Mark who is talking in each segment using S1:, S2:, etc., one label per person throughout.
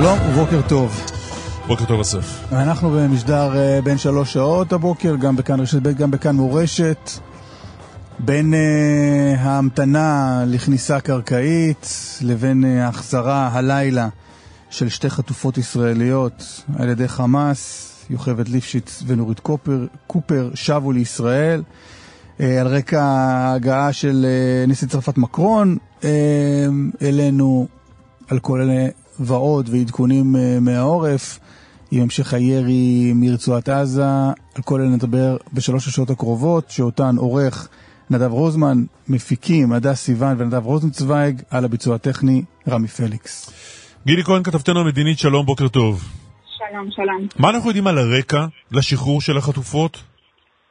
S1: שלום ובוקר טוב.
S2: בוקר טוב אסף.
S1: אנחנו במשדר uh, בין שלוש שעות הבוקר, גם בכאן רשת ב', גם בכאן מורשת. בין uh, ההמתנה לכניסה קרקעית לבין uh, ההחזרה הלילה של שתי חטופות ישראליות על ידי חמאס, יוכבד ליפשיץ ונורית קופר, קופר שבו לישראל. Uh, על רקע ההגעה של uh, נשיא צרפת מקרון uh, אלינו על כל אלה ועוד ועדכונים uh, מהעורף. עם המשך הירי מרצועת עזה, על כל אלה נדבר בשלוש השעות הקרובות, שאותן עורך נדב רוזמן, מפיקים הדס סיוון ונדב רוזנצוויג, על הביצוע הטכני רמי פליקס.
S2: גילי כהן, כתבתנו המדינית, שלום, בוקר טוב.
S3: שלום, שלום.
S2: מה אנחנו יודעים על הרקע לשחרור של החטופות?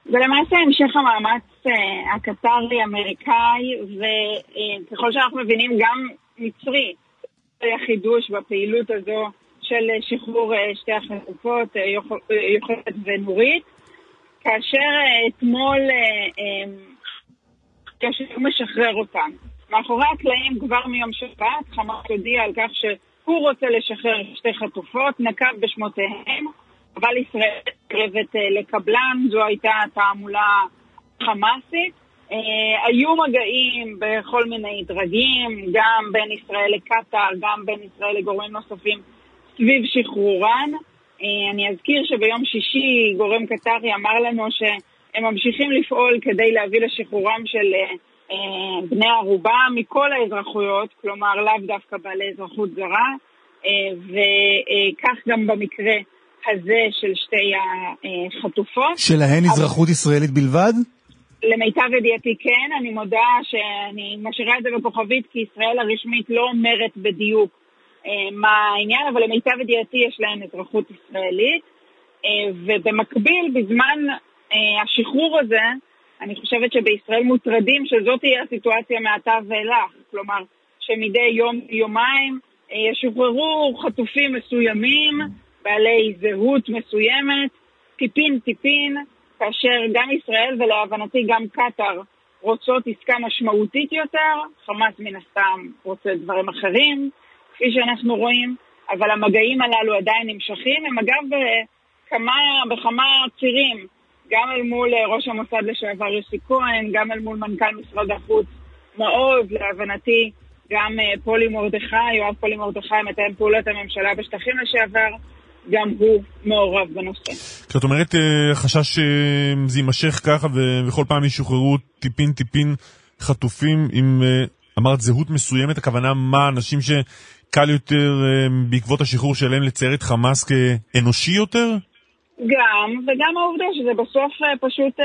S3: זה למעשה המשך המאמץ uh, הקטרי-אמריקאי, וככל uh, שאנחנו מבינים, גם מצרי חידוש בפעילות הזו של שחרור uh, שתי החטופות, uh, יוכלת ונורית, כאשר אתמול כאשר הוא משחרר אותן. מאחורי הקלעים כבר מיום שבת, חמאס הודיע על כך שהוא רוצה לשחרר שתי חטופות, נקב בשמותיהן, אבל ישראל קרבת לקבלן, זו הייתה תעמולה חמאסית. Uh, היו מגעים בכל מיני דרגים, גם בין ישראל לקטאר, גם בין ישראל לגורמים נוספים סביב שחרורן. Uh, אני אזכיר שביום שישי גורם קטרי אמר לנו שהם ממשיכים לפעול כדי להביא לשחרורם של uh, בני ערובה מכל האזרחויות, כלומר לאו דווקא בעלי אזרחות זרה, וכך גם במקרה הזה של שתי החטופות.
S1: שלהן אזרחות ישראלית בלבד?
S3: למיטב ידיעתי כן, אני מודה שאני משאירה את זה בכוכבית כי ישראל הרשמית לא אומרת בדיוק אה, מה העניין, אבל למיטב ידיעתי יש להן אזרחות ישראלית. אה, ובמקביל, בזמן אה, השחרור הזה, אני חושבת שבישראל מוטרדים שזאת תהיה הסיטואציה מעתה ואילך. כלומר, שמדי יום-יומיים ישוחררו חטופים מסוימים, בעלי זהות מסוימת, טיפין-טיפין, כאשר גם ישראל ולהבנתי גם קטאר רוצות עסקה משמעותית יותר, חמאס מן הסתם רוצה דברים אחרים, כפי שאנחנו רואים, אבל המגעים הללו עדיין נמשכים, הם אגב בכמה, בכמה צירים, גם אל מול ראש המוסד לשעבר יוסי כהן, גם אל מול מנכ"ל משרד החוץ מעוז, להבנתי גם פולי מרדכי, יואב פולי מרדכי, מתאם פעולות הממשלה בשטחים לשעבר, גם הוא מעורב בנושא.
S2: כשאת אומרת חשש שזה יימשך ככה וכל פעם ישוחררו טיפין טיפין חטופים עם, אמרת, זהות מסוימת, הכוונה מה, אנשים שקל יותר בעקבות השחרור שלהם לצייר את חמאס כאנושי יותר?
S3: גם, וגם העובדה שזה בסוף פשוט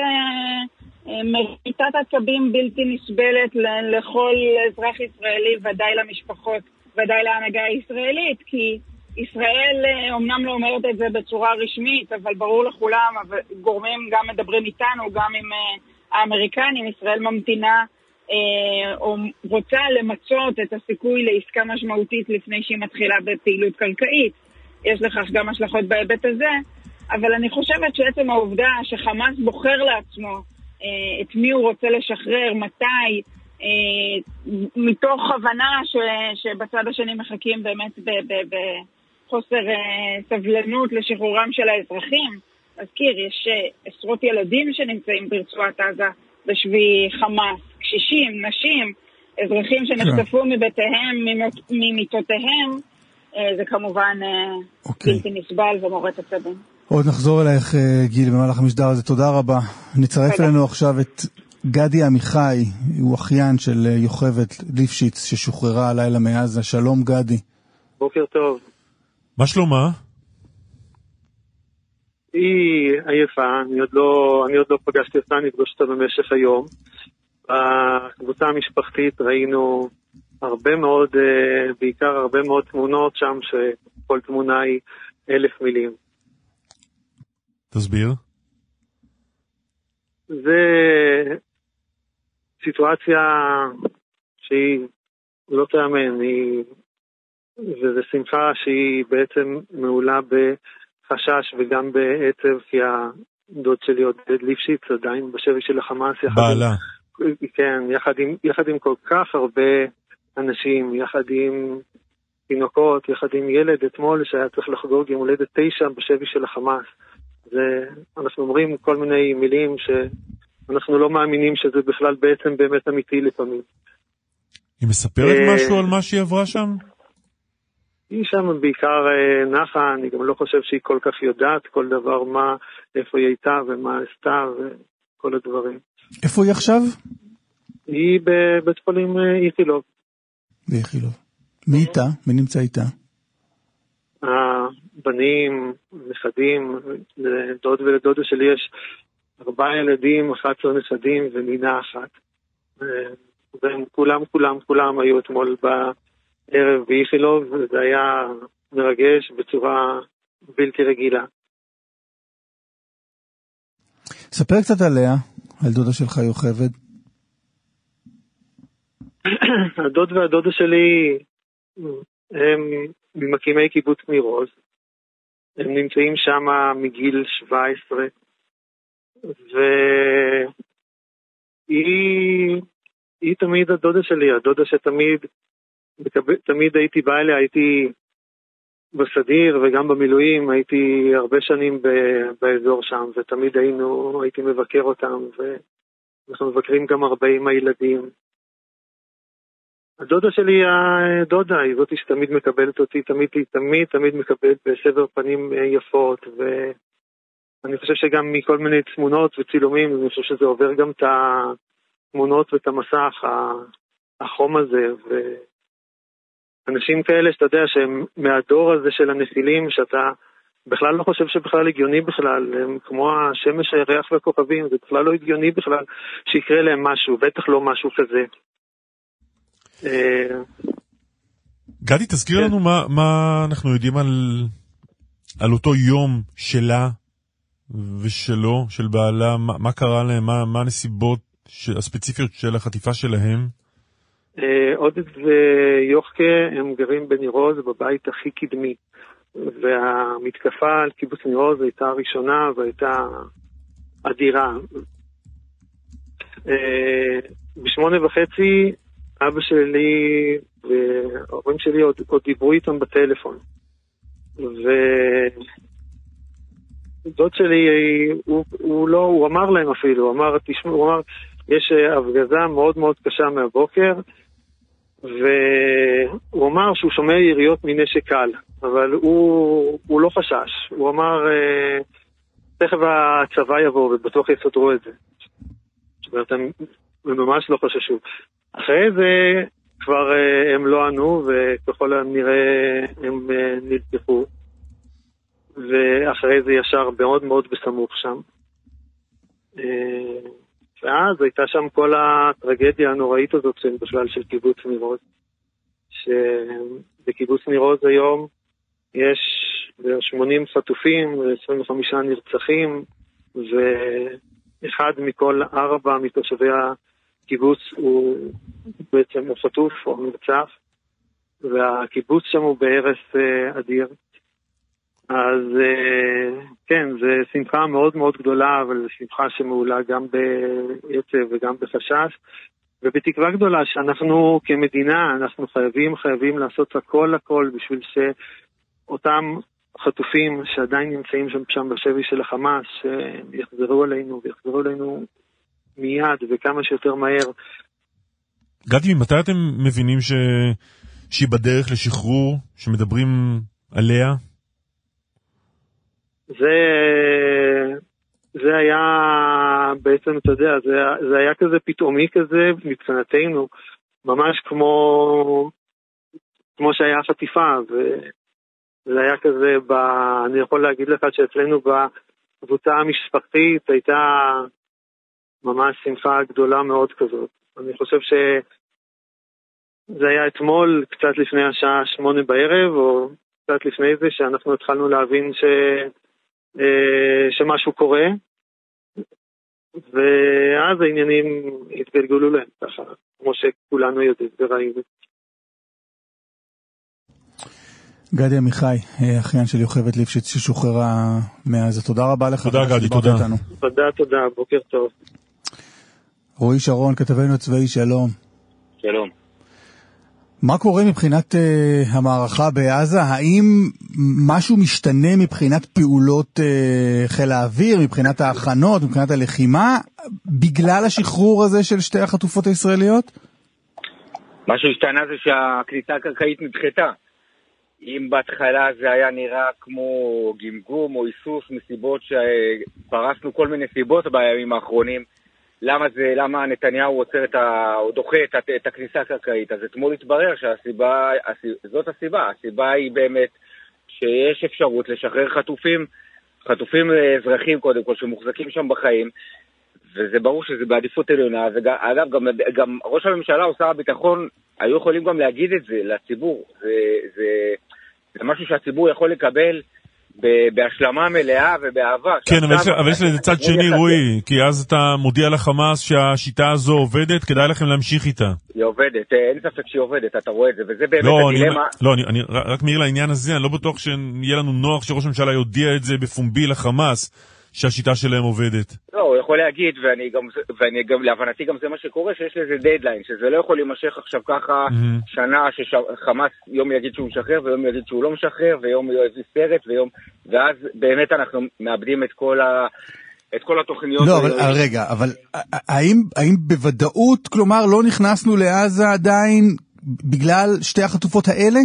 S3: מריטת עצבים בלתי נסבלת לכל אזרח ישראלי, ודאי למשפחות, ודאי להנהגה הישראלית, כי ישראל אומנם לא אומרת את זה בצורה רשמית, אבל ברור לכולם, גורמים גם מדברים איתנו, גם עם האמריקנים, ישראל ממתינה או רוצה למצות את הסיכוי לעסקה משמעותית לפני שהיא מתחילה בפעילות קרקעית. יש לכך גם השלכות בהיבט הזה, אבל אני חושבת שעצם העובדה שחמאס בוחר לעצמו את מי הוא רוצה לשחרר, מתי, מתוך הבנה ש, שבצד השני מחכים באמת ב... ב, ב חוסר סבלנות לשחרורם של האזרחים. אזכיר, יש עשרות ילדים שנמצאים ברצועת עזה בשבי חמאס, קשישים, נשים, אזרחים שנחטפו מבתיהם, ממיטותיהם, זה כמובן אוקיי. בלתי נסבל ומורט עצבים.
S1: עוד נחזור אלייך, גיל, במהלך המשדר הזה. תודה רבה. נצרף אלינו עכשיו את גדי עמיחי, הוא אחיין של יוכבד ליפשיץ, ששוחררה הלילה מעזה. שלום, גדי.
S4: בוקר טוב.
S2: מה שלומה?
S4: היא עייפה, אני עוד לא, אני עוד לא פגשתי אותה, אני אפגוש אותה במשך היום. בקבוצה המשפחתית ראינו הרבה מאוד, בעיקר הרבה מאוד תמונות שם, שכל תמונה היא אלף מילים.
S2: תסביר.
S4: זה סיטואציה שהיא לא תאמן, היא וזו שמחה שהיא בעצם מעולה בחשש וגם בעצב, כי הדוד שלי עודד ליפשיץ עדיין בשבי של החמאס.
S2: בעלה.
S4: עם, כן, יחד עם, יחד עם כל כך הרבה אנשים, יחד עם תינוקות, יחד עם ילד אתמול שהיה צריך לחגוג יום הולדת תשע בשבי של החמאס. זה, אנחנו אומרים כל מיני מילים שאנחנו לא מאמינים שזה בכלל בעצם באמת אמיתי לפעמים.
S2: היא מספרת
S4: אה,
S2: משהו על מה שהיא עברה שם?
S4: היא שם בעיקר אה, נחה, אני גם לא חושב שהיא כל כך יודעת כל דבר מה, איפה היא הייתה ומה עשתה וכל הדברים.
S1: איפה היא עכשיו?
S4: היא בבית חולים אה, איכילוב.
S1: באיכילוב. מי איתה? מי נמצא איתה?
S4: הבנים, נכדים, לדוד ולדודה שלי יש ארבעה ילדים, 11 נכדים ונינה אחת. אה, והם כולם, כולם, כולם היו אתמול בערב באיכילוב, וזה היה מרגש בצורה בלתי רגילה.
S1: ספר קצת עליה, על דודה שלך יוכבד.
S4: הדוד והדודה שלי הם ממקימי קיבוץ ניר עוז. הם נמצאים שם מגיל 17, והיא היא תמיד הדודה שלי, הדודה שתמיד תמיד הייתי בא אליה, הייתי בסדיר וגם במילואים, הייתי הרבה שנים באזור שם, ותמיד היינו, הייתי מבקר אותם, ואנחנו מבקרים גם הרבה עם הילדים. הדודה שלי היא הדודה, היא זאתי שתמיד מקבלת אותי, תמיד, תמיד, תמיד מקבלת בסבר פנים יפות, ואני חושב שגם מכל מיני תמונות וצילומים, אני חושב שזה עובר גם את התמונות ואת המסך, החום הזה, ואנשים כאלה שאתה יודע שהם מהדור הזה של הנפילים, שאתה בכלל לא חושב שבכלל הגיוני בכלל, הם כמו השמש, הירח והכוכבים, זה בכלל לא הגיוני בכלל שיקרה להם משהו, בטח לא משהו כזה.
S2: אה, גדי, תזכיר כן. לנו מה, מה אנחנו יודעים על, על אותו יום שלה ושלו, של בעלה, מה, מה קרה להם, מה, מה הנסיבות הספציפיות של החטיפה שלהם?
S4: אה, עודד ויוחקה הם גרים בניר עוז, בבית הכי קדמי. והמתקפה על קיבוץ ניר עוז הייתה הראשונה והייתה אדירה. אה, בשמונה וחצי אבא שלי וההורים שלי עוד, עוד דיברו איתם בטלפון. ודוד שלי, הוא, הוא לא, הוא אמר להם אפילו, הוא אמר, תשמעו, הוא אמר, יש הפגזה מאוד מאוד קשה מהבוקר, והוא אמר שהוא שומע יריות מנשק קל, אבל הוא, הוא לא חשש. הוא אמר, אה, תכף הצבא יבוא ובטוח יסדרו את זה. זאת אומרת, הם, ממש לא חששו. אחרי זה כבר אה, הם לא ענו, וככל הנראה הם אה, נלקחו. ואחרי זה ישר מאוד מאוד בסמוך שם. ואז הייתה שם כל הטרגדיה הנוראית הזאת של בכלל של קיבוץ ניר עוז. שבקיבוץ ניר עוז היום יש 80 חטופים, 25 נרצחים, ואחד מכל ארבע מתושבי הקיבוץ הוא בעצם חטוף או נרצח, והקיבוץ שם הוא בהרס אה, אדיר. אז אה, כן, זו שמחה מאוד מאוד גדולה, אבל זו שמחה שמעולה גם בעצב וגם בחשש, ובתקווה גדולה שאנחנו כמדינה, אנחנו חייבים, חייבים לעשות הכל הכל בשביל שאותם חטופים שעדיין נמצאים שם, שם בשבי של החמאס, שיחזרו אלינו ויחזרו אלינו מיד וכמה שיותר מהר.
S2: גדי, מתי אתם מבינים ש... שהיא בדרך לשחרור, שמדברים עליה?
S4: זה, זה היה בעצם, אתה יודע, זה, זה היה כזה פתאומי כזה מבחינתנו, ממש כמו, כמו שהיה חטיפה, וזה היה כזה, ב, אני יכול להגיד לך שאצלנו בקבוצה המשפחתית הייתה ממש שמחה גדולה מאוד כזאת. אני חושב שזה היה אתמול, קצת לפני השעה שמונה בערב, או קצת לפני זה, שאנחנו התחלנו להבין ש... אה, שמשהו קורה, ואז העניינים התגלגלו להם ככה, כמו שכולנו יודעים וראינו.
S1: גדי עמיחי, אה, אחיין של יוכבד ליפשיץ ששוחררה מעזה, תודה רבה לך.
S2: תודה גדי, תודה.
S4: תודה, תודה, בוקר טוב.
S1: רועי שרון, כתבנו הצבאי, שלום.
S5: שלום.
S1: מה קורה מבחינת uh, המערכה בעזה? האם משהו משתנה מבחינת פעולות uh, חיל האוויר, מבחינת ההכנות, מבחינת הלחימה, בגלל השחרור הזה של שתי החטופות הישראליות?
S5: מה שהשתנה זה שהכניסה הקרקעית נדחתה. אם בהתחלה זה היה נראה כמו גמגום או היסוס מסיבות שפרסנו כל מיני סיבות בימים האחרונים, למה זה, למה נתניהו עוצר את ה... או דוחה את, את הכניסה הקרקעית. אז אתמול התברר שהסיבה, זאת הסיבה, הסיבה היא באמת שיש אפשרות לשחרר חטופים, חטופים אזרחים קודם כל, שמוחזקים שם בחיים, וזה ברור שזה בעדיפות עליונה, ואגב, גם, גם ראש הממשלה או שר הביטחון היו יכולים גם להגיד את זה לציבור. זה, זה, זה משהו שהציבור יכול לקבל בהשלמה מלאה ובאהבה.
S2: כן, אבל יש לזה צד שני, רועי, כי אז אתה מודיע לחמאס שהשיטה הזו עובדת, כדאי לכם להמשיך איתה.
S5: היא עובדת, אה, אין ספק שהיא עובדת, אתה רואה את זה, וזה באמת לא, הדילמה.
S2: לא, אני, אני רק מעיר לעניין הזה, אני לא בטוח שיהיה לנו נוח שראש הממשלה יודיע את זה בפומבי לחמאס. שהשיטה שלהם עובדת.
S5: לא, הוא יכול להגיד, ואני גם, ואני גם, להבנתי גם זה מה שקורה, שיש לזה דדליין, שזה לא יכול להימשך עכשיו ככה mm-hmm. שנה שחמאס יום יגיד שהוא משחרר, ויום יגיד שהוא לא משחרר, ויום יביא סרט, ויום... ואז באמת אנחנו מאבדים את כל ה... את כל התוכניות.
S1: לא, אבל ו... רגע, אבל האם, האם בוודאות, כלומר, לא נכנסנו לעזה עדיין בגלל שתי החטופות האלה?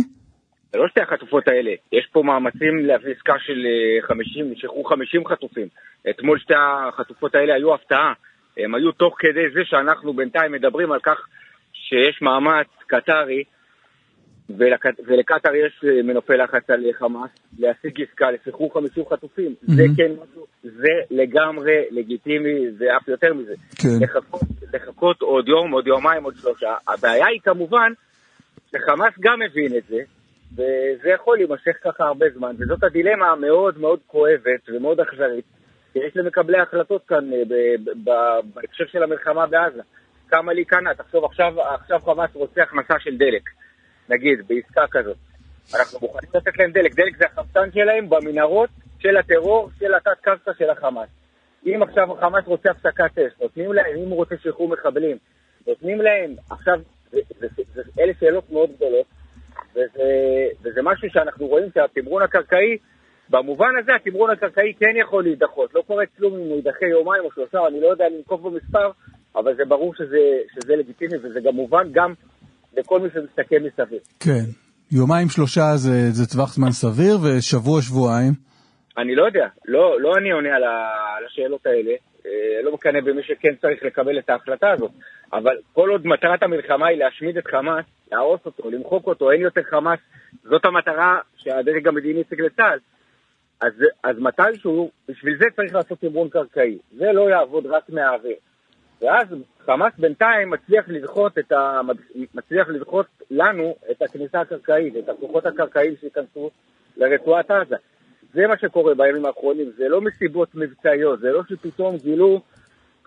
S5: זה לא שתי החטופות האלה, יש פה מאמצים להביא עסקה של 50, נשכחו 50 חטופים. אתמול שתי החטופות האלה היו הפתעה. הם היו תוך כדי זה שאנחנו בינתיים מדברים על כך שיש מאמץ קטרי, ולק... ולקטר יש אה, מנופי לחץ על חמאס, להשיג עסקה לשחרור 50 חטופים. Mm-hmm. זה כן משהו, זה לגמרי לגיטימי, זה אף יותר מזה. כן. לחכות, לחכות עוד יום, עוד יומיים, עוד שלושה. הבעיה היא כמובן שחמאס גם מבין את זה, וזה יכול להימשך ככה הרבה זמן, וזאת הדילמה המאוד מאוד כואבת ומאוד אכזרית שיש למקבלי ההחלטות כאן אה, בהקשר של המלחמה בעזה. כמה להיכנע, תחשוב עכשיו, עכשיו חמאס רוצה הכנסה של דלק, נגיד, בעסקה כזאת. אנחנו מוכנים לתת להם דלק, דלק זה החמצן שלהם במנהרות של הטרור, של התת קרקע של החמאס. אם עכשיו חמאס רוצה הפסקת אש, נותנים להם, אם הוא רוצה שחרור מחבלים, נותנים להם, עכשיו, זה, זה, זה, אלה שאלות מאוד גדולות, וזה, וזה משהו שאנחנו רואים שהתמרון הקרקעי, במובן הזה התמרון הקרקעי כן יכול להידחות. לא קורה כלום אם הוא יידחה יומיים או שלושה, אני לא יודע לנקוב במספר, אבל זה ברור שזה, שזה לגיטימי, וזה גם מובן גם לכל מי שמסתכל מסביב.
S1: כן. יומיים שלושה זה, זה טווח זמן סביר, ושבוע שבועיים?
S5: אני לא יודע, לא, לא אני עונה על, השאלות האלה, אה, לא מקנא במי שכן צריך לקבל את ההחלטה הזאת, אבל כל עוד מטרת המלחמה היא להשמיד את חמאס, להרוס אותו, למחוק אותו, אין יותר חמאס, זאת המטרה שהדרג המדיני הציג לצה"ל. אז, אז מתישהו, בשביל זה צריך לעשות תמרון קרקעי. זה לא יעבוד רק מהאוויר. ואז חמאס בינתיים מצליח לדחות, ה... מצליח לדחות לנו את הכניסה הקרקעית, את הכוחות הקרקעיים שייכנסו לרצועת עזה. זה מה שקורה בימים האחרונים, זה לא מסיבות מבצעיות, זה לא שפתאום גילו,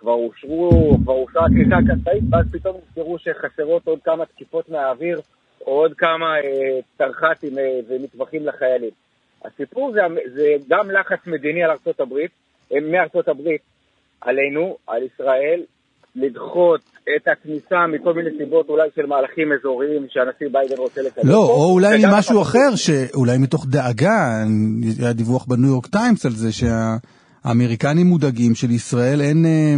S5: כבר אושרו, כבר אושרה הקליטה הקרקעית, ואז פתאום נזכרו שחסרות עוד כמה תקיפות מהאוויר, או עוד כמה אה, תרח"טים אה, ומטווחים לחיילים. הסיפור זה, זה גם לחץ מדיני על ארצות הברית, מארצות הברית עלינו, על ישראל, לדחות את הכניסה מכל מיני סיבות אולי של מהלכים אזוריים שהנשיא ביידן רוצה לקדם.
S1: לא, או אולי משהו אחר, שאולי מתוך דאגה, היה דיווח בניו יורק טיימס על זה שהאמריקנים מודאגים שלישראל אין, אה,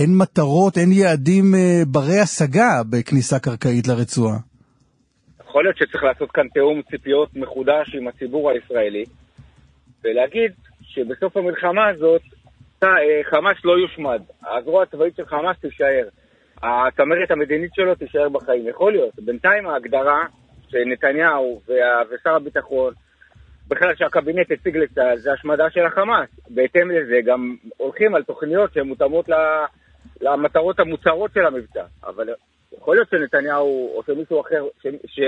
S1: אין מטרות, אין יעדים אה, ברי השגה בכניסה קרקעית לרצועה.
S5: יכול להיות שצריך לעשות כאן תיאום ציפיות מחודש עם הציבור הישראלי, ולהגיד שבסוף המלחמה הזאת אה, חמאס לא יושמד, הזרוע הצבאית של חמאס תישאר, הצמרת המדינית שלו תישאר בחיים. יכול להיות. בינתיים ההגדרה שנתניהו ושר הביטחון, בכלל שהקבינט הציג לצה"ל, זה השמדה של החמאס. בהתאם לזה גם הולכים על תוכניות שהן מותאמות למטרות המוצהרות של המבצע. אבל יכול להיות שנתניהו או שמישהו אחר ש, ש,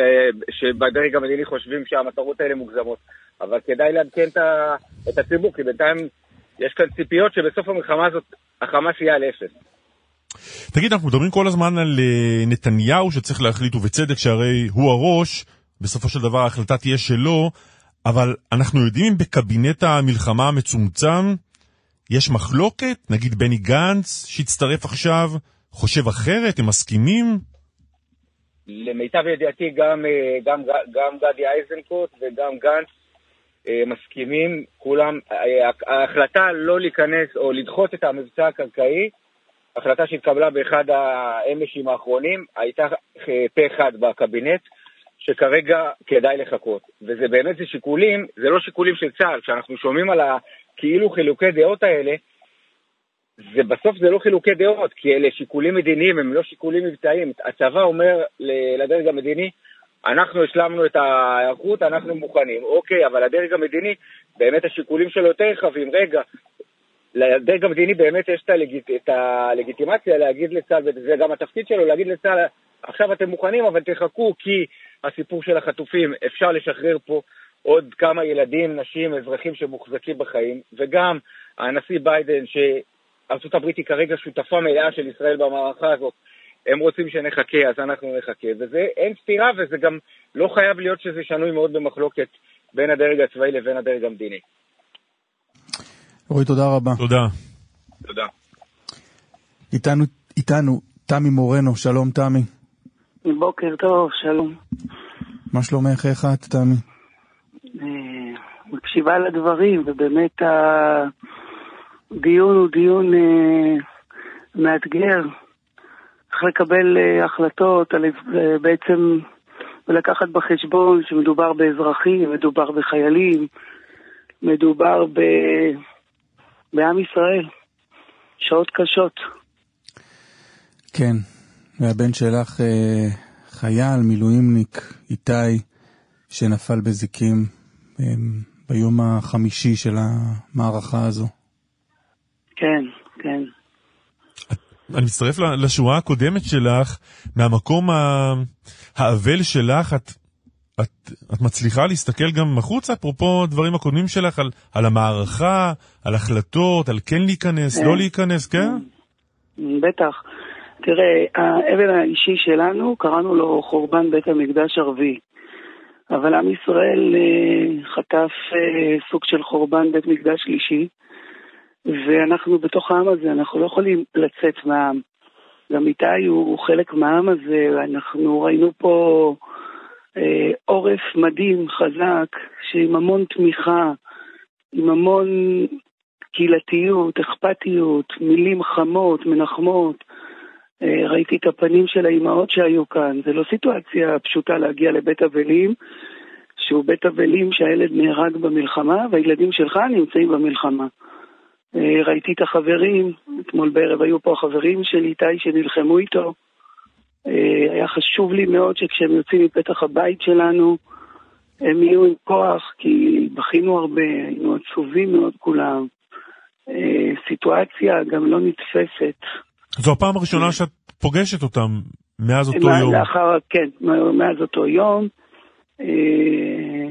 S5: שבדרג המדיני חושבים שהמטרות האלה מוגזמות, אבל כדאי לעדכן את הציבור, כי בינתיים יש כאן ציפיות שבסוף המלחמה הזאת החמאס יהיה על אפס.
S2: תגיד, אנחנו מדברים כל הזמן על uh, נתניהו שצריך להחליט, ובצדק, שהרי הוא הראש, בסופו של דבר ההחלטה תהיה שלו, אבל אנחנו יודעים אם בקבינט המלחמה המצומצם יש מחלוקת? נגיד בני גנץ שהצטרף עכשיו, חושב אחרת? הם מסכימים?
S5: למיטב ידיעתי גם, אה, גם, גם גדי איזנקוט וגם גנץ אה, מסכימים, כולם, ההחלטה לא להיכנס או לדחות את המבצע הקרקעי, החלטה שהתקבלה באחד האמשים האחרונים, הייתה פה אחד בקבינט, שכרגע כדאי לחכות. וזה באמת, זה שיקולים, זה לא שיקולים של צה"ל, כשאנחנו שומעים על הכאילו חילוקי דעות האלה, זה בסוף זה לא חילוקי דעות, כי אלה שיקולים מדיניים, הם לא שיקולים מבצעיים. הצבא אומר לדרג המדיני, אנחנו השלמנו את ההיערכות, אנחנו מוכנים. אוקיי, אבל הדרג המדיני, באמת השיקולים שלו יותר רחבים. רגע, לדרג המדיני באמת יש את, הלגיט, את הלגיטימציה להגיד לצה"ל, וזה גם התפקיד שלו, להגיד לצה"ל, עכשיו אתם מוכנים, אבל תחכו, כי הסיפור של החטופים, אפשר לשחרר פה עוד כמה ילדים, נשים, אזרחים שמוחזקים בחיים, וגם הנשיא ביידן, שארצות הברית היא כרגע שותפה מלאה של ישראל במערכה הזאת, הם רוצים שנחכה, אז אנחנו נחכה. וזה, אין סתירה, וזה גם לא חייב להיות שזה שנוי מאוד במחלוקת בין הדרג הצבאי לבין הדרג המדיני.
S1: רועי, תודה רבה.
S2: תודה.
S5: תודה.
S1: איתנו, איתנו תמי מורנו, שלום תמי.
S6: בוקר טוב, שלום.
S1: מה שלומך? איך את, תמי?
S6: אה, מקשיבה לדברים, ובאמת הדיון הוא דיון אה, מאתגר. צריך לקבל אה, החלטות, בעצם ולקחת בחשבון שמדובר באזרחים, מדובר בחיילים, מדובר ב... בעם ישראל. שעות קשות.
S1: כן, והבן שלך אה, חייל, מילואימניק, איתי, שנפל בזיקים אה, ביום החמישי של המערכה הזו.
S6: כן, כן.
S2: אני מצטרף לשורה הקודמת שלך, מהמקום האבל שלך, את, את, את מצליחה להסתכל גם מחוץ, אפרופו הדברים הקודמים שלך, על, על המערכה, על החלטות, על כן להיכנס, לא כן. להיכנס, כן?
S6: בטח. תראה, האבל האישי שלנו, קראנו לו חורבן בית המקדש הרביעי. אבל עם ישראל אה, חטף אה, סוג של חורבן בית מקדש שלישי, ואנחנו בתוך העם הזה, אנחנו לא יכולים לצאת מהעם. גם איתי הוא חלק מהעם הזה, ואנחנו ראינו פה אה, עורף מדהים, חזק, שעם המון תמיכה, עם המון קהילתיות, אכפתיות, מילים חמות, מנחמות. אה, ראיתי את הפנים של האימהות שהיו כאן. זה לא סיטואציה פשוטה להגיע לבית אבלים, שהוא בית אבלים שהילד נהרג במלחמה והילדים שלך נמצאים במלחמה. אה, ראיתי את החברים, אתמול בערב היו פה החברים של איתי שנלחמו איתו. אה, היה חשוב לי מאוד שכשהם יוצאים מפתח הבית שלנו, הם יהיו עם כוח, כי בכינו הרבה, היינו עצובים מאוד כולם. סיטואציה גם לא נתפסת.
S2: זו הפעם הראשונה שאת פוגשת אותם מאז אותו יום.
S6: לאחר, כן, מאז אותו יום. אה,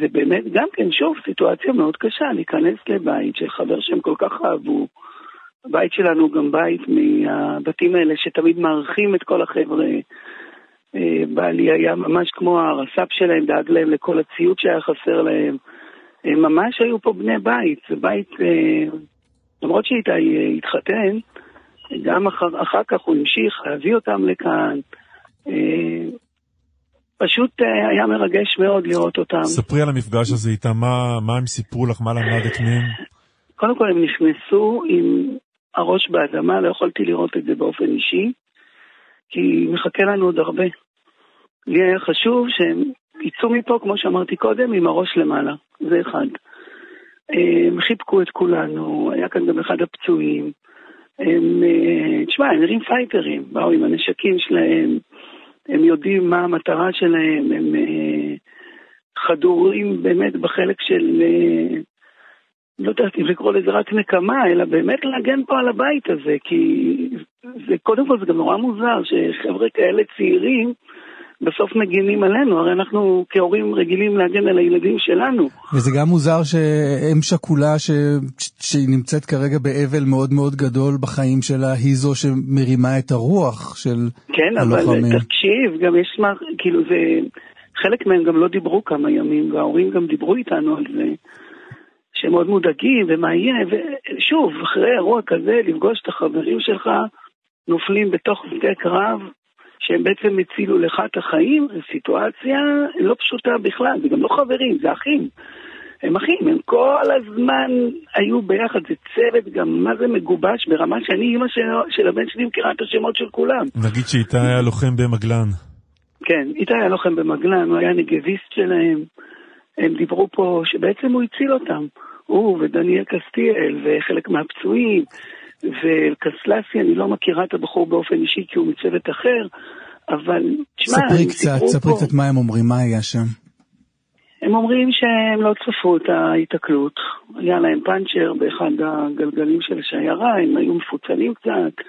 S6: זה באמת גם כן, שוב, סיטואציה מאוד קשה, להיכנס לבית של חבר שהם כל כך אהבו. הבית שלנו הוא גם בית מהבתים האלה שתמיד מארחים את כל החבר'ה. אה, בעלי היה ממש כמו הרס"פ שלהם, דאג להם לכל הציוד שהיה חסר להם. הם ממש היו פה בני בית, זה בית, אה, למרות שאיתי התחתן, גם אחר, אחר כך הוא המשיך להביא אותם לכאן. אה, פשוט אה, היה מרגש מאוד לראות אותם.
S2: ספרי על המפגש הזה איתם, מה, מה הם סיפרו לך, מה למדת מהם?
S6: קודם כל הם נכנסו עם הראש באדמה, לא יכולתי לראות את זה באופן אישי, כי מחכה לנו עוד הרבה. לי היה חשוב שהם יצאו מפה, כמו שאמרתי קודם, עם הראש למעלה, זה אחד. אה, הם חיבקו את כולנו, היה כאן גם אחד הפצועים. הם, אה, תשמע, הם נראים פייטרים, באו עם הנשקים שלהם, הם יודעים מה המטרה שלהם, הם אה, חדורים באמת בחלק של, אה, לא יודעת אם לקרוא לזה רק נקמה, אלא באמת להגן פה על הבית הזה, כי זה, קודם כל זה גם נורא מוזר שחבר'ה כאלה צעירים, בסוף מגינים עלינו, הרי אנחנו כהורים רגילים להגן על הילדים שלנו.
S1: וזה גם מוזר שאם שכולה ש... שהיא נמצאת כרגע באבל מאוד מאוד גדול בחיים שלה, היא זו שמרימה את הרוח של
S6: כן,
S1: הלוחמים.
S6: כן, אבל תקשיב, גם יש מה, כאילו זה, חלק מהם גם לא דיברו כמה ימים, וההורים גם דיברו איתנו על זה. שהם מאוד מודאגים, ומה יהיה, ושוב, אחרי אירוע כזה, לפגוש את החברים שלך, נופלים בתוך שדה קרב, שהם בעצם הצילו לך את החיים, זו סיטואציה לא פשוטה בכלל, זה גם לא חברים, זה אחים. הם אחים, הם כל הזמן היו ביחד, זה צוות גם, מה זה מגובש, ברמה שאני, אימא של, של הבן שלי מכירה את השמות של כולם.
S2: נגיד שאיתי היה לוחם במגלן.
S6: כן, איתי היה לוחם במגלן, הוא היה נגביסט שלהם. הם דיברו פה שבעצם הוא הציל אותם. הוא ודניאל קסטיאל וחלק מהפצועים, וקסלסי, אני לא מכירה את הבחור באופן אישי כי הוא מצוות אחר, אבל תשמע,
S1: ספרי קצת, ספרי קצת מה הם אומרים, מה היה שם.
S6: הם אומרים שהם לא צפו את ההיתקלות. היה להם פאנצ'ר באחד הגלגלים של השיירה, הם היו מפוצלים קצת.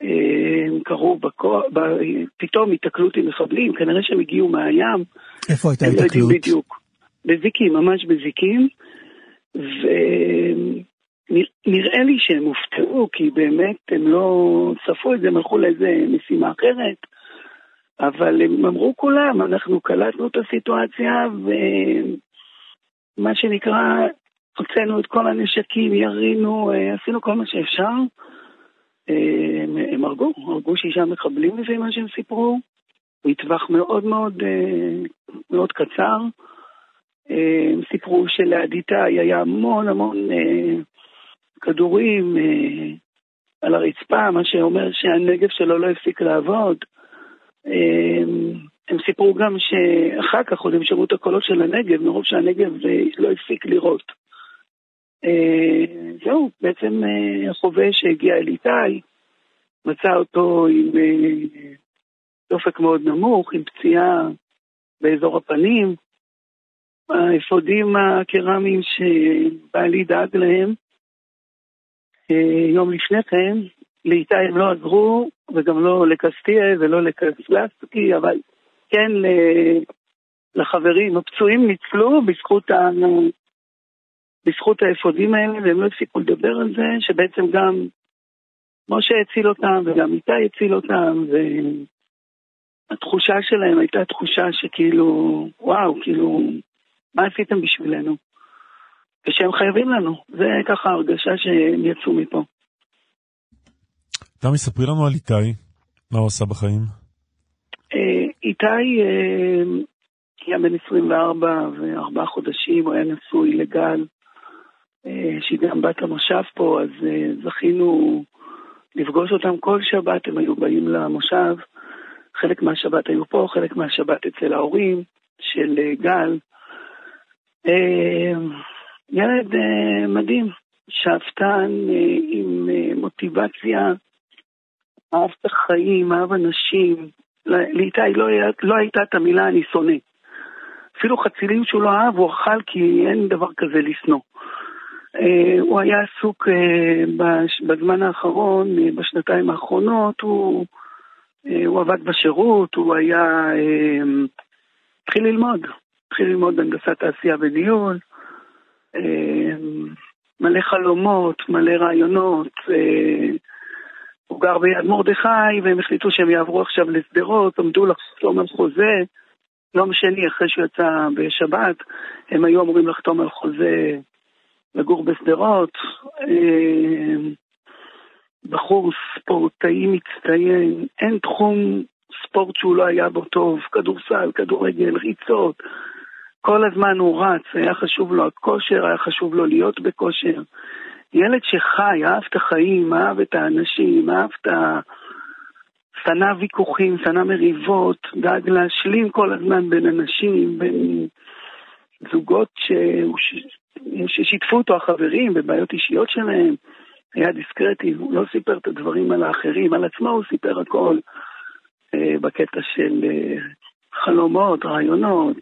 S6: הם קראו בכוח, ב... פתאום היתקלות עם מחבלים, כנראה שהם הגיעו מהים.
S1: איפה הייתה היתקלות?
S6: בדיוק. בזיקים, ממש בזיקים. ונראה לי שהם הופתעו, כי באמת הם לא צפו את זה, הם הלכו לאיזה משימה אחרת. אבל הם אמרו כולם, אנחנו קלטנו את הסיטואציה, ומה שנקרא, הוצאנו את כל הנשקים, ירינו, עשינו כל מה שאפשר. הם, הם הרגו, הרגו שישה מחבלים לפי מה שהם סיפרו, מטווח מאוד מאוד מאוד קצר. הם סיפרו שליד איתי היה המון המון כדורים על הרצפה, מה שאומר שהנגב שלו לא הפסיק לעבוד. הם סיפרו גם שאחר כך עוד הם שמעו את הקולות של הנגב, מרוב שהנגב לא הפסיק לראות. זהו, בעצם החובש שהגיע אל איתי, מצא אותו עם דופק מאוד נמוך, עם פציעה באזור הפנים. האפודים הקרמיים שבעלי דאג להם יום לפני כן, לאיתי הם לא עזרו, וגם לא לקסטיה ולא לקסלסקי, אבל כן לחברים, הפצועים ניצלו בזכות, ה... בזכות האפודים האלה, והם לא הפסיקו לדבר על זה, שבעצם גם משה הציל אותם וגם איתי הציל אותם, והתחושה שלהם הייתה תחושה שכאילו, וואו, כאילו, מה עשיתם בשבילנו? ושהם חייבים לנו, זה ככה הרגשה שהם יצאו מפה.
S2: תמי, ספרי לנו על איתי, מה הוא עשה בחיים?
S6: אה, איתי אה, היה בן 24 וארבעה חודשים, הוא היה נשוי לגל, אה, שהיא גם בת המושב פה, אז זכינו לפגוש אותם כל שבת, הם היו באים למושב. חלק מהשבת היו פה, חלק מהשבת אצל ההורים של גל. ילד מדהים, שאפתן עם מוטיבציה אהב את החיים, אהב אנשים. לאיתי לא, לא הייתה את המילה אני שונא. אפילו חצילים שהוא לא אהב, הוא אכל כי אין דבר כזה לשנוא. Uh, הוא היה עסוק uh, בזמן האחרון, uh, בשנתיים האחרונות, הוא, uh, הוא עבד בשירות, הוא היה... Uh, התחיל ללמוד, התחיל ללמוד בהנדסת תעשייה וניהול, מלא חלומות, מלא רעיונות, uh, הוא גר ביד מרדכי, והם החליטו שהם יעברו עכשיו לשדרות, עמדו לחתום על חוזה. יום שני, אחרי שהוא יצא בשבת, הם היו אמורים לחתום על חוזה לגור בשדרות. אה, בחור ספורטאי מצטיין, אין תחום ספורט שהוא לא היה בו טוב, כדורסל, כדורגל, ריצות. כל הזמן הוא רץ, היה חשוב לו הכושר, היה חשוב לו להיות בכושר. ילד שחי, אהב את החיים, אהב את האנשים, אהב את ה... שנא ויכוחים, שנא מריבות, דאג להשלים כל הזמן בין אנשים, בין זוגות ש... ששיתפו אותו החברים בבעיות אישיות שלהם. היה דיסקרטי, הוא לא סיפר את הדברים על האחרים, על עצמו הוא סיפר הכל אה, בקטע של אה, חלומות, רעיונות,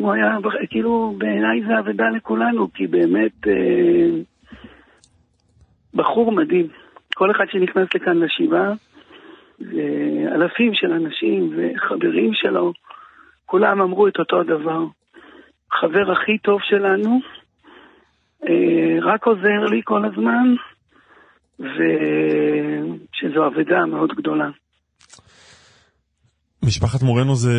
S6: הוא היה, כאילו, בעיניי זה אבדה לכולנו, כי באמת אה, בחור מדהים. כל אחד שנכנס לכאן לשבעה, אלפים של אנשים וחברים שלו, כולם אמרו את אותו הדבר. חבר הכי טוב שלנו, אה, רק עוזר לי כל הזמן, ושזו אבדה מאוד גדולה.
S2: משפחת מורנו זה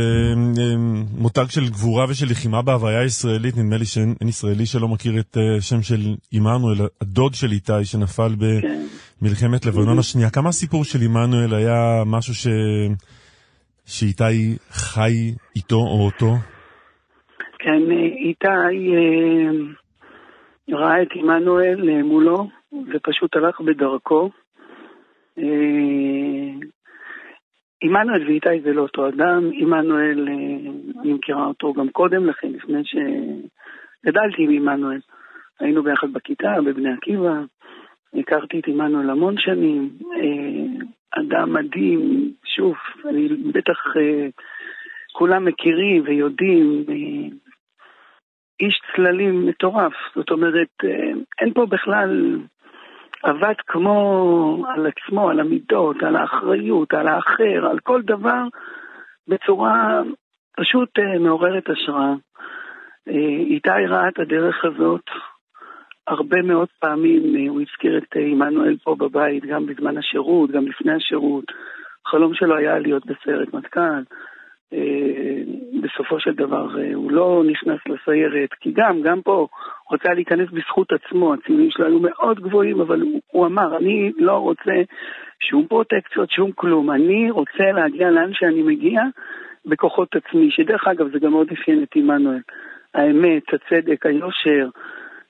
S2: אה, מותג של גבורה ושל לחימה בהוויה הישראלית, נדמה לי שאין ישראלי שלא מכיר את אה, של עמנואל, הדוד של איתי שנפל ב, כן. לבנון השנייה. כמה הסיפור של עמנואל היה משהו ש... שאיתי חי איתו או אותו?
S6: כן, איתי אה, ראה את עמנואל אה, מולו ופשוט הלך בדרכו. אה, עמנואל ואיתי זה לא אותו אדם, עמנואל, אני מכירה אותו גם קודם לכן, לפני שגדלתי עם עמנואל. היינו ביחד בכיתה, בבני עקיבא, הכרתי את עמנואל המון שנים, אדם מדהים, שוב, אני בטח כולם מכירים ויודעים, איש צללים מטורף. זאת אומרת, אה, אין פה בכלל עבד כמו על עצמו, על המידות, על האחריות, על האחר, על כל דבר, בצורה פשוט אה, מעוררת השראה. אה, איתי ראה את הדרך הזאת הרבה מאוד פעמים, הוא הזכיר את עמנואל פה בבית, גם בזמן השירות, גם לפני השירות. החלום שלו היה להיות בסיירת מטכ"ל. אה, בסופו של דבר אה, הוא לא נכנס לסיירת, כי גם, גם פה, הוא רצה להיכנס בזכות עצמו, הציונים שלו היו מאוד גבוהים, אבל הוא, הוא אמר, אני לא רוצה שום פרוטקציות, שום כלום, אני רוצה להגיע לאן שאני מגיע בכוחות עצמי, שדרך אגב זה גם מאוד אפיין את עמנואל, האמת, הצדק, היושר, אה,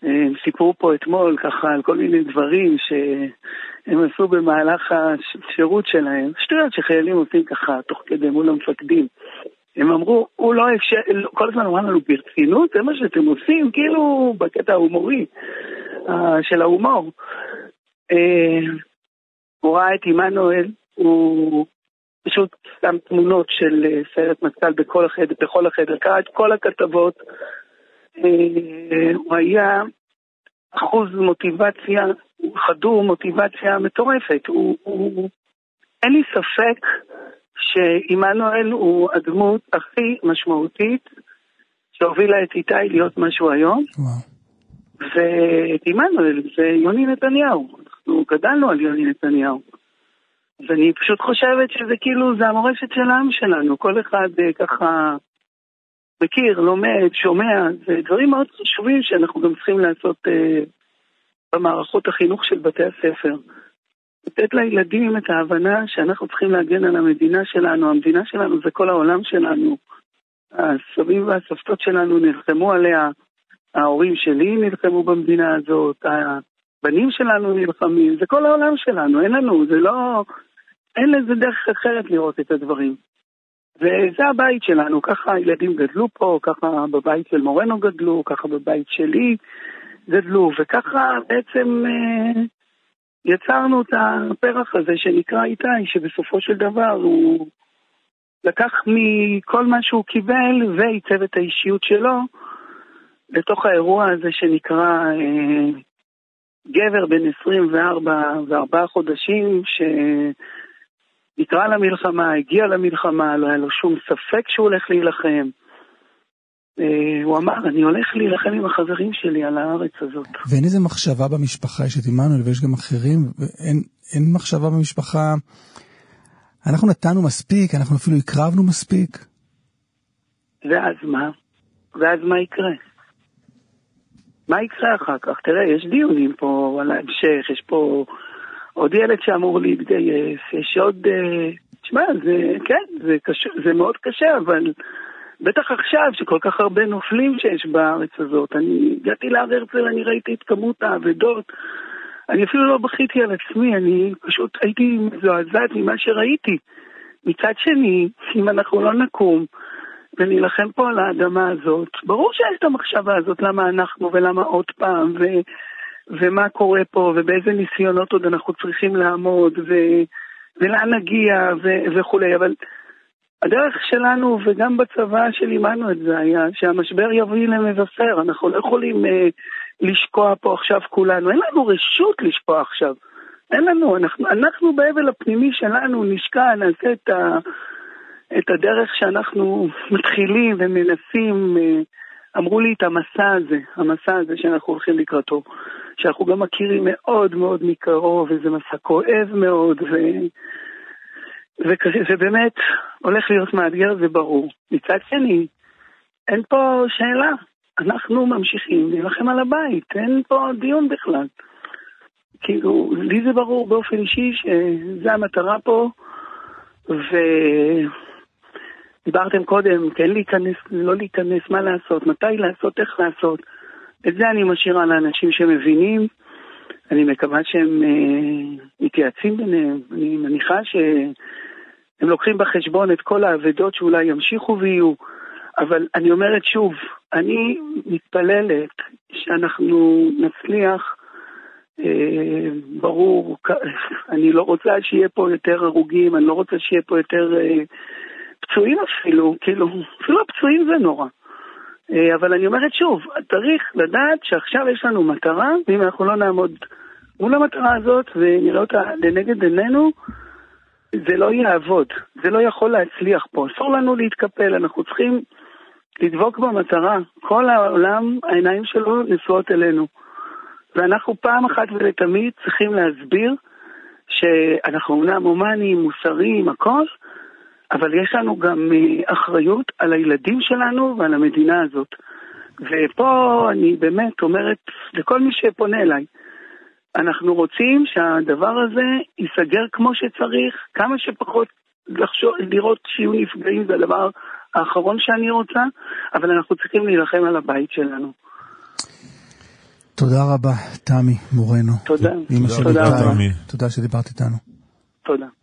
S6: הם סיפרו פה אתמול ככה על כל מיני דברים שהם עשו במהלך השירות שלהם, שטויות שחיילים עושים ככה תוך כדי מול המפקדים. הם אמרו, הוא לא אפשר, כל הזמן אמרנו לנו ברצינות, זה מה שאתם עושים, כאילו בקטע ההומורי אה, של ההומור. אה, הוא ראה את עמנואל, הוא פשוט שם תמונות של סיירת מטכ"ל בכל החדר, בכל החדר, קרא את כל הכתבות. הוא היה אחוז מוטיבציה, חדור מוטיבציה מטורפת. הוא, הוא, אין לי ספק שעמנואל הוא הדמות הכי משמעותית שהובילה את איתי להיות מה שהוא היום. וואו. ואת עמנואל זה יוני נתניהו. אנחנו גדלנו על יוני נתניהו. ואני פשוט חושבת שזה כאילו, זה המורשת של העם שלנו. כל אחד אה, ככה מכיר, לומד, שומע, זה דברים מאוד חשובים שאנחנו גם צריכים לעשות אה, במערכות החינוך של בתי הספר. לתת לילדים את ההבנה שאנחנו צריכים להגן על המדינה שלנו, המדינה שלנו זה כל העולם שלנו. הסבים והסבתות שלנו נלחמו עליה, ההורים שלי נלחמו במדינה הזאת, הבנים שלנו נלחמים, זה כל העולם שלנו, אין לנו, זה לא, אין לזה דרך אחרת לראות את הדברים. וזה הבית שלנו, ככה הילדים גדלו פה, ככה בבית של מורנו גדלו, ככה בבית שלי גדלו, וככה בעצם אה, יצרנו את הפרח הזה שנקרא איתי, שבסופו של דבר הוא לקח מכל מה שהוא קיבל ועיצב את האישיות שלו לתוך האירוע הזה שנקרא אה, גבר בן 24 וארבעה חודשים, ש... נקרא למלחמה, הגיע למלחמה, לא היה לו שום ספק שהוא הולך להילחם. אה, הוא אמר, אני הולך להילחם עם החברים שלי על הארץ הזאת.
S1: ואין איזה מחשבה במשפחה, יש את עמנואל ויש גם אחרים, ואין אין מחשבה במשפחה, אנחנו נתנו מספיק, אנחנו אפילו הקרבנו מספיק.
S6: ואז מה? ואז מה יקרה? מה יקרה אחר כך? תראה, יש דיונים פה על ההמשך, יש פה עוד ילד שאמור להתגייס, יש עוד... תשמע, זה, כן, זה, קשה, זה מאוד קשה, אבל בטח עכשיו, שכל כך הרבה נופלים שיש בארץ הזאת. אני הגעתי להר הרצל, אני ראיתי את כמות האבדות. אני אפילו לא בכיתי על עצמי, אני פשוט הייתי מזועזעת ממה שראיתי. מצד שני, אם אנחנו לא נקום ונילחם פה על האדמה הזאת, ברור שיש את המחשבה הזאת, למה אנחנו ולמה עוד פעם, ו... ומה קורה פה, ובאיזה ניסיונות עוד אנחנו צריכים לעמוד, ו... ולאן נגיע, ו... וכולי, אבל הדרך שלנו, וגם בצבא של עמנו את זה היה, שהמשבר יביא למבשר, אנחנו לא יכולים אה, לשקוע פה עכשיו כולנו, אין לנו רשות לשקוע עכשיו. אין לנו, אנחנו, אנחנו באבל הפנימי שלנו נשקע, נעשה את, ה, את הדרך שאנחנו מתחילים ומנסים, אה, אמרו לי את המסע הזה, המסע הזה שאנחנו הולכים לקראתו. שאנחנו גם מכירים מאוד מאוד מקרוב, וזה מסע כואב מאוד, ו... וזה באמת הולך להיות מאתגר, זה ברור. מצד שני, אין פה שאלה, אנחנו ממשיכים להילחם על הבית, אין פה דיון בכלל. כאילו, לי זה ברור באופן אישי שזו המטרה פה, ודיברתם קודם, כן להיכנס, לא להיכנס, מה לעשות, מתי לעשות, איך לעשות. את זה אני משאירה לאנשים שמבינים. אני מקווה שהם אה, מתייעצים ביניהם. אני מניחה שהם לוקחים בחשבון את כל האבדות שאולי ימשיכו ויהיו. אבל אני אומרת שוב, אני מתפללת שאנחנו נצליח, אה, ברור, אני לא רוצה שיהיה פה יותר הרוגים, אני לא רוצה שיהיה פה יותר אה, פצועים אפילו, כאילו, אפילו הפצועים זה נורא. אה, אבל אני אומרת שוב, צריך לדעת שעכשיו יש לנו מטרה, ואם אנחנו לא נעמוד מול המטרה הזאת ונראה אותה לנגד עינינו, זה לא יעבוד, זה לא יכול להצליח פה. אסור לנו להתקפל, אנחנו צריכים לדבוק במטרה. כל העולם, העיניים שלו נשואות אלינו. ואנחנו פעם אחת ולתמיד צריכים להסביר שאנחנו אומנם הומניים, מוסריים, הכל, אבל יש לנו גם אה, אחריות על הילדים שלנו ועל המדינה הזאת. ופה אני באמת אומרת לכל מי שפונה אליי, אנחנו רוצים שהדבר הזה ייסגר כמו שצריך, כמה שפחות לחשוב, לראות שיהיו נפגעים זה הדבר האחרון שאני רוצה, אבל אנחנו צריכים להילחם על הבית שלנו.
S1: תודה רבה, תמי מורנו.
S6: תודה.
S1: תודה,
S6: תודה
S1: רבה. תודה שדיברת איתנו.
S6: תודה.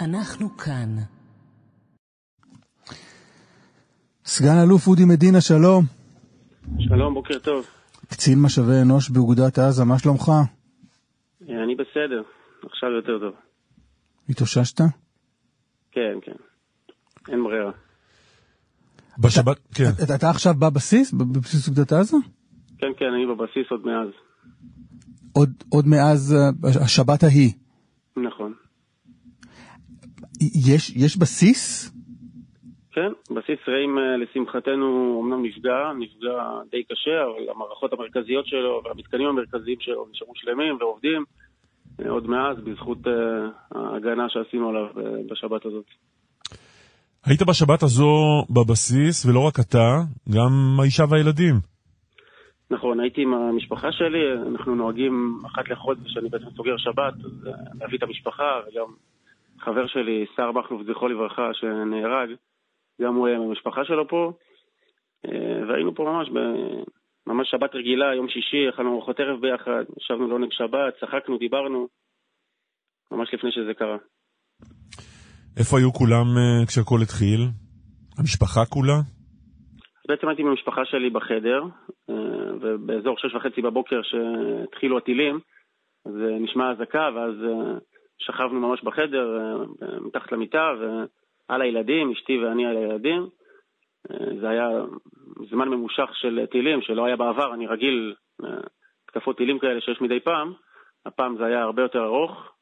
S7: אנחנו כאן.
S1: סגן אלוף אודי מדינה, שלום.
S8: שלום, בוקר טוב.
S1: קצין משאבי אנוש באוגדת עזה, מה שלומך?
S8: אני בסדר, עכשיו יותר טוב.
S1: התאוששת?
S8: כן, כן. אין ברירה.
S2: בשבת, כן.
S1: אתה, אתה עכשיו בבסיס? בבסיס אוגדת עזה?
S8: כן, כן, אני בבסיס עוד מאז.
S1: עוד, עוד מאז uh, השבת ההיא. יש, יש בסיס?
S8: כן, בסיס רעים לשמחתנו אמנם נפגע, נפגע די קשה, אבל המערכות המרכזיות שלו והמתקנים המרכזיים שלו נשארו שלמים ועובדים עוד מאז בזכות ההגנה שעשינו עליו בשבת הזאת.
S2: היית בשבת הזו בבסיס, ולא רק אתה, גם האישה והילדים.
S8: נכון, הייתי עם המשפחה שלי, אנחנו נוהגים אחת לחודש, אני בעצם סוגר שבת, אז להביא את המשפחה, וגם חבר שלי, שר מכלוף, זכרו לברכה, שנהרג, גם הוא היה עם המשפחה שלו פה, והיינו פה ממש, ב... ממש שבת רגילה, יום שישי, אכלנו ארוחות ערב ביחד, ישבנו לעונג שבת, צחקנו, דיברנו, ממש לפני שזה קרה.
S2: איפה היו כולם כשהכול התחיל? המשפחה כולה?
S8: בעצם הייתי עם המשפחה שלי בחדר, ובאזור שש וחצי בבוקר שהתחילו הטילים, אז נשמע אזעקה, ואז שכבנו ממש בחדר, מתחת למיטה, ועל הילדים, אשתי ואני על הילדים. זה היה זמן ממושך של טילים, שלא היה בעבר, אני רגיל תקפות טילים כאלה שיש מדי פעם. הפעם זה היה הרבה יותר ארוך,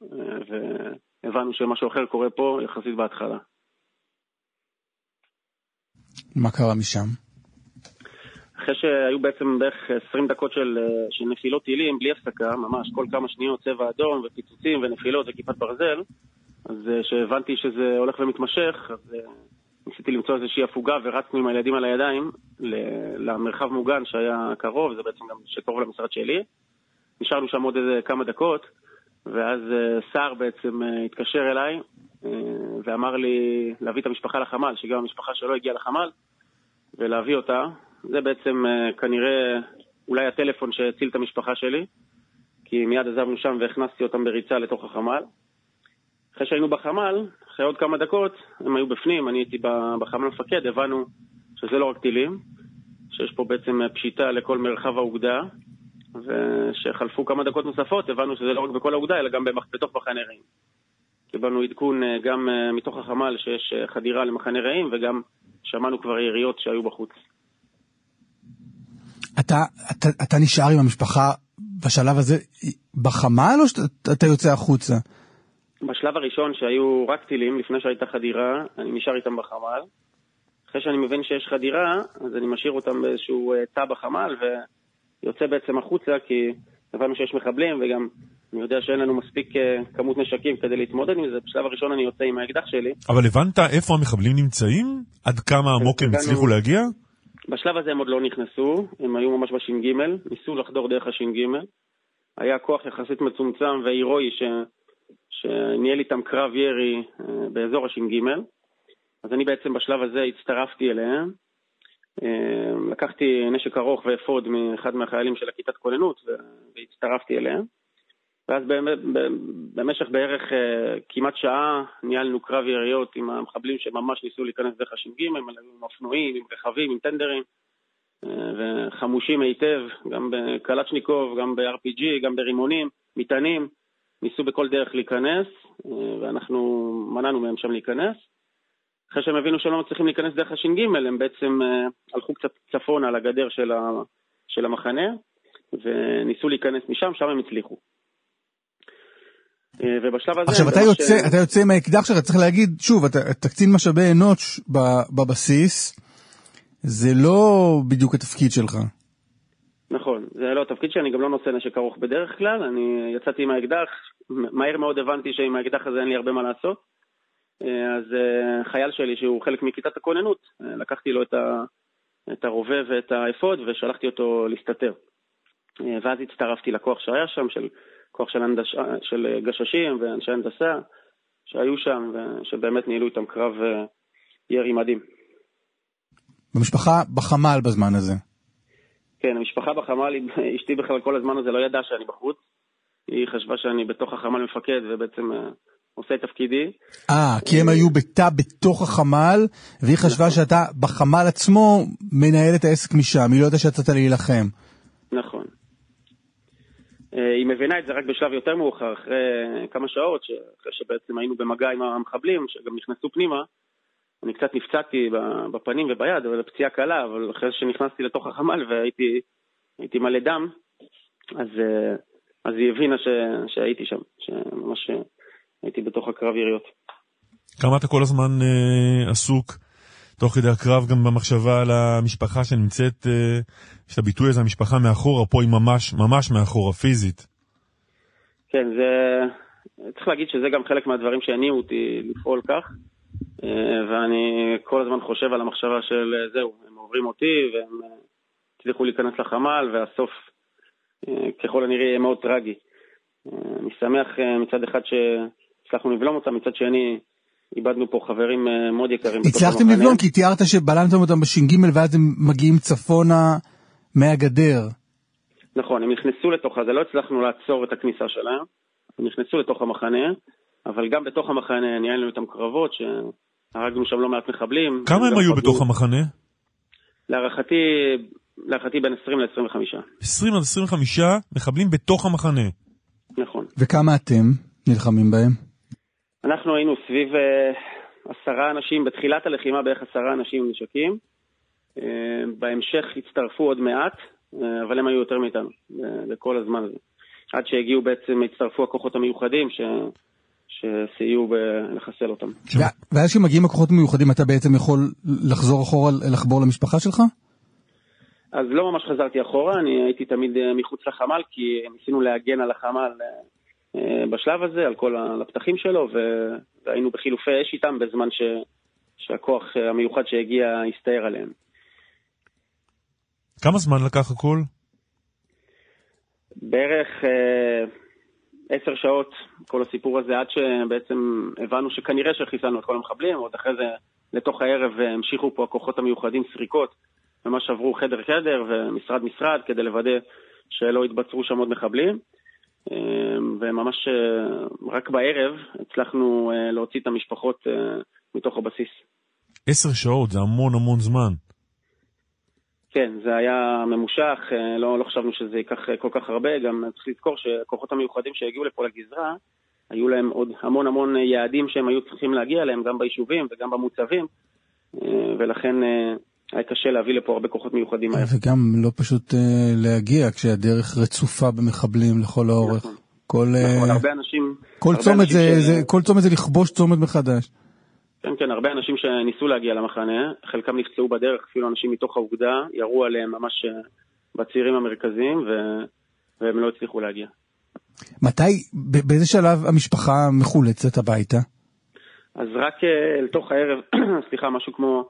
S8: והבנו שמשהו אחר קורה פה יחסית בהתחלה.
S1: מה קרה משם?
S8: אחרי שהיו בעצם בערך 20 דקות של, של נפילות טילים בלי הפסקה, ממש כל כמה שניות צבע אדום ופיצוצים ונפילות וכיפת ברזל, אז כשהבנתי שזה הולך ומתמשך, אז ניסיתי למצוא איזושהי הפוגה ורצנו עם הילדים על הידיים למרחב מוגן שהיה קרוב, זה בעצם גם שקרוב למשרד שלי. נשארנו שם עוד איזה כמה דקות, ואז שר בעצם התקשר אליי ואמר לי להביא את המשפחה לחמ"ל, שגם המשפחה שלו הגיעה לחמ"ל, ולהביא אותה. זה בעצם כנראה אולי הטלפון שהציל את המשפחה שלי, כי מיד עזבנו שם והכנסתי אותם בריצה לתוך החמ"ל. אחרי שהיינו בחמ"ל, אחרי עוד כמה דקות, הם היו בפנים, אני הייתי בחמ"ל מפקד, הבנו שזה לא רק טילים, שיש פה בעצם פשיטה לכל מרחב האוגדה, ושחלפו כמה דקות נוספות, הבנו שזה לא רק בכל האוגדה, אלא גם בתוך מחנה רעים. קיבלנו עדכון גם מתוך החמ"ל שיש חדירה למחנה רעים, וגם שמענו כבר יריות שהיו בחוץ.
S1: אתה, אתה, אתה נשאר עם המשפחה בשלב הזה, בחמ"ל או שאתה יוצא החוצה?
S8: בשלב הראשון שהיו רק טילים, לפני שהייתה חדירה, אני נשאר איתם בחמ"ל. אחרי שאני מבין שיש חדירה, אז אני משאיר אותם באיזשהו אה, תא בחמ"ל ויוצא בעצם החוצה, כי הבנו שיש מחבלים וגם אני יודע שאין לנו מספיק אה, כמות נשקים כדי להתמודד עם זה. בשלב הראשון אני יוצא עם האקדח שלי.
S2: אבל הבנת איפה המחבלים נמצאים? עד כמה עמוק הם הצליחו להגיע?
S8: בשלב הזה הם עוד לא נכנסו, הם היו ממש בש"ג, ניסו לחדור דרך הש"ג. היה כוח יחסית מצומצם והירואי ש... שניהל איתם קרב ירי אה, באזור הש"ג. אז אני בעצם בשלב הזה הצטרפתי אליהם. אה, לקחתי נשק ארוך ואפוד מאחד מהחיילים של הכיתת כוננות והצטרפתי אליהם. ואז במשך בערך אה, כמעט שעה ניהלנו קרב יריות עם המחבלים שממש ניסו להיכנס דרך הש"ג, הם היו עם אופנועים, עם רכבים, עם טנדרים, וחמושים היטב, גם בקלצ'ניקוב, גם ב-RPG, גם ברימונים, מטענים. ניסו בכל דרך להיכנס, אה, ואנחנו מנענו מהם שם להיכנס. אחרי שהם הבינו שהם לא מצליחים להיכנס דרך הש"ג, הם בעצם אה, הלכו קצת צפונה לגדר של המחנה, וניסו להיכנס משם, שם הם הצליחו. אה, ובשלב הזה...
S1: עכשיו, אתה יוצא, ש... אתה יוצא עם האקדח שלך, צריך להגיד, שוב, אתה, אתה קצין משאבי אנוש בבסיס, זה לא בדיוק התפקיד שלך.
S8: נכון, זה לא התפקיד שלי, אני גם לא נושא נשק ארוך בדרך כלל, אני יצאתי עם האקדח, מהר מאוד הבנתי שעם האקדח הזה אין לי הרבה מה לעשות. אה, אז אה, חייל שלי, שהוא חלק מכיתת הכוננות, אה, לקחתי לו את, ה, את הרובה ואת האפוד ושלחתי אותו להסתתר. ואז הצטרפתי לכוח שהיה שם, של כוח של, הנדש, של גששים ואנשי הנדסה שהיו שם, ושבאמת ניהלו איתם קרב ירי מדהים.
S1: במשפחה בחמ"ל בזמן הזה.
S8: כן, המשפחה בחמ"ל, אשתי בכלל כל הזמן הזה לא ידעה שאני בחוץ. היא חשבה שאני בתוך החמ"ל מפקד ובעצם uh, עושה את תפקידי.
S1: אה, כי הם היו בתא בתוך החמ"ל, והיא חשבה נכון. שאתה בחמ"ל עצמו מנהל את העסק משם, היא לא יודעת שיצאת להילחם.
S8: Uh, היא מבינה את זה רק בשלב יותר מאוחר, אחרי כמה שעות, אחרי שבעצם היינו במגע עם המחבלים, שגם נכנסו פנימה. אני קצת נפצעתי בפנים וביד, אבל פציעה קלה, אבל אחרי שנכנסתי לתוך החמ"ל והייתי מלא דם, אז, אה, אז היא הבינה ש, שהייתי שם, שממש הייתי בתוך הקרב יריות.
S2: כמה אתה כל הזמן אה, עסוק, תוך כדי הקרב, גם במחשבה על המשפחה שנמצאת, אה, יש את הביטוי הזה, המשפחה מאחורה, פה היא ממש, ממש מאחורה, פיזית.
S8: כן, זה... צריך להגיד שזה גם חלק מהדברים שהניעו אותי לפעול כך. אה, ואני כל הזמן חושב על המחשבה של אה, זהו, הם עוברים אותי והם הצליחו להיכנס לחמ"ל והסוף ככל הנראה יהיה מאוד טרגי. אני שמח מצד אחד שהצלחנו לבלום אותם, מצד שני איבדנו פה חברים מאוד יקרים.
S1: הצלחתם לבלום כי תיארת שבלמתם אותם בש"ג ואז הם מגיעים צפונה מהגדר.
S8: נכון, הם נכנסו לתוך זה, לא הצלחנו לעצור את הכניסה שלהם, הם נכנסו לתוך המחנה, אבל גם בתוך המחנה ניהלנו איתם קרבות, שהרגנו שם לא מעט מחבלים.
S2: כמה הם היו חבלו... בתוך המחנה?
S8: להערכתי, להערכתי בין 20 ל-25.
S2: 20 עד 25 מחבלים בתוך המחנה.
S8: נכון.
S1: וכמה אתם נלחמים בהם?
S8: אנחנו היינו סביב uh, עשרה אנשים, בתחילת הלחימה בערך עשרה אנשים עם נשקים. Uh, בהמשך הצטרפו עוד מעט, uh, אבל הם היו יותר מאיתנו, בכל הזמן הזה. עד שהגיעו בעצם, הצטרפו הכוחות המיוחדים, ש... שסייעו לחסל אותם.
S1: ואז כשמגיעים הכוחות המיוחדים אתה בעצם יכול לחזור אחורה, לחבור למשפחה שלך?
S8: אז לא ממש חזרתי אחורה, אני הייתי תמיד מחוץ לחמ"ל, כי ניסינו להגן על החמ"ל בשלב הזה, על כל הפתחים שלו, והיינו בחילופי אש איתם בזמן ש... שהכוח המיוחד שהגיע הסתער עליהם.
S2: כמה זמן לקח הכל?
S8: בערך... אה, עשר שעות, כל הסיפור הזה, עד שבעצם הבנו שכנראה שחיסלנו את כל המחבלים, עוד אחרי זה לתוך הערב המשיכו פה הכוחות המיוחדים סריקות, ממש עברו חדר-חדר ומשרד משרד כדי לוודא שלא יתבצרו שם עוד מחבלים. אמ, וממש אה, רק בערב הצלחנו אה, להוציא את המשפחות אה, מתוך הבסיס.
S2: עשר שעות, זה המון המון זמן.
S8: כן, זה היה ממושך, לא, לא חשבנו שזה ייקח כל כך הרבה, גם צריך לזכור שהכוחות המיוחדים שהגיעו לפה לגזרה, היו להם עוד המון המון יעדים שהם היו צריכים להגיע אליהם, גם ביישובים וגם במוצבים, ולכן היה קשה להביא לפה הרבה כוחות מיוחדים.
S1: וגם לא פשוט אה, להגיע כשהדרך רצופה במחבלים לכל האורך.
S8: נכון.
S1: כל, אה,
S8: נכון, הרבה אנשים...
S1: כל
S8: הרבה
S1: צומת
S8: אנשים
S1: זה,
S8: ש-
S1: זה, כל צומת זה לכבוש צומת מחדש.
S8: כן, כן, הרבה אנשים שניסו להגיע למחנה, חלקם נפצעו בדרך, אפילו אנשים מתוך האוגדה, ירו עליהם ממש אה, בצירים המרכזיים, ו... והם לא הצליחו להגיע.
S1: מתי, באיזה שלב המשפחה מחולצת הביתה?
S8: אז רק אל תוך הערב, סליחה, משהו כמו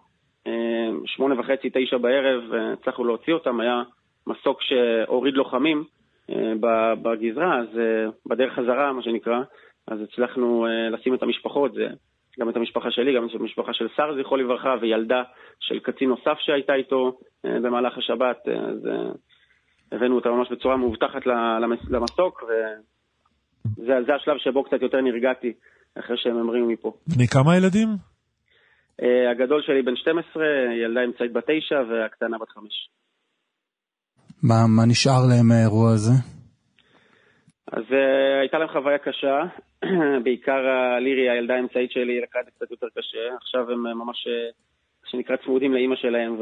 S8: שמונה וחצי, תשע בערב, הצלחנו להוציא אותם, היה מסוק שהוריד לוחמים אה, בגזרה, אז אה, בדרך חזרה, מה שנקרא, אז הצלחנו אה, לשים את המשפחות, זה גם את המשפחה שלי, גם את המשפחה של שר, זכרו לברכה, וילדה של קצין נוסף שהייתה איתו במהלך השבת, אז הבאנו אותה ממש בצורה מאובטחת למסוק, וזה זה השלב שבו קצת יותר נרגעתי אחרי שהם המריאו מפה.
S2: בני כמה ילדים?
S8: אה, הגדול שלי בן 12, ילדה אמצעית בת 9 והקטנה בת 5.
S1: מה, מה נשאר להם מהאירוע הזה?
S8: אז uh, הייתה להם חוויה קשה, בעיקר uh, לירי, הילדה האמצעית שלי, לקחה את זה קצת יותר קשה. עכשיו הם uh, ממש, uh, שנקרא, צמודים לאימא שלהם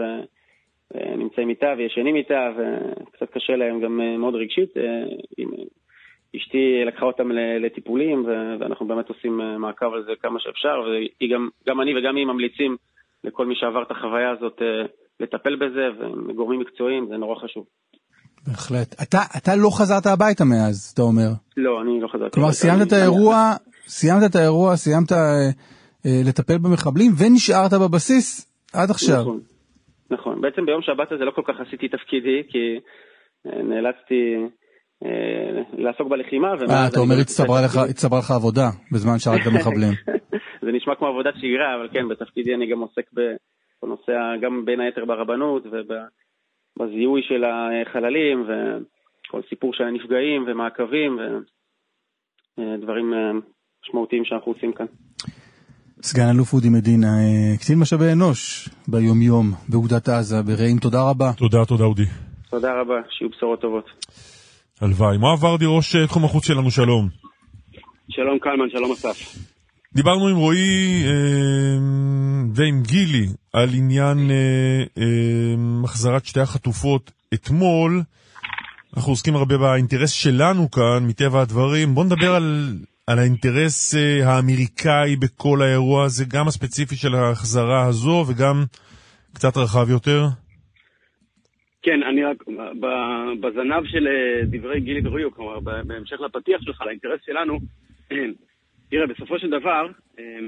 S8: ונמצאים איתה וישנים איתה, וקצת קשה להם גם uh, מאוד רגשית. אשתי לקחה אותם לטיפולים, ואנחנו באמת עושים uh, מעקב על זה כמה שאפשר, וגם גם אני וגם היא ממליצים לכל מי שעבר את החוויה הזאת uh, לטפל בזה, וגורמים מקצועיים, זה נורא חשוב.
S1: בהחלט. אתה, אתה לא חזרת הביתה מאז, אתה אומר.
S8: לא, אני לא חזרתי.
S1: כלומר. סיימת את
S8: אני-
S1: האירוע, סיימת את האירוע, סיימת אה, אה, לטפל במחבלים ונשארת בבסיס עד עכשיו.
S8: נכון, נכון. בעצם ביום שבת הזה לא כל כך עשיתי תפקידי, כי אה, נאלצתי אה, לעסוק בלחימה.
S1: אה, אתה אומר הצטברה לך,
S8: בתפקיד-
S1: הצטברה לך עבודה בזמן שהרגת מחבלים.
S8: זה נשמע כמו עבודת שגרה, אבל כן, בתפקידי אני גם עוסק ב- בנושא, גם בין היתר ברבנות ובזיהוי של החללים וכל סיפור של הנפגעים ומעקבים ודברים אה, משמעותיים שאנחנו עושים כאן.
S1: סגן אלוף אודי מדינה, אה, קצין משאבי אנוש ביום-יום באוגדת עזה, ברעים, תודה רבה.
S2: תודה, תודה אודי.
S8: תודה רבה, שיהיו בשורות טובות.
S2: הלוואי. מואב ורדי, ראש אה, תחום החוץ שלנו, שלום.
S9: שלום קלמן, שלום אסף.
S2: דיברנו עם רועי אה, ועם גילי על עניין אה, אה, החזרת שתי החטופות אתמול. אנחנו עוסקים הרבה באינטרס שלנו כאן, מטבע הדברים. בואו נדבר על, על האינטרס אה, האמריקאי בכל האירוע הזה, גם הספציפי של ההחזרה הזו וגם קצת רחב יותר.
S9: כן, אני רק, בזנב של אה, דברי גילי ורויו, כלומר, בהמשך לפתיח שלך, לאינטרס שלנו, תראה, בסופו של דבר, אה,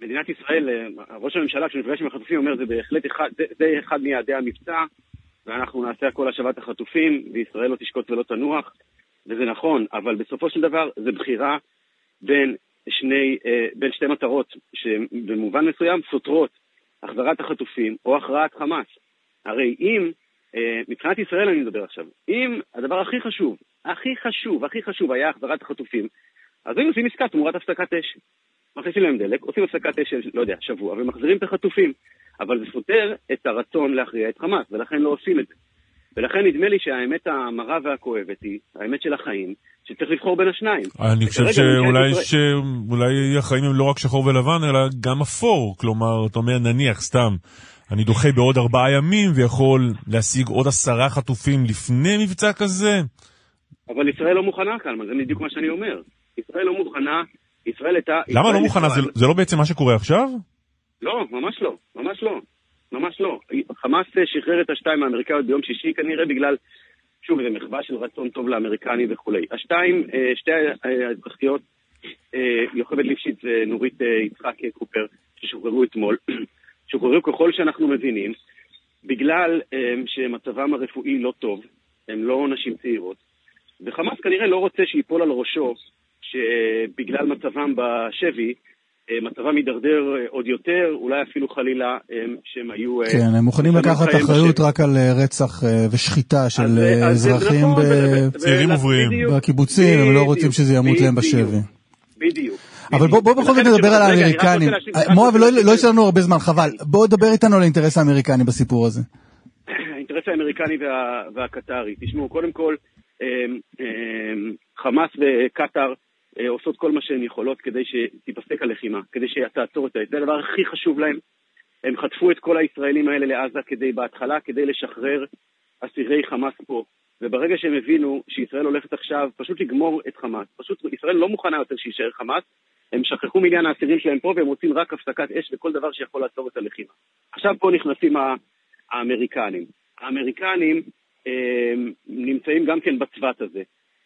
S9: מדינת ישראל, אה, ראש הממשלה, כשהוא נפגש עם החטופים, אומר, זה בהחלט אחד, זה, זה אחד מיעדי המבצע, ואנחנו נעשה הכל להשבת החטופים, וישראל לא תשקוט ולא תנוח, וזה נכון, אבל בסופו של דבר, זה בחירה בין שני, בין שתי מטרות, שבמובן מסוים סותרות, החזרת החטופים או הכרעת חמאס. הרי אם, מבחינת ישראל אני מדבר עכשיו, אם הדבר הכי חשוב, הכי חשוב, הכי חשוב היה החזרת החטופים, אז היינו עושים עסקה תמורת הפסקת אש. מכניסים להם דלק, עושים הפסקת אש של, לא יודע, שבוע, ומחזירים את החטופים. אבל זה סותר את הרצון להכריע את חמאס, ולכן לא עושים את זה. ולכן נדמה לי שהאמת המרה והכואבת היא, האמת של החיים, שצריך לבחור בין השניים.
S2: אני חושב שאולי שאולי החיים הם לא רק שחור ולבן, אלא גם אפור. כלומר, אתה אומר, נניח, סתם, אני דוחה בעוד ארבעה ימים ויכול להשיג עוד עשרה חטופים לפני מבצע כזה?
S9: אבל ישראל לא מוכנה, קלמן, זה בדיוק מה שאני אומר. ישראל לא מוכנה, ישראל הייתה...
S2: למה
S9: ישראל
S2: לא מוכנה? זה,
S9: ישראל-
S2: זה לא בעצם מה שקורה עכשיו?
S9: לא, ממש לא, ממש לא, ממש לא. חמאס שחרר את השתיים האמריקאיות ביום שישי כנראה בגלל, שוב, זה מחווה של רצון טוב לאמריקנים וכולי. השתיים, אה, שתי אה, האזרחיות, אה, יוכבד ליפשיץ ונורית יצחק קופר, ששוחררו אתמול, שוחררו ככל שאנחנו מבינים, בגלל אה, שמצבם הרפואי לא טוב, הם לא נשים צעירות, וחמאס כנראה לא רוצה שיפול על ראשו שבגלל מצבם בשבי, אה, מצבם יידרדר אה, עוד יותר, אולי אפילו חלילה אה, שהם היו...
S1: כן, הם מוכנים לקחת אחריות. רק על רצח ושחיטה של
S9: אז,
S1: אה,
S9: אז
S1: אזרחים
S9: נכון,
S1: ב-
S2: צעירים.
S9: בדיוק,
S1: בקיבוצים, הם לא רוצים שזה ימות להם בשבי.
S9: בדיוק.
S1: אבל בוא, בכל זאת נדבר על האמריקנים. מואב, לא לא יש לנו הרבה זמן, חבל. בוא דבר איתנו על האינטרס האמריקני בסיפור הזה.
S9: האינטרס האמריקני וה, והקטרי. תשמעו, קודם כל, אה, אה, חמאס וקטאר אה, עושות כל מה שהן יכולות כדי שתיפסק הלחימה, כדי שתעצור את זה. זה הדבר הכי חשוב להם. הם חטפו את כל הישראלים האלה לעזה כדי, בהתחלה, כדי לשחרר אסירי חמאס פה. וברגע שהם הבינו שישראל הולכת עכשיו פשוט לגמור את חמאס, פשוט ישראל לא מוכנה יותר שיישאר חמאס, הם שכחו מעניין האסירים שלהם פה והם רוצים רק הפסקת אש וכל דבר שיכול לעצור את הלחימה. עכשיו פה נכנסים האמריקנים. האמריקנים אה, נמצאים גם כן בצוות הזה.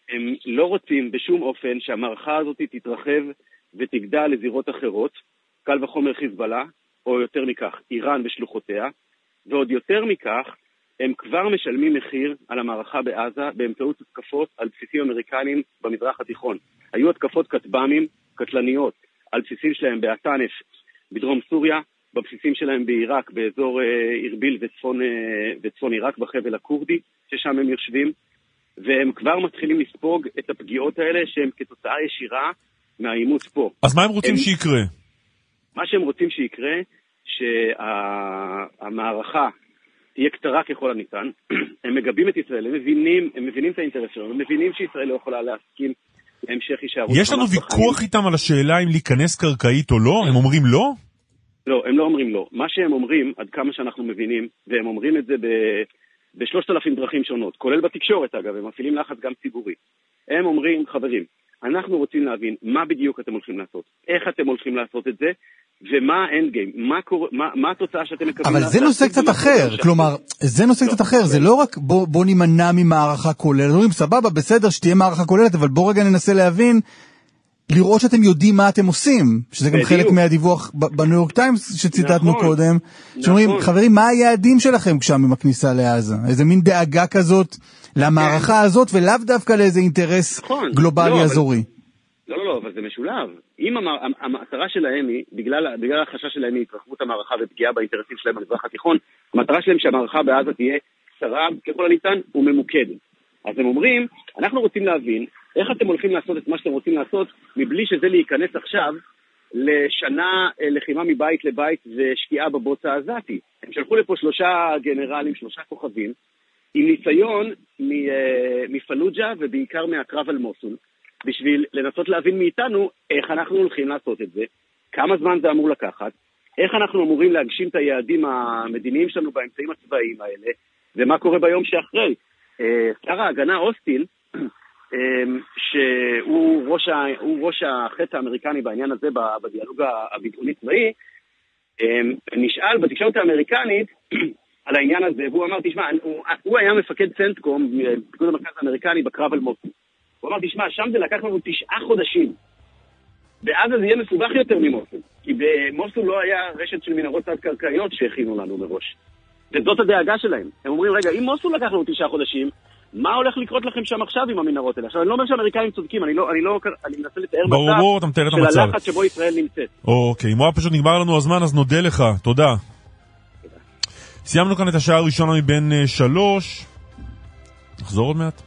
S9: הם לא רוצים בשום אופן שהמערכה הזאת תתרחב ותגדל לזירות אחרות, קל וחומר חיזבאללה, או יותר מכך, איראן ושלוחותיה, ועוד יותר מכך, הם כבר משלמים מחיר על המערכה בעזה באמצעות התקפות על בסיסים אמריקניים במזרח התיכון. היו התקפות כטב"מים קטלניות על בסיסים שלהם באטאנף בדרום סוריה, בבסיסים שלהם בעיראק, באזור ארביל אה, וצפון, אה, וצפון עיראק, בחבל הכורדי, ששם הם יושבים, והם כבר מתחילים לספוג את הפגיעות האלה שהן כתוצאה ישירה מהאימוץ פה.
S2: אז מה הם רוצים הם... שיקרה?
S9: מה שהם רוצים שיקרה, שהמערכה תהיה קצרה ככל הניתן. הם מגבים את ישראל, הם מבינים, הם מבינים את האינטרס שלנו, הם מבינים שישראל לא יכולה להסכים להמשך הישארות
S2: יש לנו ויכוח איתם על השאלה אם להיכנס קרקעית או לא? הם אומרים לא?
S9: לא, הם לא אומרים לא. מה שהם אומרים, עד כמה שאנחנו מבינים, והם אומרים את זה ב... בשלושת אלפים דרכים שונות, כולל בתקשורת אגב, הם מפעילים לחץ גם ציבורי. הם אומרים, חברים, אנחנו רוצים להבין מה בדיוק אתם הולכים לעשות, איך אתם הולכים לעשות את זה, ומה האנד גיים, מה, מה, מה התוצאה שאתם מקבלים.
S1: אבל זה נושא קצת אחר, כלומר, זה נושא קצת אחר, זה לא רק בוא, בוא נימנע ממערכה כוללת, אומרים סבבה, בסדר, שתהיה מערכה כוללת, אבל בוא רגע ננסה להבין, לראות שאתם יודעים מה אתם עושים, שזה גם חלק מהדיווח בניו יורק טיימס שציטטנו נכון, קודם, שאומרים, נכון. חברים, מה היעדים שלכם שם עם הכניסה לעזה? איזה מין דאגה כזאת למערכה כן. הזאת, ולאו דווקא לאיזה אינטרס נכון, גלובלי לא, אזורי. אבל...
S9: לא, לא, לא, אבל זה משולב. אם המטרה שלהם היא, בגלל, בגלל החשש שלהם מהתרחבות המערכה ופגיעה באינטרסים שלהם במזרח התיכון, המטרה שלהם שהמערכה בעזה תהיה קצרה ככל הניתן וממוקדת. אז הם אומרים, אנחנו רוצים להבין איך אתם הולכים לעשות את מה שאתם רוצים לעשות מבלי שזה להיכנס עכשיו לשנה אה, לחימה מבית לבית ושקיעה בבוץ העזתי. הם שלחו לפה שלושה גנרלים, שלושה כוכבים, עם ניסיון אה, מפלוג'ה ובעיקר מהקרב על מוסול. בשביל לנסות להבין מאיתנו איך אנחנו הולכים לעשות את זה, כמה זמן זה אמור לקחת, איך אנחנו אמורים להגשים את היעדים המדיניים שלנו באמצעים הצבאיים האלה, ומה קורה ביום שאחרי. אה, שר ההגנה אוסטין, אה, שהוא ראש, ראש החטא האמריקני בעניין הזה בדיאלוג הביטחוני-צבאי, נשאל בתקשורת האמריקנית על העניין הזה, והוא אמר, תשמע, הוא, הוא היה מפקד צנטקום, פיקוד המרכז האמריקני בקרב על מוסקו. הוא אמר, תשמע, שם זה לקח לנו תשעה חודשים. בעזה זה יהיה מסובך יותר ממוסול, כי במוסול לא היה רשת של מנהרות תת-קרקעיות שהכינו לנו מראש. וזאת הדאגה שלהם. הם אומרים, רגע, אם מוסול לקח לנו תשעה חודשים, מה הולך לקרות לכם שם עכשיו עם המנהרות האלה? עכשיו, אני לא אומר שהאמריקאים צודקים, אני לא, אני לא, אני מנסה לתאר מצב של הלחץ שבו ישראל נמצאת.
S2: אוקיי, אם הוא היה פשוט נגמר לנו הזמן, אז נודה לך, תודה. סיימנו כאן את השעה הראשונה מבין uh, שלוש. נחזור עוד מעט.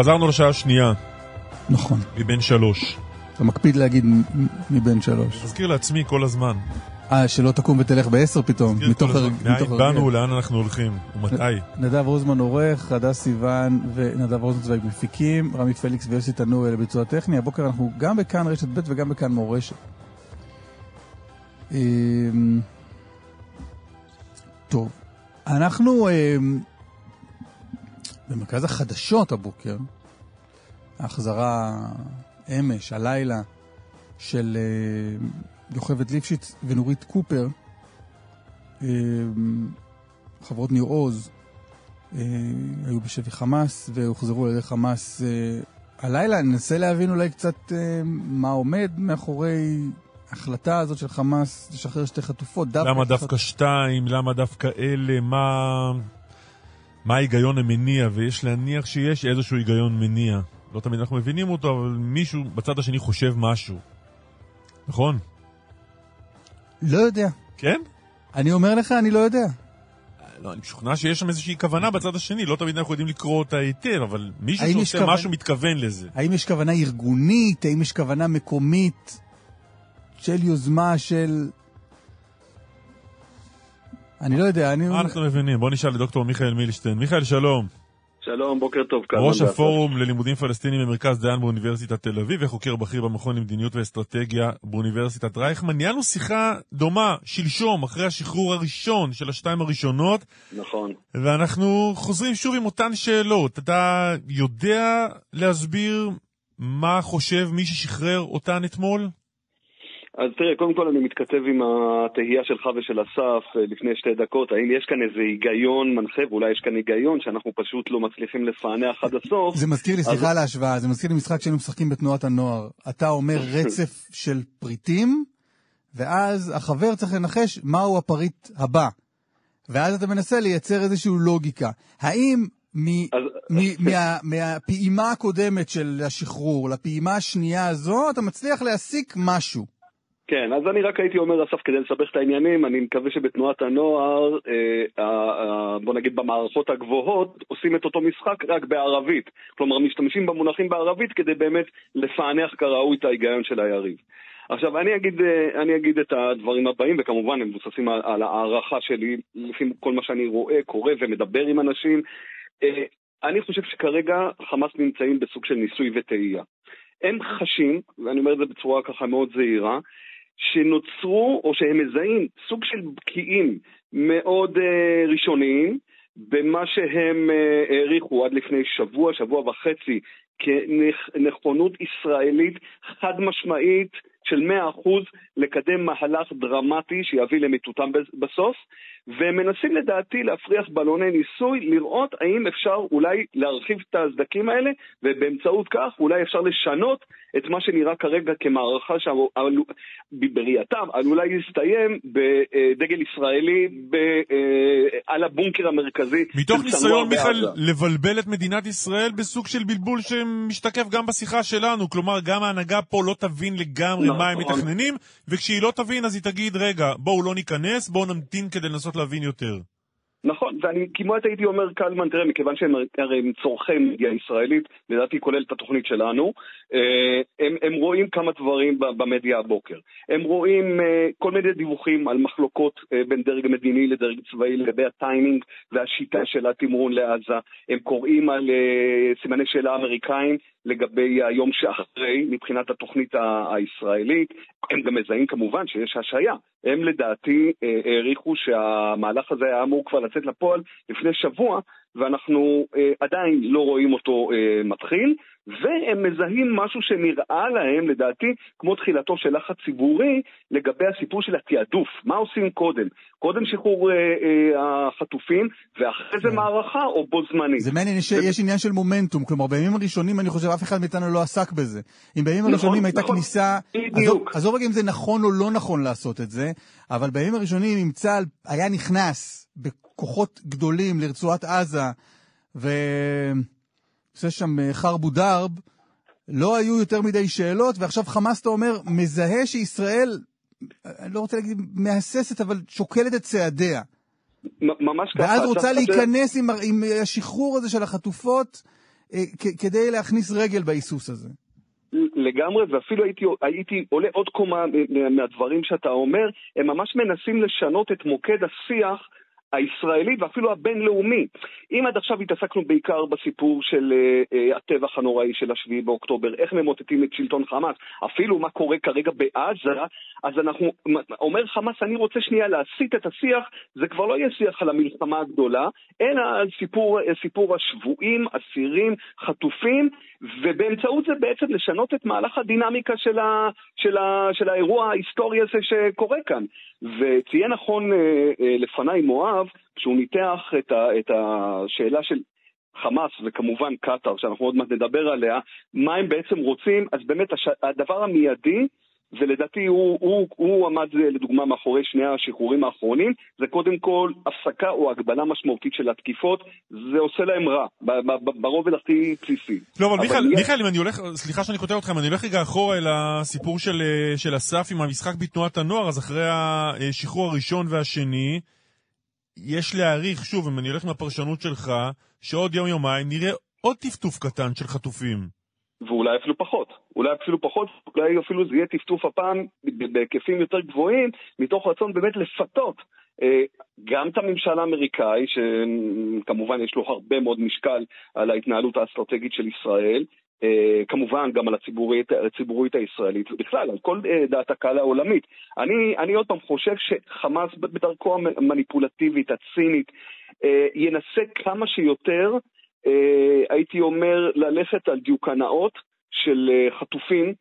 S2: חזרנו לשעה השנייה.
S1: נכון.
S2: מבין שלוש.
S1: אתה מקפיד להגיד מבין שלוש.
S2: מזכיר לעצמי כל הזמן.
S1: אה, שלא תקום ותלך בעשר פתאום, מתוך. הרגל.
S2: מאין באנו, לאן אנחנו הולכים, ומתי.
S1: נדב רוזמן עורך, הדס סיוון ונדב רוזנצוויג מפיקים, רמי פליקס ויוסי תנור לביצוע טכני. הבוקר אנחנו גם בכאן רשת ב' וגם בכאן מורשת. אמ, טוב, אנחנו אמ, במרכז החדשות הבוקר, ההחזרה אמש, הלילה, של אה, יוכבד ליפשיץ ונורית קופר, אה, חברות ניר עוז, אה, היו בשבי חמאס והוחזרו על ידי חמאס הלילה. ננסה להבין אולי קצת מה עומד מאחורי ההחלטה הזאת של חמאס לשחרר שתי חטופות.
S2: למה דווקא שתיים? למה דווקא אלה? מה... מה ההיגיון המניע? ויש להניח שיש איזשהו היגיון מניע. לא תמיד אנחנו מבינים אותו, אבל מישהו בצד השני חושב משהו. נכון?
S1: לא יודע.
S2: כן?
S1: אני אומר לך, אני לא יודע.
S2: לא, אני משוכנע שיש שם איזושהי כוונה בצד השני, לא תמיד אנחנו יודעים לקרוא אותה היטב, אבל מישהו שעושה
S1: כוון-
S2: משהו מתכוון לזה.
S1: האם יש כוונה ארגונית? האם יש כוונה מקומית של יוזמה של... אני לא יודע, אני...
S2: מה אנחנו מבינים? בוא נשאל את דוקטור מיכאל מילשטיין. מיכאל, שלום.
S10: שלום, בוקר טוב. קלמן
S2: ראש. הפורום ללימודים פלסטינים במרכז דיין באוניברסיטת תל אביב וחוקר בכיר במכון למדיניות ואסטרטגיה באוניברסיטת רייכמן. ניהלנו שיחה דומה שלשום, אחרי השחרור הראשון של השתיים הראשונות,
S10: נכון.
S2: ואנחנו חוזרים שוב עם אותן שאלות. אתה יודע להסביר מה חושב מי ששחרר אותן אתמול?
S10: אז תראה, קודם כל אני מתכתב עם התהייה שלך ושל אסף אה, לפני שתי דקות, האם יש כאן איזה היגיון מנחה, ואולי יש כאן היגיון שאנחנו פשוט לא מצליחים לפענח עד הסוף.
S1: זה מזכיר לי, סליחה על ההשוואה, זה מזכיר לי משחק שהיינו משחקים בתנועת הנוער. אתה אומר רצף של פריטים, ואז החבר צריך לנחש מהו הפריט הבא. ואז אתה מנסה לייצר איזושהי לוגיקה. האם מהפעימה הקודמת של השחרור לפעימה השנייה הזו, אתה מצליח להסיק משהו.
S10: כן, אז אני רק הייתי אומר, אסף, כדי לסבך את העניינים, אני מקווה שבתנועת הנוער, אה, אה, בוא נגיד במערכות הגבוהות, עושים את אותו משחק רק בערבית. כלומר, משתמשים במונחים בערבית כדי באמת לפענח כראוי את ההיגיון של היריב. עכשיו, אני אגיד, אה, אני אגיד את הדברים הבאים, וכמובן הם מבוססים על, על הערכה שלי, לפי כל מה שאני רואה, קורא ומדבר עם אנשים. אה, אני חושב שכרגע חמאס נמצאים בסוג של ניסוי וטעייה. הם חשים, ואני אומר את זה בצורה ככה מאוד זהירה, שנוצרו, או שהם מזהים, סוג של בקיאים מאוד uh, ראשוניים במה שהם uh, העריכו עד לפני שבוע, שבוע וחצי, כנכונות ישראלית חד משמעית של 100% לקדם מהלך דרמטי שיביא למיטוטם בסוף, והם מנסים לדעתי להפריח בלוני ניסוי, לראות האם אפשר אולי להרחיב את הסדקים האלה, ובאמצעות כך אולי אפשר לשנות את מה שנראה כרגע כמערכה שבראייתם עלולה להסתיים בדגל ישראלי ב, על הבונקר המרכזי.
S2: מתוך ניסיון, מיכאל. לבלבל את מדינת ישראל בסוג של בלבול שמשתקף גם בשיחה שלנו. כלומר, גם ההנהגה פה לא תבין לגמרי
S10: נכון.
S2: מה הם מתכננים, וכשהיא לא תבין אז היא תגיד, רגע, בואו לא ניכנס, בואו נמתין כדי לנסות להבין יותר.
S10: נכון, ואני כמעט הייתי אומר קלמן, תראה, מכיוון שהם הרי הם צורכי מדיה ישראלית, לדעתי כולל את התוכנית שלנו, אה, הם, הם רואים כמה דברים במדיה הבוקר. הם רואים אה, כל מיני דיווחים על מחלוקות אה, בין דרג מדיני לדרג צבאי לגבי הטיימינג והשיטה של התמרון לעזה. הם קוראים על סימני שאלה אמריקאים לגבי היום שאחרי מבחינת התוכנית הישראלית. הם גם מזהים כמובן שיש השעיה. הם לדעתי אה, העריכו שהמהלך הזה היה אמור כבר לצאת לפועל לפני שבוע, ואנחנו אה, עדיין לא רואים אותו אה, מתחיל, והם מזהים משהו שנראה להם, לדעתי, כמו תחילתו של לחץ ציבורי לגבי הסיפור של התעדוף. מה עושים קודם? קודם שחרור אה, אה, החטופים, ואחרי זה מערכה, או בו זמנית?
S1: זה מעניין, יש, יש עניין של מומנטום, כלומר בימים הראשונים אני חושב אף אחד מאיתנו לא עסק בזה. אם בימים
S10: נכון,
S1: הראשונים הייתה
S10: נכון.
S1: כניסה,
S10: בדיוק.
S1: עזוב רגע אם זה נכון או לא נכון לעשות את זה, אבל בימים הראשונים אם צה"ל היה נכנס בכוחות גדולים לרצועת עזה ועושה שם אה, חרבו דרב, לא היו יותר מדי שאלות, ועכשיו חמאס, אתה אומר, מזהה שישראל, אני לא רוצה להגיד מהססת, אבל שוקלת את צעדיה.
S10: ממש ככה.
S1: ואז רוצה להיכנס עם, עם השחרור הזה של החטופות אה, כדי להכניס רגל בהיסוס הזה.
S10: לגמרי, ואפילו הייתי, הייתי עולה עוד קומה מהדברים שאתה אומר, הם ממש מנסים לשנות את מוקד השיח הישראלי ואפילו הבינלאומי. אם עד עכשיו התעסקנו בעיקר בסיפור של uh, uh, הטבח הנוראי של השביעי באוקטובר, איך ממוטטים את שלטון חמאס, אפילו מה קורה כרגע בעזה, אז אנחנו, אומר חמאס, אני רוצה שנייה להסיט את השיח, זה כבר לא יהיה שיח על המלחמה הגדולה, אלא על סיפור, אה, סיפור השבויים, אסירים, חטופים, ובאמצעות זה בעצם לשנות את מהלך הדינמיקה של, ה, של, ה, של האירוע ההיסטורי הזה שקורה כאן. וציין נכון uh, uh, לפניי מואב, כשהוא ניתח את, ה, את השאלה של חמאס וכמובן קטאר, שאנחנו עוד מעט נדבר עליה, מה הם בעצם רוצים, אז באמת הש... הדבר המיידי ולדעתי הוא, הוא, הוא עמד לדוגמה מאחורי שני השחרורים האחרונים, זה קודם כל הפסקה או הגבלה משמעותית של התקיפות, זה עושה להם רע, ברובד הכי בסיסי.
S2: לא, אבל, אבל מיכאל, יש... מיכאל, אם אני הולך, סליחה שאני כותב אותך, אם אני הולך רגע אחורה אל הסיפור של, של אסף עם המשחק בתנועת הנוער, אז אחרי השחרור הראשון והשני, יש להעריך, שוב, אם אני הולך עם הפרשנות שלך, שעוד יום-יומיים נראה עוד טפטוף קטן של חטופים.
S10: ואולי אפילו פחות. אולי אפילו פחות, אולי אפילו זה יהיה טפטוף הפעם בהיקפים יותר גבוהים, מתוך רצון באמת לפתות אה, גם את הממשל האמריקאי, שכמובן יש לו הרבה מאוד משקל על ההתנהלות האסטרטגית של ישראל, כמובן גם על הציבורית, הציבורית הישראלית, ובכלל על כל אה, דעת הקהל העולמית. אני, אני עוד פעם חושב שחמאס בדרכו המניפולטיבית, הצינית, ינסה כמה שיותר אה, הייתי אומר, ללכת על דיוקנאות של אה, חטופים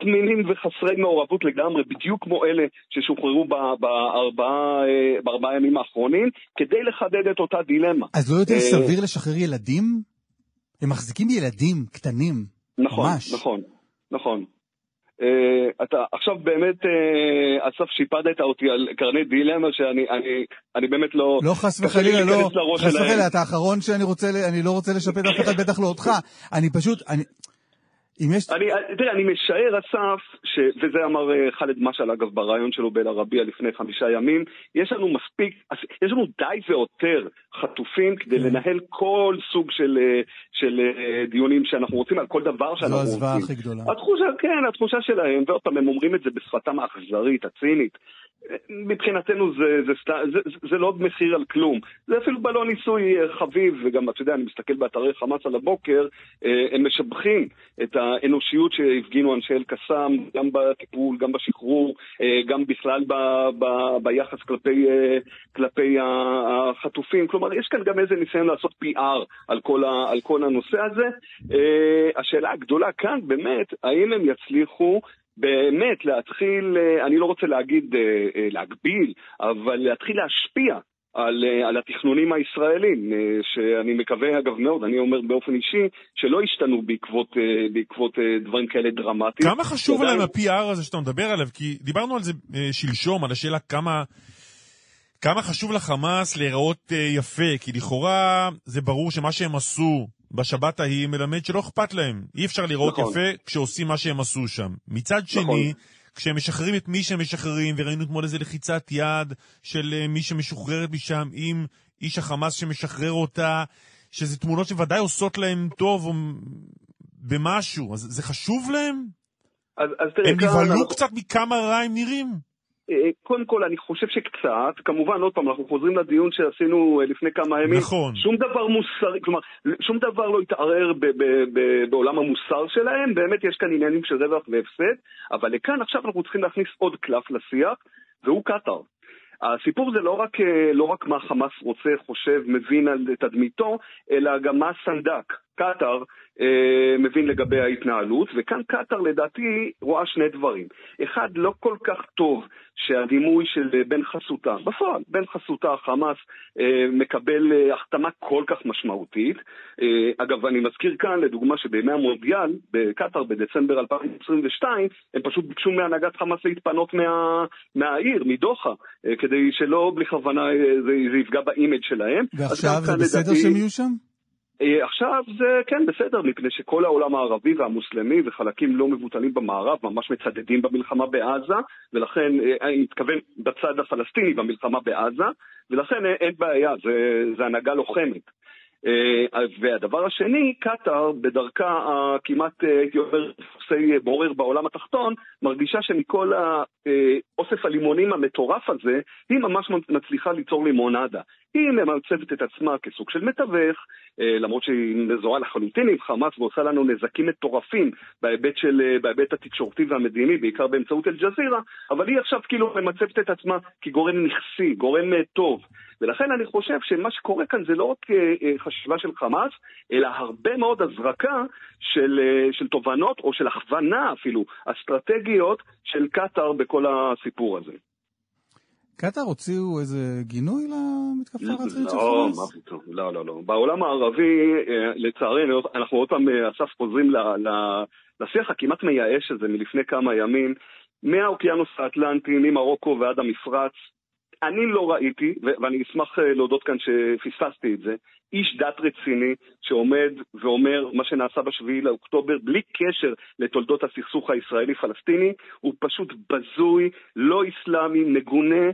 S10: תמימים וחסרי מעורבות לגמרי, בדיוק כמו אלה ששוחררו בארבעה, אה, בארבעה ימים האחרונים, כדי לחדד את אותה דילמה.
S1: אז לא יותר סביר לשחרר ילדים? הם מחזיקים ילדים קטנים.
S10: נכון, ממש. נכון, נכון. Uh, אתה עכשיו באמת, uh, אסף, שיפדת אותי על קרני דילמה שאני אני, אני באמת לא...
S1: לא חס וחלילה, לא, חס וחלילה, אתה האחרון שאני רוצה, אני לא רוצה לשפט אף אחד, בטח לא אותך. אני פשוט, אני,
S10: אם יש... אני, תראה, אני משער, אסף, ש... וזה אמר אה, חאלד משעל, אגב, בריאיון שלו באל-ערבייה לפני חמישה ימים, יש לנו מספיק, יש לנו די ויותר חטופים כדי כן. לנהל כל סוג של, אה, של אה, דיונים שאנחנו רוצים על כל דבר שאנחנו רוצים.
S1: זו הזוועה הכי גדולה.
S10: התחושה, כן, התחושה שלהם, ועוד פעם, הם אומרים את זה בשפתם האכזרית, הצינית. מבחינתנו זה, זה, זה, זה, זה לא מחיר על כלום. זה אפילו בלון ניסוי חביב, וגם, אתה יודע, אני מסתכל באתרי חמאס על הבוקר, הם משבחים את האנושיות שהפגינו אנשי אל-קסאם, גם בטיפול, גם בשחרור, גם בכלל ב, ב, ביחס כלפי, כלפי החטופים. כלומר, יש כאן גם איזה ניסיון לעשות PR על כל, ה, על כל הנושא הזה. השאלה הגדולה כאן, באמת, האם הם יצליחו באמת להתחיל, אה, אני לא רוצה להגיד אה, אה, להגביל, אבל להתחיל להשפיע על, על התכנונים הישראלים, שאני מקווה אגב מאוד, אני אומר באופן אישי, שלא ישתנו בעקבות, בעקבות דברים כאלה דרמטיים.
S2: כמה חשוב עליהם ה-PR הזה שאתה מדבר עליו? כי דיברנו על זה שלשום, על השאלה כמה... כמה חשוב לחמאס להיראות יפה, כי לכאורה זה ברור שמה שהם עשו בשבת ההיא מלמד שלא אכפת להם. אי אפשר לראות נכון. יפה כשעושים מה שהם עשו שם. מצד שני, נכון. כשהם משחררים את מי שהם משחררים, וראינו אתמול איזה לחיצת יד של אה, מי שמשוחררת משם עם איש החמאס שמשחרר אותה, שזה תמונות שוודאי עושות להם טוב או במשהו, אז זה חשוב להם?
S10: אז, אז תראה,
S2: הם נבהלו אנחנו... קצת מכמה רע הם נראים?
S10: אה, קודם כל, אני חושב שקצת, כמובן, עוד פעם, אנחנו חוזרים לדיון שעשינו אה, לפני כמה ימים.
S2: נכון.
S10: שום דבר מוסרי, כלומר, שום דבר לא התערער בעולם המוסר שלהם, באמת יש כאן עניינים של רווח והפסד, אבל לכאן עכשיו אנחנו צריכים להכניס עוד קלף לשיח, והוא קטאר. הסיפור זה לא רק, אה, לא רק מה חמאס רוצה, חושב, מבין על תדמיתו, אלא גם מה סנדק, קטאר, אה, מבין לגבי ההתנהלות, וכאן קטאר לדעתי רואה שני דברים. אחד, לא כל כך טוב שהדימוי של בן חסותה, בפועל, בן חסותה, חמאס, אה, מקבל אה, החתמה כל כך משמעותית. אה, אגב, אני מזכיר כאן, לדוגמה, שבימי המונדיאל, בקטאר, בדצמבר 2022, הם פשוט ביקשו מהנהגת חמאס להתפנות מה, מהעיר, מדוחה, אה, כדי שלא בכוונה אה, זה, זה יפגע ב image שלהם.
S1: ועכשיו זה בסדר לדעתי... שהם יהיו שם?
S10: אה, עכשיו זה כן בסדר, מפני שכל העולם הערבי והמוסלמי וחלקים לא מבוטלים במערב ממש מצדדים במלחמה בעזה, ולכן, אה, אני מתכוון בצד הפלסטיני במלחמה בעזה, ולכן אין בעיה, זה, זה הנהגה לוחמת. אה, והדבר השני, קטאר, בדרכה הכמעט, אה, הייתי אומר, דפוסי בורר בעולם התחתון, מרגישה שמכל האוסף הלימונים המטורף הזה, היא ממש מצליחה ליצור לימונדה. היא ממצבת את עצמה כסוג של מתווך, למרות שהיא מזוהה לחלוטין עם חמאס ועושה לנו נזקים מטורפים בהיבט, של, בהיבט התקשורתי והמדיני, בעיקר באמצעות אל-ג'זירה, אבל היא עכשיו כאילו ממצבת את עצמה כגורם נכסי, גורם טוב. ולכן אני חושב שמה שקורה כאן זה לא רק אה, אה, חשיבה של חמאס, אלא הרבה מאוד הזרקה של, אה, של תובנות, או של הכוונה אפילו, אסטרטגיות של קטאר בכל הסיפור הזה.
S1: קטאר הוציאו איזה גינוי למתקפה
S10: לא,
S1: הרצחית של
S10: לא,
S1: חמאס?
S10: מה פתאום, לא, לא, לא. בעולם הערבי, לצערנו, אנחנו עוד פעם, אסף, חוזרים לשיח הכמעט מייאש הזה מלפני כמה ימים, מהאוקיינוס האטלנטי, ממרוקו ועד המפרץ, אני לא ראיתי, ואני אשמח אה, להודות כאן שפספסתי את זה, איש דת רציני שעומד ואומר מה שנעשה בשביעי לאוקטובר בלי קשר לתולדות הסכסוך הישראלי-פלסטיני, הוא פשוט בזוי, לא אסלאמי, מגונה,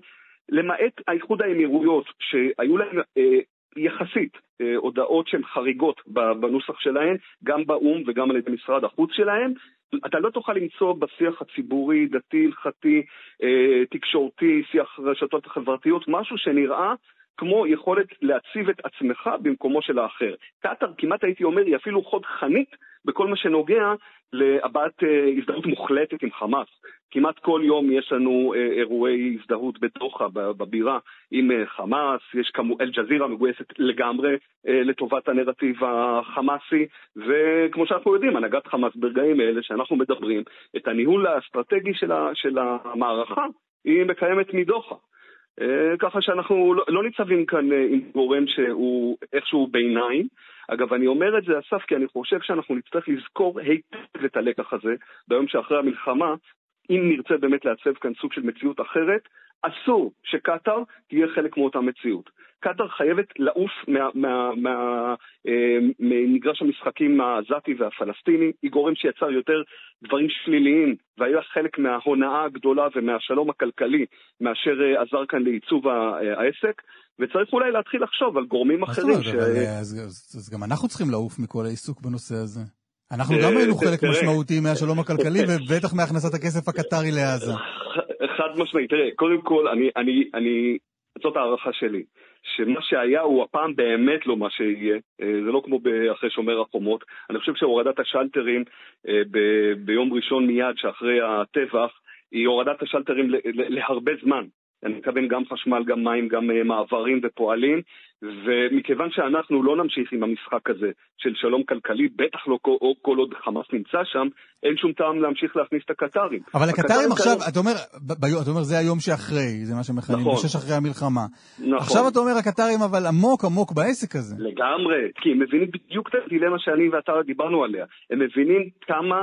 S10: למעט האיחוד האמירויות שהיו להם אה, יחסית אה, הודעות שהן חריגות בנוסח שלהן, גם באו"ם וגם על ידי משרד החוץ שלהן, אתה לא תוכל למצוא בשיח הציבורי, דתי, הלכתי, אה, תקשורתי, שיח רשתות החברתיות, משהו שנראה כמו יכולת להציב את עצמך במקומו של האחר. קטאר, כמעט הייתי אומר, היא אפילו חוד חנית בכל מה שנוגע להבעת אה, הזדהות מוחלטת עם חמאס. כמעט כל יום יש לנו אה, אירועי הזדהות בדוחה, בבירה, עם אה, חמאס, יש כמו אל-ג'זירה מגויסת לגמרי לטובת הנרטיב החמאסי, וכמו שאנחנו יודעים, הנהגת חמאס ברגעים אלה שאנחנו מדברים, את הניהול האסטרטגי של המערכה, היא מקיימת מדוחה. ככה שאנחנו לא, לא ניצבים כאן עם גורם שהוא איכשהו ביניים. אגב, אני אומר את זה, אסף, כי אני חושב שאנחנו נצטרך לזכור היטב את הלקח הזה ביום שאחרי המלחמה, אם נרצה באמת לעצב כאן סוג של מציאות אחרת, אסור שקטאר תהיה חלק מאותה מציאות. קטאר חייבת לעוף ממגרש אה, המשחקים העזתי והפלסטיני, היא גורם שיצר יותר דברים שליליים והיה חלק מההונאה הגדולה ומהשלום הכלכלי מאשר אה, עזר כאן לעיצוב העסק. וצריך אולי להתחיל לחשוב על גורמים אחרים. ש...
S1: אה, אז, אז, אז גם אנחנו צריכים לעוף מכל העיסוק בנושא הזה. אנחנו גם היינו חלק משמעותי מהשלום הכלכלי, ובטח מהכנסת הכסף הקטרי לעזה.
S10: חד משמעית, תראה, קודם כל, אני, אני, אני, זאת הערכה שלי, שמה שהיה הוא הפעם באמת לא מה שיהיה, אה, זה לא כמו אחרי שומר החומות. אני חושב שהורדת השלטרים אה, ב- ביום ראשון מיד שאחרי הטבח, היא הורדת השלטרים להרבה זמן. אני מתכוון גם חשמל, גם מים, גם אה, מעברים ופועלים, ומכיוון שאנחנו לא נמשיך עם המשחק הזה של שלום כלכלי, בטח לא כל, כל עוד חמאס נמצא שם, אין שום טעם להמשיך להכניס את הקטרים.
S1: אבל הקטרים עכשיו. אתה אומר, ב- אתה אומר זה היום שאחרי, זה מה שמכנים, נכון. בשש אחרי המלחמה. נכון. עכשיו אתה אומר הקטרים אבל עמוק עמוק בעסק הזה.
S10: לגמרי, כי הם מבינים בדיוק את הדילמה שאני ואתה דיברנו עליה. הם מבינים כמה...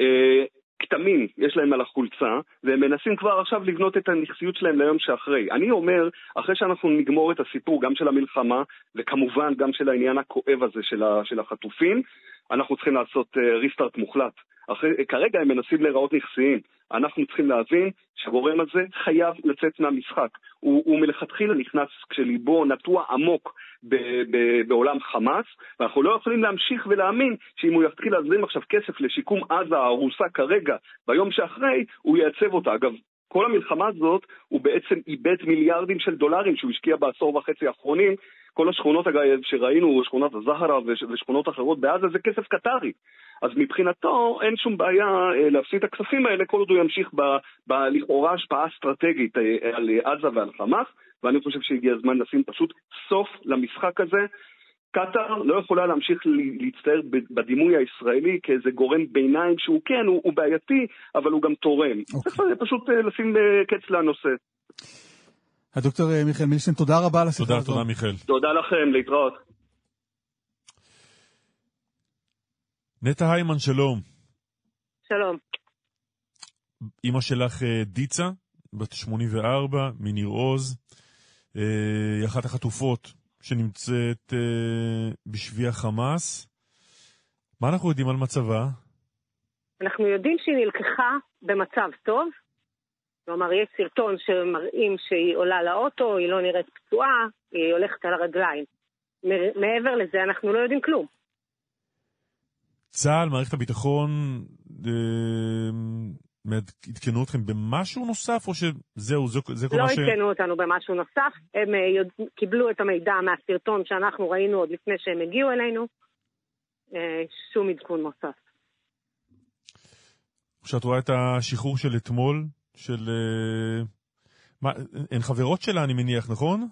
S10: אה, כתמים יש להם על החולצה, והם מנסים כבר עכשיו לבנות את הנכסיות שלהם ליום שאחרי. אני אומר, אחרי שאנחנו נגמור את הסיפור, גם של המלחמה, וכמובן גם של העניין הכואב הזה של החטופים, אנחנו צריכים לעשות ריסטארט uh, מוחלט. אחרי, כרגע הם מנסים להיראות נכסיים. אנחנו צריכים להבין שהגורם הזה חייב לצאת מהמשחק. הוא, הוא מלכתחילה נכנס כשליבו נטוע עמוק ב, ב, בעולם חמאס, ואנחנו לא יכולים להמשיך ולהאמין שאם הוא יתחיל להזרים עכשיו כסף לשיקום עזה הרוסה כרגע, ביום שאחרי, הוא ייצב אותה. אגב, כל המלחמה הזאת, הוא בעצם איבד מיליארדים של דולרים שהוא השקיע בעשור וחצי האחרונים. כל השכונות אגב שראינו, שכונות הזהרה ושכונות אחרות בעזה, זה כסף קטרי. אז מבחינתו אין שום בעיה אה, להפסיד את הכספים האלה כל עוד הוא ימשיך בלכאורה השפעה אסטרטגית אה, על עזה ועל חמאס, ואני חושב שהגיע הזמן לשים פשוט סוף למשחק הזה. קטאר לא יכולה להמשיך להצטער בדימוי הישראלי כאיזה גורם ביניים שהוא כן, הוא, הוא בעייתי, אבל הוא גם תורם. Okay. אוקיי. צריך פשוט אה, לשים קץ לנושא.
S1: הדוקטור מיכאל מילשטיין, תודה רבה על השיחה
S2: הזאת. תודה, תודה מיכאל.
S10: תודה לכם, להתראות.
S2: נטע היימן, שלום.
S11: שלום.
S2: אימא שלך אה, דיצה, בת 84, מניר עוז, אה, היא אחת החטופות שנמצאת אה, בשבי החמאס. מה אנחנו יודעים על מצבה?
S11: אנחנו יודעים שהיא נלקחה במצב טוב. כלומר, יש סרטון שמראים שהיא עולה לאוטו, היא לא נראית פצועה, היא הולכת על הרגליים. מעבר לזה אנחנו לא יודעים כלום.
S2: צה"ל, מערכת הביטחון, אה, עדכנו אתכם במשהו נוסף, או שזהו, זה, זה כל
S11: לא
S2: מה ש...
S11: לא עדכנו אותנו במשהו נוסף, הם אה, יודע, קיבלו את המידע מהסרטון שאנחנו ראינו עוד לפני שהם הגיעו אלינו, אה, שום עדכון נוסף.
S2: כשאת רואה את השחרור של אתמול, של... אה, מה, הן חברות שלה, אני מניח, נכון?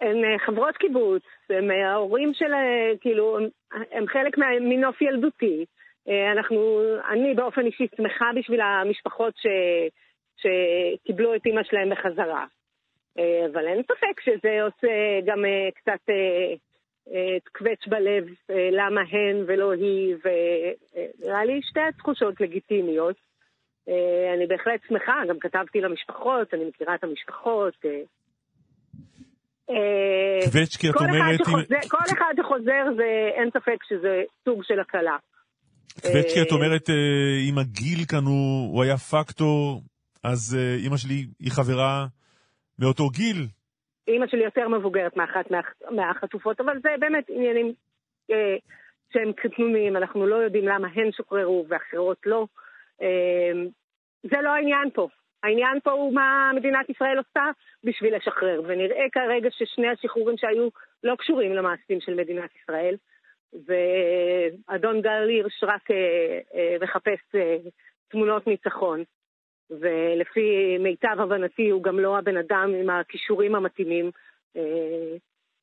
S11: הן חברות קיבוץ, הם ההורים של, כאילו, הם, הם חלק מנוף ילדותי. אנחנו, אני באופן אישי שמחה בשביל המשפחות ש, שקיבלו את אימא שלהם בחזרה. אבל אין ספק שזה עושה גם קצת קווץ' בלב למה הן ולא היא, ונראה לי שתי תחושות לגיטימיות. אה, אני בהחלט שמחה, גם כתבתי למשפחות, אני מכירה את המשפחות. אה,
S2: אה, קווצ'קי, את אומרת...
S11: כל אחד שחוזר, זה, אין ספק שזה סוג של הקלה.
S2: קווצ'קי, את אומרת, אם הגיל כאן הוא, הוא היה פקטור, אז אימא שלי היא חברה מאותו גיל.
S11: אימא שלי יותר מבוגרת מאחת מה, מהחטופות, אבל זה באמת עניינים אה, שהם קטנוניים, אנחנו לא יודעים למה הן שוחררו ואחרות לא. אה, זה לא העניין פה. העניין פה הוא מה מדינת ישראל עושה בשביל לשחרר, ונראה כרגע ששני השחרורים שהיו לא קשורים למעשים של מדינת ישראל, ואדון גל הירש רק אה, אה, מחפש אה, תמונות ניצחון, ולפי מיטב הבנתי הוא גם לא הבן אדם עם הכישורים המתאימים.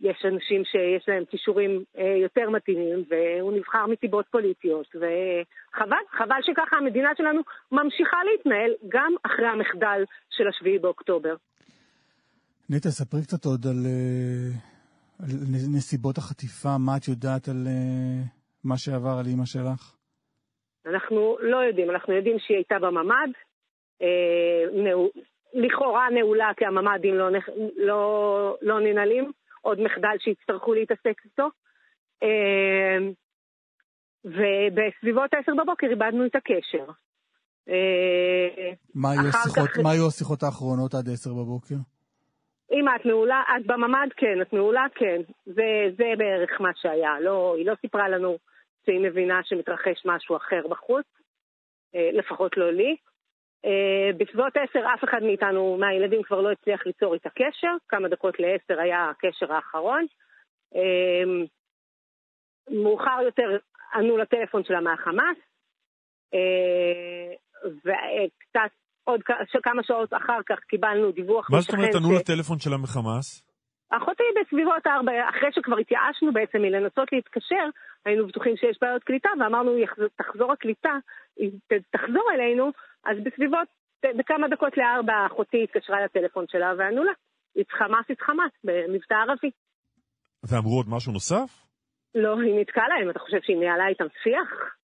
S11: יש אנשים שיש להם כישורים יותר מתאימים, והוא נבחר מסיבות פוליטיות, וחבל, חבל שככה המדינה שלנו ממשיכה להתנהל גם אחרי המחדל של השביעי באוקטובר.
S1: נטע, ספרי קצת עוד על נסיבות החטיפה, מה את יודעת על אה, מה שעבר על אימא שלך?
S11: אנחנו לא יודעים, אנחנו יודעים שהיא הייתה בממ"ד, לכאורה נעולה כי הממ"דים לא, לא, לא ננעלים. עוד מחדל שיצטרכו להתעסק איתו. אמ, ובסביבות 10 בבוקר איבדנו את הקשר.
S1: אה, מה היו, השיחות, כך... מה היו השיחות האחרונות עד 10 בבוקר?
S11: אם את מעולה, את בממ"ד כן, את מעולה כן. זה, זה בערך מה שהיה. לא, היא לא סיפרה לנו שהיא מבינה שמתרחש משהו אחר בחוץ, אה, לפחות לא לי. אה, בסביבות עשר אף אחד מאיתנו, מהילדים כבר לא הצליח ליצור איתה קשר, כמה דקות לעשר היה הקשר האחרון. אה, מאוחר יותר ענו לטלפון שלה מהחמאס, וקצת עוד כמה שעות אחר כך קיבלנו דיווח
S2: מה זאת אומרת ענו לטלפון שלה מחמאס?
S11: אחותי בסביבות ארבע, אחרי שכבר התייאשנו בעצם מלנסות להתקשר, היינו בטוחים שיש בעיות קליטה, ואמרנו, תחזור הקליטה, תחזור אלינו, אז בסביבות, בכמה דקות לארבע אחותי התקשרה לטלפון שלה וענו לה. איצחמאס איצחמאס, במבטא ערבי.
S2: ואמרו עוד משהו נוסף?
S11: לא, היא נתקעה להם, אתה חושב שהיא ניהלה איתם שיח?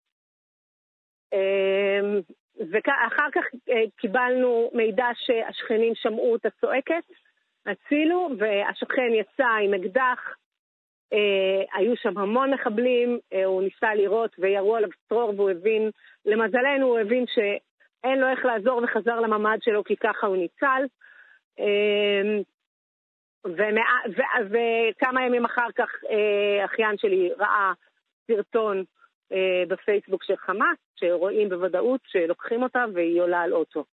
S11: ואחר כך אה, קיבלנו מידע שהשכנים שמעו אותה צועקת, הצילו, והשכן יצא עם אקדח, אה, היו שם המון מחבלים, אה, הוא ניסה לירות וירו עליו צרור והוא הבין, למזלנו הוא הבין שאין לו איך לעזור וחזר לממ"ד שלו כי ככה הוא ניצל. וכמה ימים אחר כך אחיין שלי ראה סרטון בפייסבוק של חמאס, שרואים בוודאות שלוקחים אותה והיא עולה על אוטו.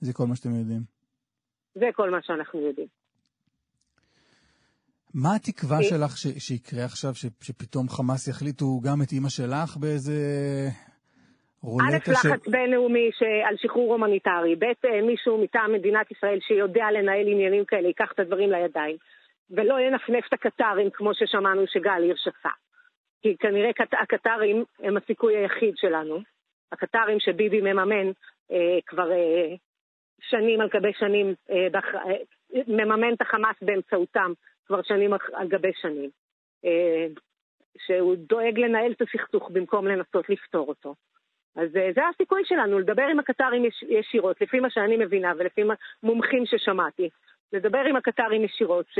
S1: זה כל מה שאתם יודעים.
S11: זה כל מה שאנחנו יודעים.
S1: מה התקווה שלך ש, שיקרה עכשיו, ש, שפתאום חמאס יחליטו גם את אימא שלך באיזה
S11: רולטה. א', לחץ בינלאומי על שחרור הומניטרי, ב', אה, מישהו מטעם מדינת ישראל שיודע לנהל עניינים כאלה, ייקח את הדברים לידיים, ולא ינפנף את הקטרים כמו ששמענו שגל הירש עשה. כי כנראה הקטרים הם הסיכוי היחיד שלנו. הקטרים שביבי מממן אה, כבר אה, שנים על גבי שנים, אה, בח... אה, מממן את החמאס באמצעותם כבר שנים על גבי שנים. אה, שהוא דואג לנהל את הסכסוך במקום לנסות לפתור אותו. אז אה, זה הסיכוי שלנו, לדבר עם הקטרים יש, ישירות, לפי מה שאני מבינה ולפי מומחים ששמעתי. לדבר עם הקטרים ישירות ש...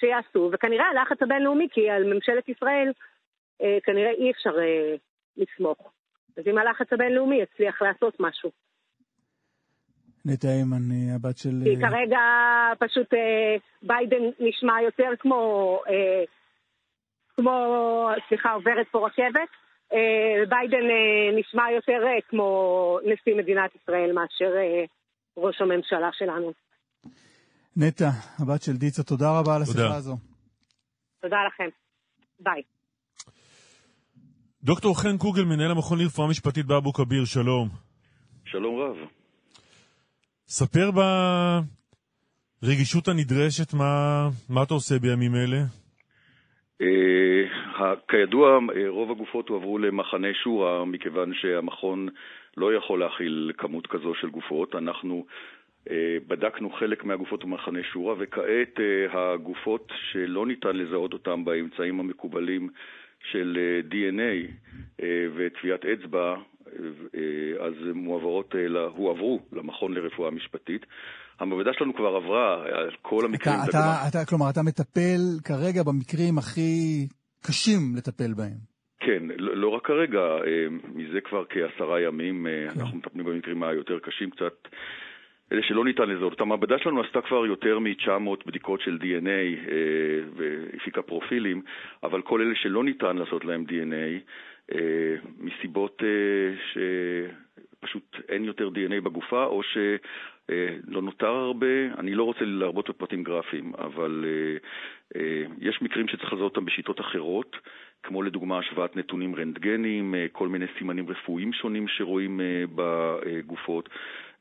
S11: שיעשו, וכנראה הלחץ הבינלאומי, כי על ממשלת ישראל אה, כנראה אי אפשר אה, לסמוך. אז אם הלחץ הבינלאומי יצליח לעשות משהו.
S1: נטע אה, הבת של...
S11: כי כרגע פשוט ביידן נשמע יותר כמו, כמו, סליחה, עוברת פה רכבת. ביידן נשמע יותר כמו נשיא מדינת ישראל מאשר ראש הממשלה שלנו.
S1: נטע, הבת של דיצה, תודה רבה על השיחה הזו.
S11: תודה לכם. ביי.
S2: דוקטור חן קוגל, מנהל המכון לרפואה משפטית באבו כביר, שלום.
S12: שלום רב.
S2: ספר ברגישות הנדרשת מה, מה אתה עושה בימים אלה.
S12: Uh, כידוע, רוב הגופות הועברו למחנה שורה, מכיוון שהמכון לא יכול להכיל כמות כזו של גופות. אנחנו בדקנו חלק מהגופות במחנה שורה, וכעת uh, הגופות שלא ניתן לזהות אותן באמצעים המקובלים של DNA וטביעת אצבע, אז מועברות, הועברו למכון לרפואה משפטית. המעבדה שלנו כבר עברה על כל המקרים.
S1: אתה, אתה, אתה, כלומר, אתה מטפל כרגע במקרים הכי קשים לטפל בהם.
S12: כן, לא, לא רק כרגע, מזה כבר כעשרה ימים כן. אנחנו מטפלים במקרים היותר קשים קצת. אלה שלא ניתן לזהות. המעבדה שלנו עשתה כבר יותר מ-900 בדיקות של DNA אה, והפיקה פרופילים, אבל כל אלה שלא ניתן לעשות להם DNA, אה, מסיבות אה, שפשוט אין יותר DNA בגופה, או שלא נותר הרבה, אני לא רוצה להרבות בפרטים גרפיים, אבל יש מקרים שצריך לזהות אותם בשיטות אחרות. כמו לדוגמה השוואת נתונים רנטגניים, אה, כל מיני סימנים רפואיים שונים שרואים בגופות.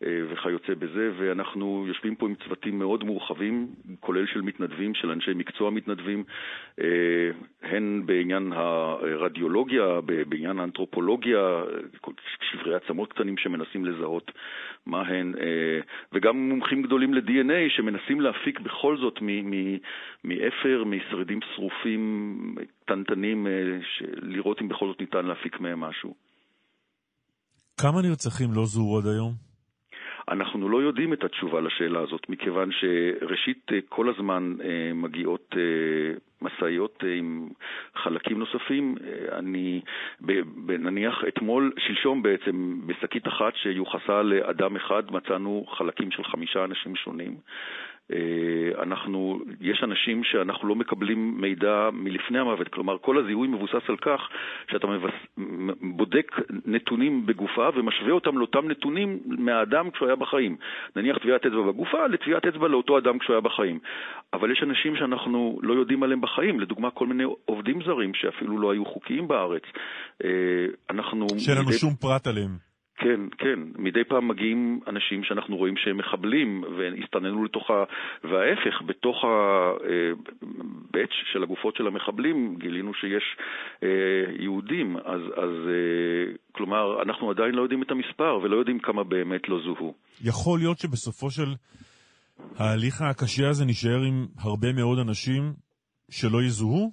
S12: אה, וכיוצא בזה, ואנחנו יושבים פה עם צוותים מאוד מורחבים, כולל של מתנדבים, של אנשי מקצוע מתנדבים, אה, הן בעניין הרדיולוגיה, בעניין האנתרופולוגיה, שברי עצמות קטנים שמנסים לזהות מה הן, אה, וגם מומחים גדולים ל-DNA שמנסים להפיק בכל זאת מאפר, משרידים שרופים קטנטנים, לראות אם בכל זאת ניתן להפיק מהם משהו.
S2: כמה נרצחים לא זוהו עד היום?
S12: אנחנו לא יודעים את התשובה לשאלה הזאת, מכיוון שראשית אה, כל הזמן אה, מגיעות אה, משאיות עם חלקים נוספים. אני, נניח אתמול, שלשום בעצם, בשקית אחת שיוחסה לאדם אחד, מצאנו חלקים של חמישה אנשים שונים. אה, אנחנו, יש אנשים שאנחנו לא מקבלים מידע מלפני המוות, כלומר כל הזיהוי מבוסס על כך שאתה מבס... בודק נתונים בגופה ומשווה אותם לאותם נתונים מהאדם כשהוא היה בחיים. נניח טביעת אצבע בגופה לטביעת אצבע לאותו אדם כשהוא היה בחיים. אבל יש אנשים שאנחנו לא יודעים עליהם בחיים, לדוגמה כל מיני עובדים זרים שאפילו לא היו חוקיים בארץ. אה, אנחנו...
S2: שאין לנו שום פרט עליהם.
S12: כן, כן. מדי פעם מגיעים אנשים שאנחנו רואים שהם מחבלים והסתננו לתוכה, וההפך, בתוך הבאץ' אה, של הגופות של המחבלים גילינו שיש אה, יהודים, אז, אז אה, כלומר, אנחנו עדיין לא יודעים את המספר ולא יודעים כמה באמת לא זוהו.
S2: יכול להיות שבסופו של ההליך הקשה הזה נשאר עם הרבה מאוד אנשים שלא יזוהו?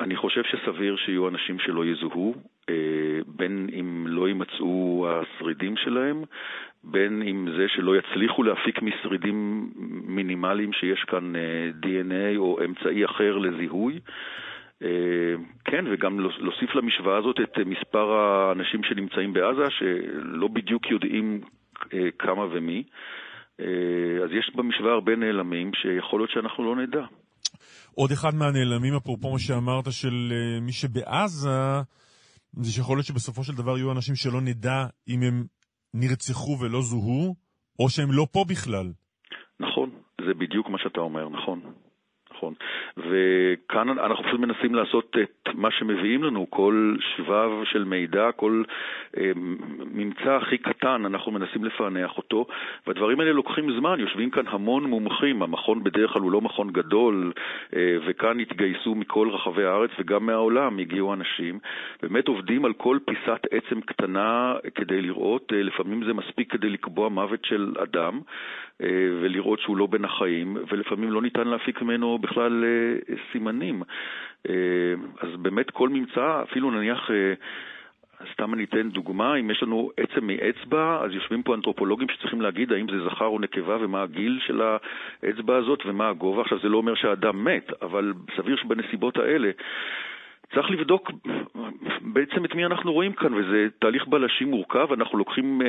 S12: אני חושב שסביר שיהיו אנשים שלא יזוהו, בין אם לא יימצאו השרידים שלהם, בין אם זה שלא יצליחו להפיק משרידים מינימליים שיש כאן אה, DNA או אמצעי אחר לזיהוי. אה, כן, וגם להוסיף למשוואה הזאת את מספר האנשים שנמצאים בעזה, שלא בדיוק יודעים כמה ומי. אז יש במשוואה הרבה נעלמים שיכול להיות שאנחנו לא נדע.
S2: עוד אחד מהנעלמים, אפרופו מה שאמרת, של מי שבעזה, זה שיכול להיות שבסופו של דבר יהיו אנשים שלא נדע אם הם נרצחו ולא זוהו, או שהם לא פה בכלל.
S12: נכון, זה בדיוק מה שאתה אומר, נכון. נכון. וכאן אנחנו פשוט מנסים לעשות את מה שמביאים לנו, כל שבב של מידע, כל אה, ממצא הכי קטן, אנחנו מנסים לפענח אותו, והדברים האלה לוקחים זמן, יושבים כאן המון מומחים, המכון בדרך כלל הוא לא מכון גדול, אה, וכאן התגייסו מכל רחבי הארץ וגם מהעולם הגיעו אנשים, באמת עובדים על כל פיסת עצם קטנה כדי לראות, אה, לפעמים זה מספיק כדי לקבוע מוות של אדם, אה, ולראות שהוא לא בין החיים, ולפעמים לא ניתן להפיק ממנו בכלל אה, סימנים. אה, אז באמת כל ממצא, אפילו נניח... סתם אני אתן דוגמה, אם יש לנו עצם מאצבע, אז יושבים פה אנתרופולוגים שצריכים להגיד האם זה זכר או נקבה ומה הגיל של האצבע הזאת ומה הגובה. עכשיו, זה לא אומר שהאדם מת, אבל סביר שבנסיבות האלה צריך לבדוק בעצם את מי אנחנו רואים כאן, וזה תהליך בלשי מורכב. אנחנו לוקחים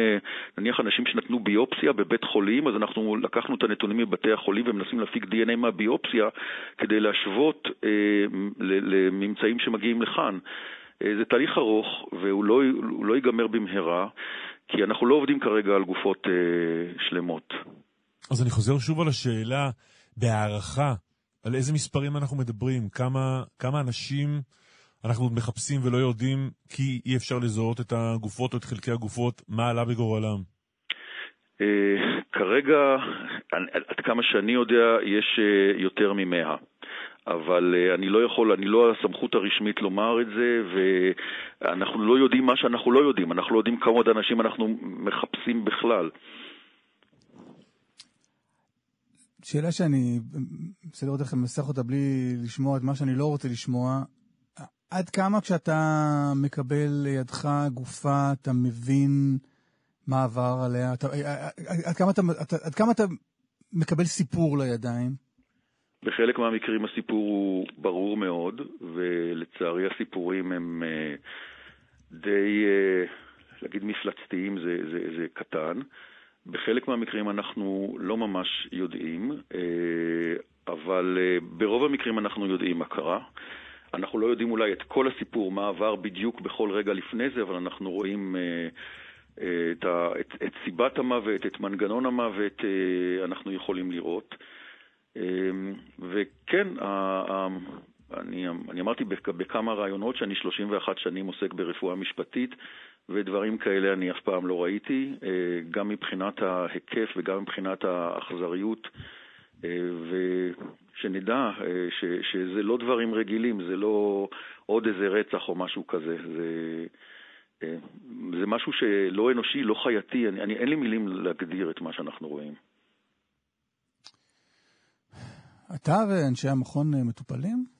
S12: נניח אנשים שנתנו ביופסיה בבית חולים, אז אנחנו לקחנו את הנתונים מבתי החולים ומנסים להפיק DNA מהביופסיה כדי להשוות אה, לממצאים שמגיעים לכאן. אה, זה תהליך ארוך והוא לא, לא ייגמר במהרה, כי אנחנו לא עובדים כרגע על גופות אה, שלמות.
S2: אז אני חוזר שוב על השאלה, בהערכה, על איזה מספרים אנחנו מדברים? כמה, כמה אנשים אנחנו עוד מחפשים ולא יודעים כי אי אפשר לזהות את הגופות או את חלקי הגופות, מה עלה בגורלם?
S12: Uh, כרגע, עד כמה שאני יודע, יש uh, יותר ממאה. אבל uh, אני לא יכול, אני לא הסמכות הרשמית לומר את זה, ואנחנו לא יודעים מה שאנחנו לא יודעים. אנחנו לא יודעים כמה עוד אנשים אנחנו מחפשים בכלל.
S1: שאלה שאני מנסה לראות איך אני מנסח אותה בלי לשמוע את מה שאני לא רוצה לשמוע. עד כמה כשאתה מקבל לידך גופה, אתה מבין מה עבר עליה? אתה, עד, כמה אתה, עד כמה אתה מקבל סיפור לידיים?
S12: בחלק מהמקרים הסיפור הוא ברור מאוד, ולצערי הסיפורים הם די, להגיד מפלצתיים זה, זה, זה קטן. בחלק מהמקרים אנחנו לא ממש יודעים, אה, אבל אה, ברוב המקרים אנחנו יודעים מה קרה. אנחנו לא יודעים אולי את כל הסיפור, מה עבר בדיוק בכל רגע לפני זה, אבל אנחנו רואים אה, את, ה, את, את סיבת המוות, את מנגנון המוות, אנחנו יכולים לראות. וכן, אני, אני אמרתי בכמה רעיונות שאני 31 שנים עוסק ברפואה משפטית, ודברים כאלה אני אף פעם לא ראיתי, אה, גם מבחינת ההיקף וגם מבחינת האכזריות, אה, ושנדע אה, ש, שזה לא דברים רגילים, זה לא עוד איזה רצח או משהו כזה, זה, זה משהו שלא אנושי, לא חייתי, אני, אני, אין לי מילים להגדיר את מה שאנחנו רואים.
S1: אתה ואנשי המכון מטופלים?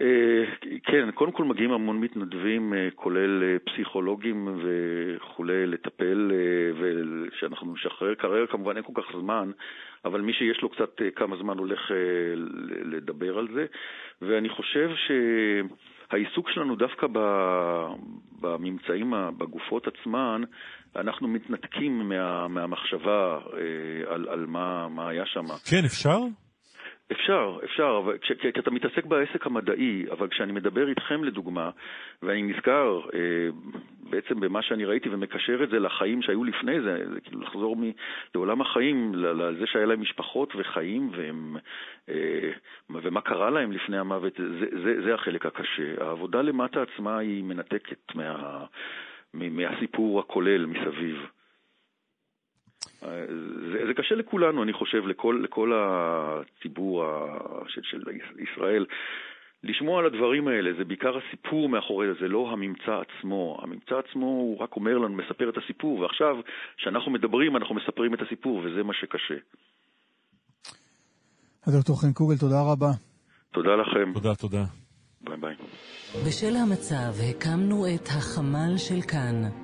S12: אה, כן, קודם כל מגיעים המון מתנדבים, אה, כולל אה, פסיכולוגים וכולי, לטפל, ושאנחנו נשחרר. כרגע כמובן אין כל כך זמן, אבל מי שיש לו קצת כמה זמן הולך לדבר על זה. ואני חושב שהעיסוק שלנו דווקא בממצאים, בגופות עצמן, אנחנו מתנתקים מה, מהמחשבה על, על מה, מה היה שם.
S2: כן, אפשר?
S12: אפשר, אפשר, אבל כש, כי אתה מתעסק בעסק המדעי, אבל כשאני מדבר איתכם לדוגמה, ואני נזכר אה, בעצם במה שאני ראיתי ומקשר את זה לחיים שהיו לפני זה, זה כאילו לחזור מ, לעולם החיים, לזה שהיה להם משפחות וחיים, והם, אה, ומה קרה להם לפני המוות, זה, זה, זה החלק הקשה. העבודה למטה עצמה היא מנתקת מה, מהסיפור הכולל מסביב. זה, זה קשה לכולנו, אני חושב, לכל, לכל הציבור של, של ישראל. לשמוע על הדברים האלה, זה בעיקר הסיפור מאחורי זה, זה לא הממצא עצמו. הממצא עצמו הוא רק אומר לנו, מספר את הסיפור, ועכשיו, כשאנחנו מדברים, אנחנו מספרים את הסיפור, וזה מה שקשה.
S1: דוקטור חן קוגל, תודה רבה.
S12: תודה לכם.
S2: תודה, תודה.
S12: ביי ביי.
S7: בשל המצב הקמנו את החמ"ל של כאן,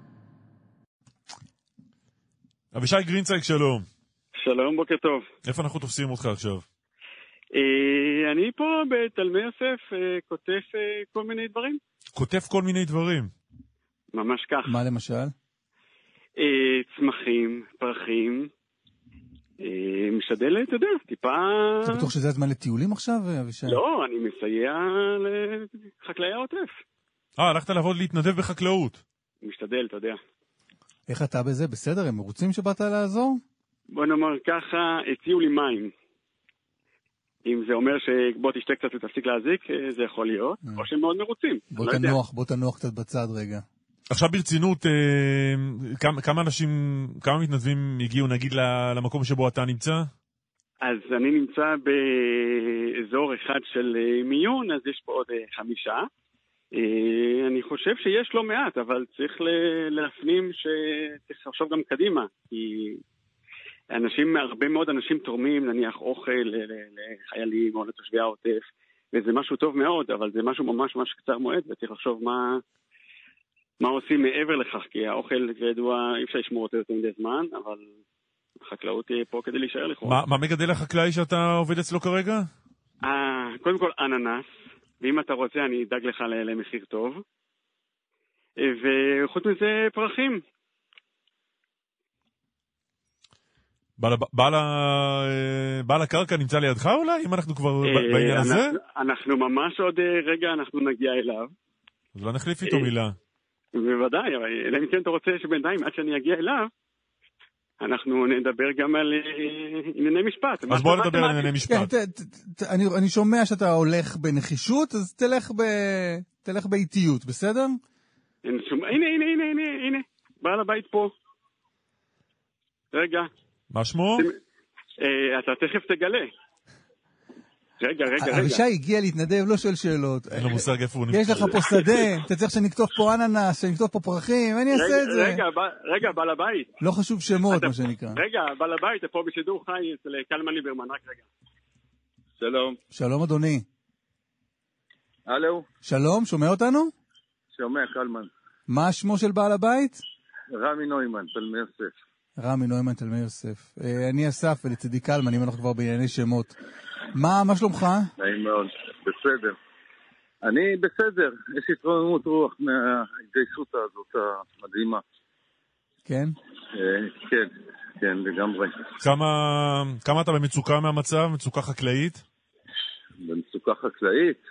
S2: אבישי גרינצייג, שלום.
S13: שלום, בוקר טוב.
S2: איפה אנחנו תופסים אותך עכשיו?
S13: אה, אני פה בתלמי יוסף, אה, כותב אה, כל מיני דברים.
S2: כותב כל מיני דברים?
S13: ממש כך.
S1: מה למשל?
S13: צמחים, פרחים. משתדל, אתה יודע, טיפה...
S1: אתה בטוח שזה הזמן לטיולים עכשיו, אבישי?
S13: לא, אני מסייע לחקלאי העוטף.
S2: אה, הלכת לעבוד להתנדב בחקלאות.
S13: משתדל, אתה יודע.
S1: איך אתה בזה? בסדר? הם מרוצים שבאת לעזור?
S13: בוא נאמר ככה, הציעו לי מים. אם זה אומר שבוא תשתה קצת ותפסיק להזיק, אה, זה יכול להיות, אה. או שהם מאוד מרוצים.
S1: בוא לא תנוח, יודע. בוא תנוח קצת בצד רגע.
S2: עכשיו ברצינות, אה, כמה, כמה אנשים, כמה מתנדבים הגיעו נגיד למקום שבו אתה נמצא?
S13: אז אני נמצא באזור אחד של מיון, אז יש פה עוד חמישה. אה, אני חושב שיש לא מעט, אבל צריך להפנים שצריך לחשוב גם קדימה, כי אנשים, הרבה מאוד אנשים תורמים נניח אוכל לחיילים או לתושבי העוטף, וזה משהו טוב מאוד, אבל זה משהו ממש ממש קצר מועד, וצריך לחשוב מה, מה עושים מעבר לכך, כי האוכל, כידוע, אי אפשר לשמור אותו יותר מדי זמן, אבל החקלאות תהיה פה כדי להישאר לכאורה.
S2: מה, מה מגדל החקלאי שאתה עובד אצלו כרגע?
S13: אה, קודם כל אננס, ואם אתה רוצה אני אדאג לך למחיר טוב. וחוץ מזה פרחים.
S2: בעל, בעל, בעל הקרקע נמצא לידך אולי, אם אנחנו כבר אה, בעניין הזה?
S13: אנחנו ממש עוד אה, רגע אנחנו נגיע אליו.
S2: אז לא נחליף איתו מילה.
S13: בוודאי, אלא אם כן אתה רוצה שבינתיים עד שאני אגיע אליו, אנחנו נדבר גם על אה, ענייני משפט.
S2: אז בוא נדבר על ענייני משפט. כן,
S1: אני שומע שאתה הולך בנחישות, אז תלך באיטיות, בסדר?
S13: הנה, הנה, הנה, הנה, הנה, בעל הבית פה. רגע.
S2: מה שמו?
S13: אה, אתה תכף תגלה. רגע, רגע, רגע.
S1: אבישי הגיע להתנדב, לא שואל שאלות.
S2: אין לו מושג איפה הוא נמצא.
S1: יש לך פה שדה, אתה צריך שנקטוף פה אננס, שנקטוף פה פרחים, אני אעשה את זה.
S13: רגע, רגע, בעל הבית.
S1: לא חשוב שמות, מה שנקרא.
S13: רגע, בעל הבית, פה בשידור חי אצל קלמן ליברמן, רק רגע.
S14: שלום.
S1: שלום, אדוני.
S14: הלו.
S1: שלום, שומע אותנו?
S14: שומע, קלמן.
S1: מה שמו של בעל הבית?
S14: רמי נוימן, תלמי יוסף.
S1: רמי נוימן, תלמי יוסף. אה, אני אסף, ולצידי קלמן, אם אנחנו כבר בענייני שמות. מה, מה שלומך?
S14: נעים מאוד, בסדר. אני בסדר, יש התרוממות רוח מההתגייסות הזאת המדהימה.
S1: כן?
S14: אה, כן, כן, לגמרי.
S2: כמה, כמה אתה במצוקה מהמצב? מצוקה חקלאית?
S14: במצוקה חקלאית?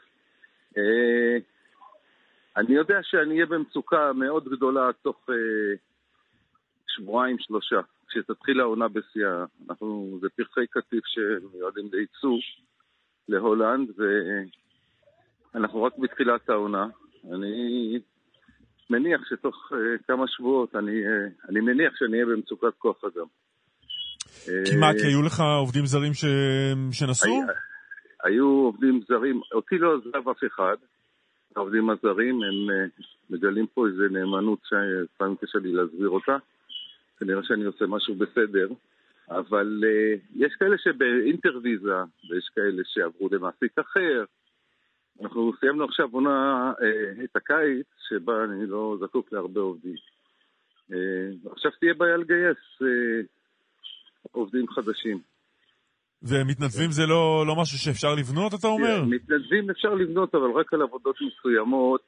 S14: אה, אני יודע שאני אהיה במצוקה מאוד גדולה תוך אה, שבועיים, שלושה. כשתתחיל העונה בשיאה. אנחנו, זה פרחי קטיף שמיועדים לייצוא להולנד, ואנחנו רק בתחילת העונה. אני מניח שתוך uh, כמה שבועות, אני, uh, אני מניח שאני אהיה במצוקת כוח אדם.
S2: כי מה, כי היו לך עובדים זרים ש... שנסעו?
S14: היו עובדים זרים, אותי לא עזב אף אחד. העובדים הזרים, הם uh, מגלים פה איזו נאמנות שלפעמים קשה לי להסביר אותה. כנראה שאני עושה משהו בסדר, אבל uh, יש כאלה שבאינטרוויזה, ויש כאלה שעברו למעסיק אחר. אנחנו סיימנו עכשיו עונה uh, את הקיץ, שבה אני לא זקוק להרבה עובדים. Uh, עכשיו תהיה בעיה לגייס uh, עובדים חדשים.
S2: ומתנדבים זה לא, לא משהו שאפשר לבנות, אתה אומר?
S14: מתנדבים אפשר לבנות, אבל רק על עבודות מסוימות.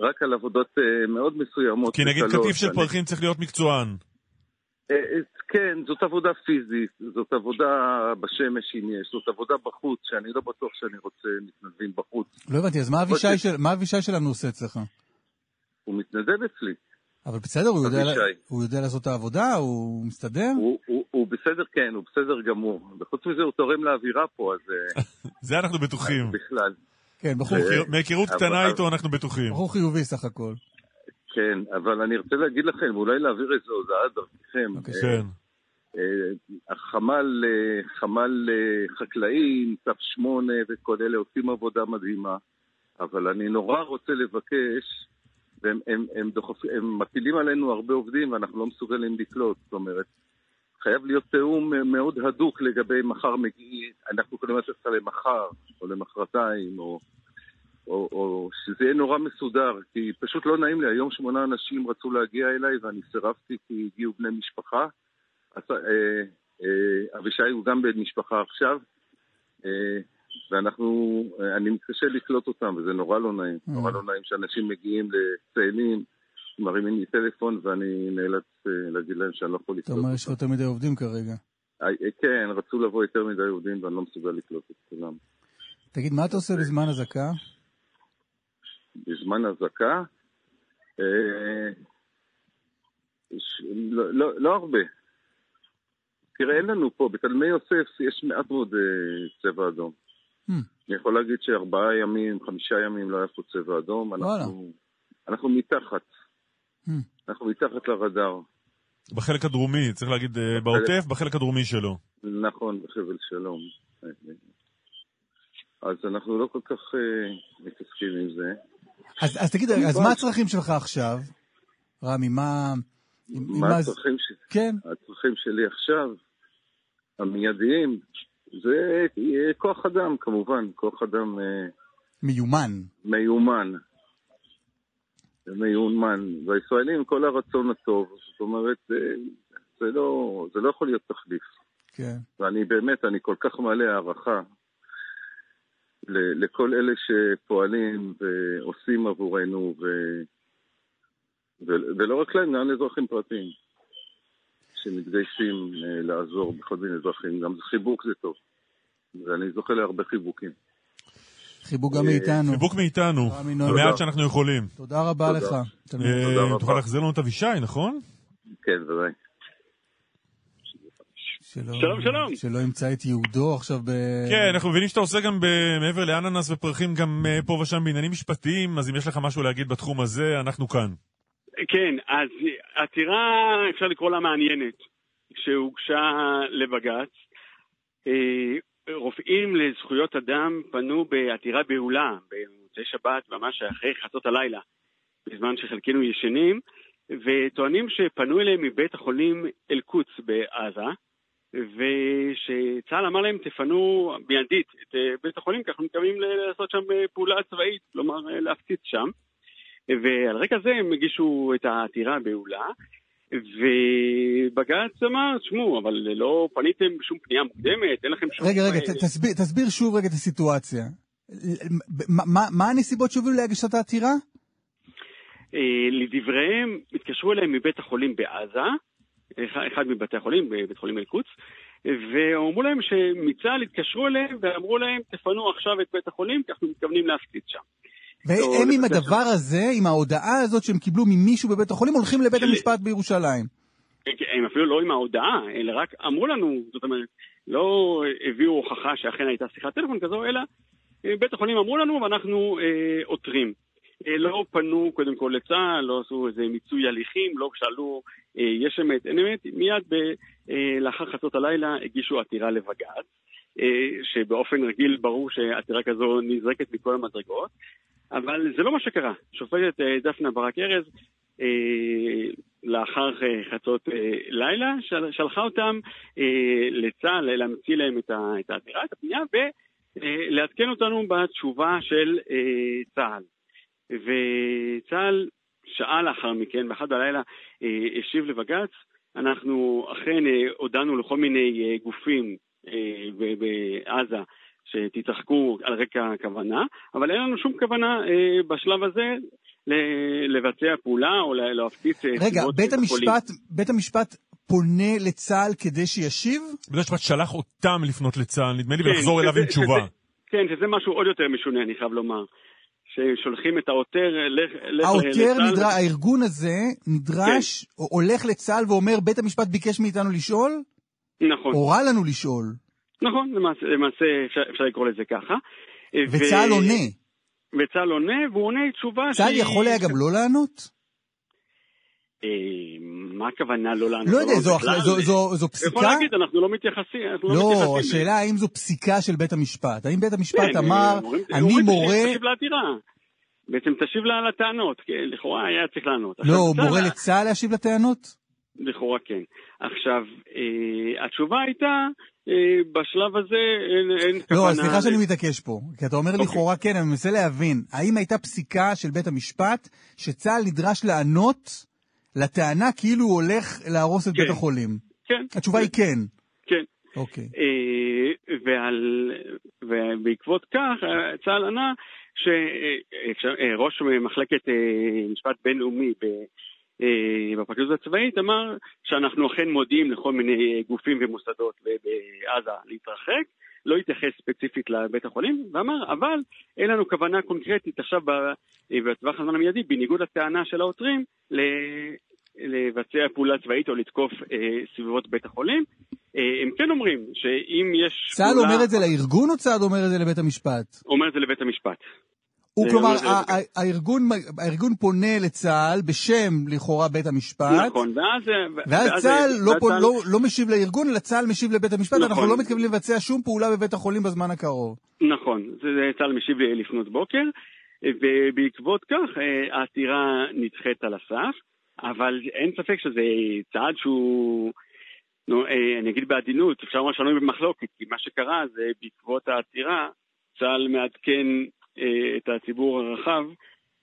S14: רק על עבודות uh, מאוד מסוימות.
S2: כי נגיד קטיף של פרחים צריך להיות מקצוען.
S14: Uh, כן, זאת עבודה פיזית, זאת עבודה בשמש אם יש, זאת עבודה בחוץ, שאני לא בטוח שאני רוצה מתנדבים בחוץ.
S1: לא הבנתי, אז מה אבישי, של, מה אבישי שלנו עושה אצלך?
S14: הוא מתנדב אצלי.
S1: אבל בסדר, הוא יודע, הוא יודע לעשות את העבודה? הוא מסתדר?
S14: הוא, הוא, הוא בסדר, כן, הוא בסדר גמור. וחוץ מזה הוא תורם לאווירה פה, אז...
S2: זה אנחנו בטוחים.
S14: בכלל.
S1: כן, בחור...
S2: מהיכרות קטנה איתו אנחנו בטוחים.
S1: בחור חיובי סך הכל.
S14: כן, אבל אני רוצה להגיד לכם, אולי להעביר איזו הודעה דרככם.
S2: אוקיי. כן.
S14: אה, החמ"ל, אה, חמ"ל אה, חקלאי, צו שמונה וכל אלה עושים עבודה מדהימה, אבל אני נורא רוצה לבקש, והם הם, הם דוחפ, הם מפילים עלינו הרבה עובדים ואנחנו לא מסוגלים לקלוט, זאת אומרת, חייב להיות תיאום מאוד הדוק לגבי מחר מגיעים, אנחנו קודם לתת למחר, או למחרתיים, או, או, או שזה יהיה נורא מסודר, כי פשוט לא נעים לי. היום שמונה אנשים רצו להגיע אליי ואני סירבתי כי הגיעו בני משפחה. אז, אה, אה, אבישי הוא גם בן משפחה עכשיו, אה, ואנחנו, אה, אני מתקשה לקלוט אותם, וזה נורא לא נעים. Mm. נורא לא נעים שאנשים מגיעים לצאלים. מרימים לי טלפון ואני נאלץ אה, להגיד להם שאני לא יכול לקלוט.
S1: אתה אומר יש לך יותר מדי עובדים כרגע.
S14: אה, אה, כן, רצו לבוא יותר מדי עובדים ואני לא מסוגל לקלוט את כולם.
S1: תגיד, מה אתה עושה בזמן אזעקה?
S14: בזמן אזעקה? לא, לא, לא הרבה. תראה, אין לנו פה, בתלמי יוסף יש מעט מאוד צבע אדום. Hmm. אני יכול להגיד שארבעה ימים, חמישה ימים לא היה פה צבע אדום. אנחנו מתחת.
S1: Hmm.
S14: אנחנו מתחת לרדאר.
S2: בחלק הדרומי, צריך להגיד בעוטף, בחלק הדרומי שלו.
S14: נכון, בחבל שלום. אז אנחנו לא כל כך אה, מתעסקים עם זה.
S1: אז, אז תגיד, אז מה הצרכים שלך עכשיו, רמי? מה...
S14: מה הצרכים שלי?
S1: כן.
S14: הצרכים שלי עכשיו, המיידיים, זה כוח אדם, כמובן, כוח אדם... אה,
S1: מיומן.
S14: מיומן. מיומן. והישראלים, עם כל הרצון הטוב, זאת אומרת, זה, זה, לא, זה לא יכול להיות תחליף.
S1: כן.
S14: ואני באמת, אני כל כך מלא הערכה לכל אלה שפועלים ועושים עבורנו, ו... ולא רק להם, גם לאזרחים פרטיים, שמתגייסים אה, לעזור בכל מיני אזרחים. גם חיבוק זה טוב, ואני זוכה להרבה חיבוקים.
S1: חיבוק גם מאיתנו.
S2: חיבוק מאיתנו, במעט שאנחנו יכולים.
S1: תודה רבה לך.
S2: אה, תוכל להחזיר לנו את אבישי, נכון?
S14: כן, בוודאי.
S13: שלום, שלום.
S1: שלא ימצא את יהודו עכשיו ב...
S2: כן, אנחנו מבינים שאתה עושה גם מעבר לאננס ופרחים גם אה, פה ושם בעניינים משפטיים, אז אם יש לך משהו להגיד בתחום הזה, אנחנו כאן.
S13: כן, אז עתירה, אפשר לקרוא לה מעניינת, שהוגשה לבג"ץ. אה, רופאים לזכויות אדם פנו בעתירה בהולה במוצאי שבת, ממש אחרי חצות הלילה, בזמן שחלקנו ישנים, וטוענים שפנו אליהם מבית החולים אל-קודס בעזה, ושצה"ל אמר להם תפנו מיידית את אה, בית החולים, כי אנחנו מתכוונים לעשות שם אה, פעולה צבאית, כלומר להפציץ שם. ועל רקע זה הם הגישו את העתירה בהולה, ובג"ץ אמר, תשמעו, אבל לא פניתם בשום פנייה מוקדמת, אין לכם שום...
S1: רגע, רגע, תסביר, תסביר שוב רגע את הסיטואציה. מה, מה הנסיבות שהובילו להגשת העתירה?
S13: אה, לדבריהם, התקשרו אליהם מבית החולים בעזה, אחד מבתי החולים, בבית חולים אל-קודס, ואמרו להם שמצה"ל התקשרו אליהם ואמרו להם, תפנו עכשיו את בית החולים, כי אנחנו מתכוונים להפציץ שם.
S1: והם עם הדבר הזה, עם ההודעה הזאת שהם קיבלו ממישהו בבית החולים, הולכים לבית המשפט בירושלים.
S13: הם אפילו לא עם ההודעה, אלא רק אמרו לנו, זאת אומרת, לא הביאו הוכחה שאכן הייתה שיחת טלפון כזו, אלא אה, בית החולים אמרו לנו ואנחנו אה, עותרים. אה, לא פנו קודם כל לצה"ל, לא עשו איזה מיצוי הליכים, לא שאלו אה, יש אמת, אין אמת, מיד ב, אה, לאחר חצות הלילה הגישו עתירה לבג"ץ, אה, שבאופן רגיל ברור שעתירה כזו נזרקת מכל המדרגות. אבל זה לא מה שקרה. שופטת אה, דפנה ברק ארז, אה, לאחר אה, חצות לילה, שלחה אותם לצה"ל להמציא להם את העתירה, את הפנייה, ולעדכן אותנו בתשובה של צה"ל. וצה"ל שעה לאחר מכן, באחד בלילה, השיב לבג"ץ, אנחנו אכן הודענו לכל מיני גופים בעזה שתתרחקו על רקע הכוונה, אבל אין לנו שום כוונה אה, בשלב הזה לבצע פעולה או להפציץ...
S1: אה, רגע, בית המשפט, בית המשפט פונה לצה"ל כדי שישיב?
S2: בית המשפט שלח אותם לפנות לצה"ל, נדמה לי, כן, ולחזור אליו עם תשובה. שזה,
S13: כן, שזה משהו עוד יותר משונה, אני חייב לומר. ששולחים את העותר, לך, לך
S1: העותר נדרש, הארגון הזה נדרש, כן. הולך לצה"ל ואומר, בית המשפט ביקש מאיתנו לשאול?
S13: נכון.
S1: הורה לנו לשאול.
S13: נכון, למעשה, למעשה אפשר, אפשר לקרוא לזה ככה.
S1: וצה"ל ו... עונה.
S13: וצה"ל עונה, והוא עונה תשובה
S1: צה"ל שהיא... יכול היה גם לא לענות?
S13: אה, מה הכוונה לא לענות?
S1: לא יודע, זו, זו, זו, זו פסיקה? יכול
S13: להגיד, אנחנו לא מתייחסים. אנחנו לא,
S1: לא מתייחסים השאלה האם זו פסיקה של בית המשפט. האם בית המשפט כן, אמר, אני מורה...
S13: תשיב לעתירה. בעצם תשיב לה לטענות, כי לכאורה היה צריך לענות.
S1: לא, הוא מורה לצה"ל להשיב לטענות?
S13: לכאורה כן. עכשיו, אה, התשובה הייתה אה, בשלב הזה אין, אין
S1: לא, כוונה... לא, סליחה שאני מתעקש פה, כי אתה אומר okay. אוקיי. לכאורה כן, אני מנסה להבין, האם הייתה פסיקה של בית המשפט שצה"ל נדרש לענות לטענה כאילו הוא הולך להרוס את
S13: כן.
S1: בית החולים?
S13: כן.
S1: התשובה כן. היא כן.
S13: כן.
S1: אוקיי. Okay.
S13: אה, ועל, ובעקבות כך צה"ל ענה שראש מחלקת משפט בינלאומי אה, בפרקליטות הצבאית אמר שאנחנו אכן מודיעים לכל מיני גופים ומוסדות בעזה להתרחק, לא התייחס ספציפית לבית החולים, ואמר, אבל אין לנו כוונה קונקרטית עכשיו בטווח הזמן המיידי, בניגוד לטענה של העותרים, לבצע פעולה צבאית או לתקוף אה, סביבות בית החולים. אה, הם כן אומרים שאם יש...
S1: צה"ל פעולה... אומר את זה לארגון או צה"ל אומר את זה לבית המשפט?
S13: אומר את זה לבית המשפט.
S1: הוא כלומר, הארגון, הארגון פונה לצה"ל בשם לכאורה בית המשפט.
S13: נכון, ואז...
S1: ואז צה"ל לא, לא, לא משיב לארגון, אלא צה"ל משיב לבית המשפט, נכון. אנחנו לא מתכוונים לבצע שום פעולה בבית החולים בזמן הקרוב.
S13: נכון, זה צה"ל משיב לפנות בוקר, ובעקבות כך העתירה נדחית על הסף, אבל אין ספק שזה צעד שהוא... נו, אני אגיד בעדינות, אפשר לומר שנוי במחלוקת, כי מה שקרה זה בעקבות העתירה, צה"ל מעדכן אה, את הציבור הרחב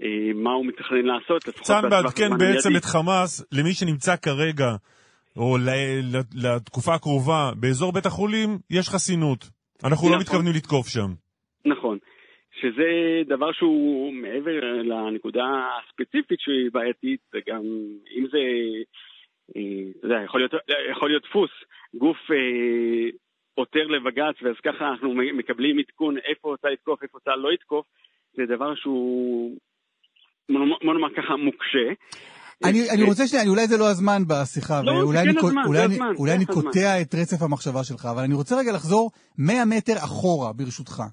S13: אה, מה הוא מתכנן לעשות.
S2: צה"ל מעדכן בעצם את חמאס למי שנמצא כרגע, או לתקופה הקרובה, באזור בית החולים, יש חסינות. אנחנו לא נכון. מתכוונים לתקוף שם.
S13: נכון. שזה דבר שהוא מעבר לנקודה הספציפית שהיא בעייתית, וגם אם זה, אה, אתה יודע, יכול להיות, יכול להיות דפוס, גוף עותר לבג"ץ, ואז ככה אנחנו מקבלים עדכון איפה צה"ל יתקוף, איפה צה"ל לא יתקוף, זה דבר שהוא, בוא נאמר ככה, מוקשה.
S1: אני, אני רוצה שנייה, אולי זה לא הזמן בשיחה,
S13: לא,
S1: ואולי
S13: אני,
S1: הזמן,
S13: אולי,
S1: אני, אולי אני קוטע את רצף המחשבה שלך, אבל אני רוצה רגע לחזור 100 מטר אחורה, ברשותך.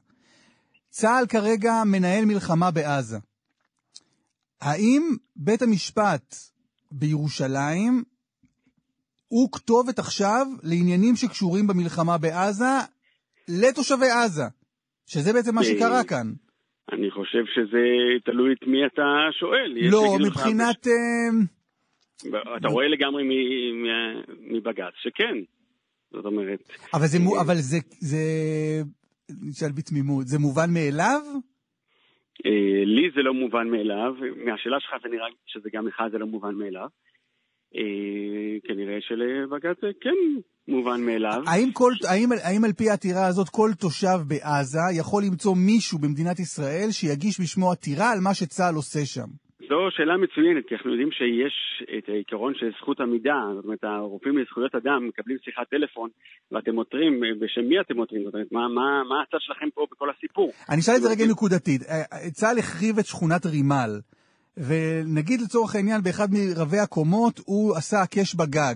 S1: צה"ל כרגע מנהל מלחמה בעזה. האם בית המשפט בירושלים הוא כתובת עכשיו לעניינים שקשורים במלחמה בעזה לתושבי עזה, שזה בעצם מה שקרה כאן.
S13: אני חושב שזה תלוי את מי אתה שואל.
S1: לא, מבחינת...
S13: אה, אתה רואה לגמרי מבג"ץ שכן. זאת אומרת...
S1: אבל זה, אבל זה, זה, נשאל בתמימות, זה מובן מאליו?
S13: אה, לי זה לא מובן מאליו, מהשאלה שלך זה נראה שזה גם לך זה לא מובן מאליו. אה, כנראה שלבג"ץ זה כן מובן מאליו.
S1: האם, כל, האם, האם על פי העתירה הזאת כל תושב בעזה יכול למצוא מישהו במדינת ישראל שיגיש בשמו עתירה על מה שצה"ל עושה שם?
S13: זו שאלה מצוינת, כי אנחנו יודעים שיש את העיקרון של זכות עמידה, זאת אומרת, הרופאים לזכויות אדם מקבלים שיחת טלפון, ואתם עותרים, בשם מי אתם עותרים? זאת אומרת, מה, מה, מה הצד שלכם פה בכל הסיפור?
S1: אני אשאל את זה רגע נקודתית. אה, צה"ל החריב את שכונת רימל. ונגיד לצורך העניין באחד מרבי הקומות הוא עשה הקש בגג.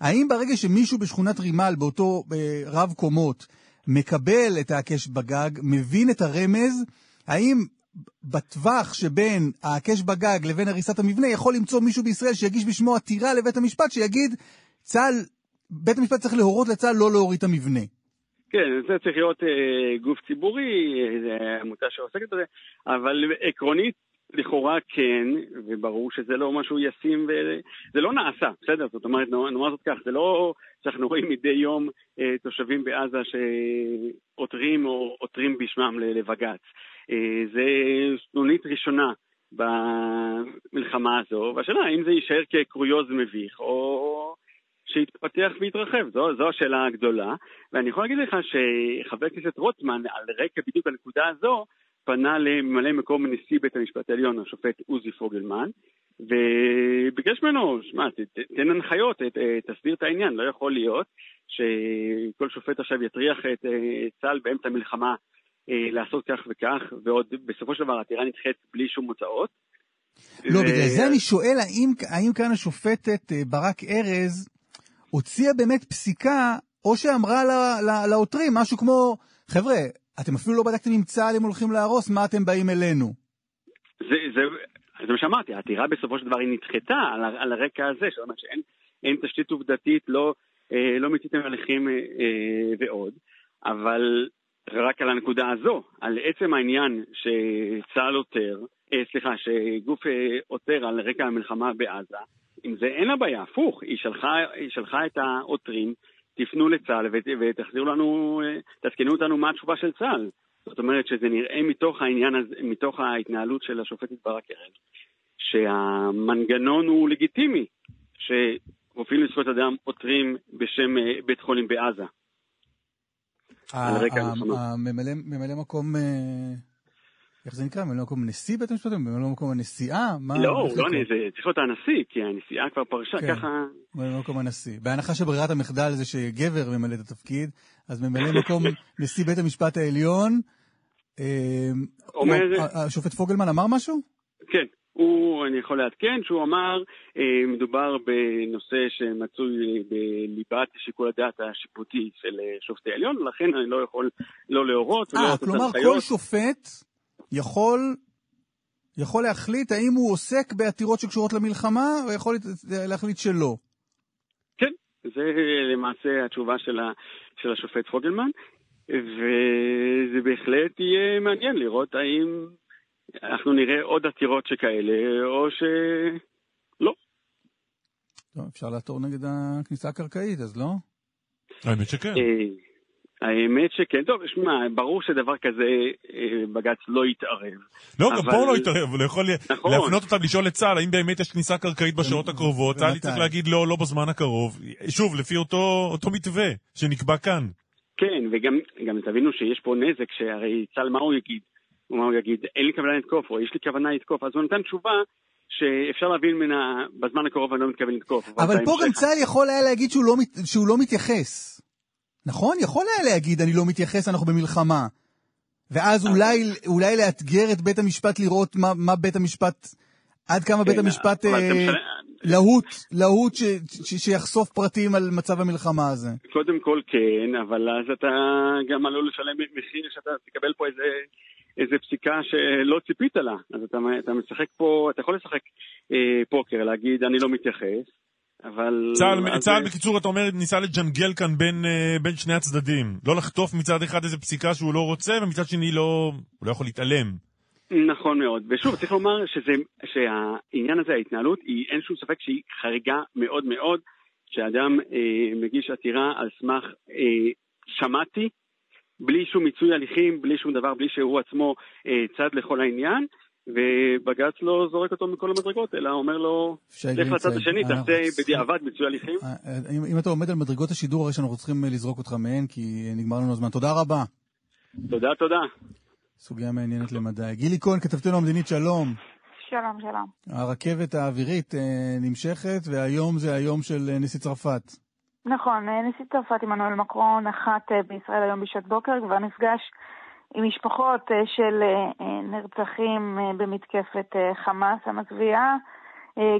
S1: האם ברגע שמישהו בשכונת רימל, באותו אה, רב קומות, מקבל את הקש בגג, מבין את הרמז, האם בטווח שבין הקש בגג לבין הריסת המבנה יכול למצוא מישהו בישראל שיגיש בשמו עתירה לבית המשפט שיגיד צה"ל, בית המשפט צריך להורות לצה"ל לא להוריד את המבנה.
S13: כן, זה צריך להיות אה, גוף ציבורי, אה, עמותה שעוסקת בזה, אבל עקרונית לכאורה כן, וברור שזה לא משהו ישים, וזה לא נעשה, בסדר? זאת אומרת, נאמר זאת כך, זה לא שאנחנו רואים מדי יום אה, תושבים בעזה שעותרים או עותרים בשמם לבג"ץ. אה, זה סנונית ראשונה במלחמה הזו, והשאלה האם זה יישאר כקרויוז מביך, או שיתפתח ויתרחב, זו, זו השאלה הגדולה. ואני יכול להגיד לך שחבר הכנסת רוטמן, על רקע בדיוק הנקודה הזו, פנה לממלא מקום נשיא בית המשפט העליון, השופט עוזי פוגלמן, וביקש ממנו, שמע, תן הנחיות, תסדיר את העניין, לא יכול להיות שכל שופט עכשיו יטריח את צה"ל באמצע המלחמה אה, לעשות כך וכך, ועוד בסופו של דבר העתירה נדחית בלי שום מוצאות.
S1: לא, ו... בגלל זה אני שואל, האם, האם כאן השופטת אה, ברק ארז הוציאה באמת פסיקה, או שאמרה לעותרים משהו כמו, חבר'ה, אתם אפילו לא בדקתם עם צה"ל אם הולכים להרוס, מה אתם באים אלינו?
S13: זה, זה, זה מה שאמרתי, העתירה בסופו של דבר היא נדחתה על, על הרקע הזה, שאומר שאין תשתית עובדתית, לא, אה, לא מציתם הליכים אה, אה, ועוד, אבל רק על הנקודה הזו, על עצם העניין שצה"ל עותר, אה, סליחה, שגוף אה, עותר על רקע המלחמה בעזה, עם זה אין לה בעיה, הפוך, היא שלחה, היא שלחה את העותרים תפנו לצה"ל ותחזירו לנו, תעדכנו אותנו מה התשובה של צה"ל. זאת אומרת שזה נראה מתוך העניין הזה, מתוך ההתנהלות של השופטת ברק ארז, שהמנגנון הוא לגיטימי, שרופאים לזכויות אדם עותרים בשם אה, בית חולים בעזה.
S1: ממלא מקום אה, איך זה נקרא? ממלא מקום נשיא בית המשפט? ממלא מקום הנשיאה?
S13: לא, לא, זה צריך להיות הנשיא, כי הנשיאה כבר פרשה, כן, ככה...
S1: ממלא מקום הנשיא. בהנחה שברירת המחדל זה שגבר ממלא את התפקיד, אז ממלא מקום נשיא בית המשפט העליון, אה, השופט פוגלמן אמר משהו?
S13: כן. הוא, אני יכול לעדכן, שהוא אמר, אה, מדובר בנושא שמצוי בליבת שיקול הדעת השיפוטי של אה, שופטי העליון, ולכן אני לא יכול לא להורות
S1: אה, כלומר כל שופט יכול יכול להחליט האם הוא עוסק בעתירות שקשורות למלחמה, או יכול להחליט שלא.
S13: כן, זה למעשה התשובה של, ה, של השופט פוגלמן, וזה בהחלט יהיה מעניין לראות האם אנחנו נראה עוד עתירות שכאלה, או שלא.
S1: טוב, אפשר לעתור נגד הכניסה הקרקעית, אז לא?
S2: האמת שכן.
S13: האמת שכן, טוב, שמע, ברור שדבר כזה אה, בג"ץ לא יתערב.
S2: לא, גם פה הוא לא יתערב, הוא יכול נכון. להפנות אותם לשאול את צה"ל האם באמת יש כניסה קרקעית בשעות הקרובות, צה"ל צריך להגיד לא, לא בזמן הקרוב, שוב, לפי אותו מתווה שנקבע כאן.
S13: כן, וגם תבינו שיש פה נזק, שהרי צה"ל מה הוא יגיד? הוא יגיד, אין לי כוונה לתקוף, או יש לי כוונה לתקוף, אז הוא נותן תשובה שאפשר להבין ממנה, בזמן הקרוב אני לא מתכוון לתקוף.
S1: אבל פה גם צה"ל יכול היה להגיד שהוא לא, שהוא לא מתייחס. נכון? יכול היה להגיד, אני לא מתייחס, אנחנו במלחמה. ואז אולי, אולי לאתגר את בית המשפט לראות מה, מה בית המשפט, עד כמה בית כן, המשפט אה, להוט, להוט ש, ש, שיחשוף פרטים על מצב המלחמה הזה.
S13: קודם כל כן, אבל אז אתה גם עלול לשלם מחיר שאתה תקבל פה איזה... איזה פסיקה שלא ציפית לה. אז אתה, אתה משחק פה, אתה יכול לשחק אה, פוקר, להגיד אני לא מתייחס, אבל...
S2: צה"ל. צה"ל בקיצור, אתה אומר, ניסה לג'נגל כאן בין, אה, בין שני הצדדים. לא לחטוף מצד אחד איזה פסיקה שהוא לא רוצה, ומצד שני לא, הוא לא יכול להתעלם.
S13: נכון מאוד. ושוב, צריך לומר שזה, שהעניין הזה, ההתנהלות, היא, אין שום ספק שהיא חריגה מאוד מאוד, שאדם אה, מגיש עתירה על סמך אה, שמעתי, בלי שום מיצוי הליכים, בלי שום דבר, בלי שהוא עצמו אה, צד לכל העניין, ובג"ץ לא זורק אותו מכל המדרגות, אלא אומר לו, לך לצד השני, תעשה בדיעבד מיצוי הליכים. אה,
S1: אה, אם אתה עומד על מדרגות השידור, הרי שאנחנו צריכים אה, לזרוק אותך מהן, כי נגמר לנו הזמן. תודה רבה.
S13: תודה, תודה.
S1: סוגיה מעניינת למדי. גילי כהן, כתבתנו המדינית, שלום.
S15: שלום, שלום.
S1: הרכבת האווירית נמשכת, והיום זה היום של נשיא צרפת.
S15: נכון, נשיא צרפת עמנואל מקרון נחת בישראל היום בשעת בוקר, כבר נפגש עם משפחות אה, של אה, אה, נרצחים במתקפת חמאס המזוויעה.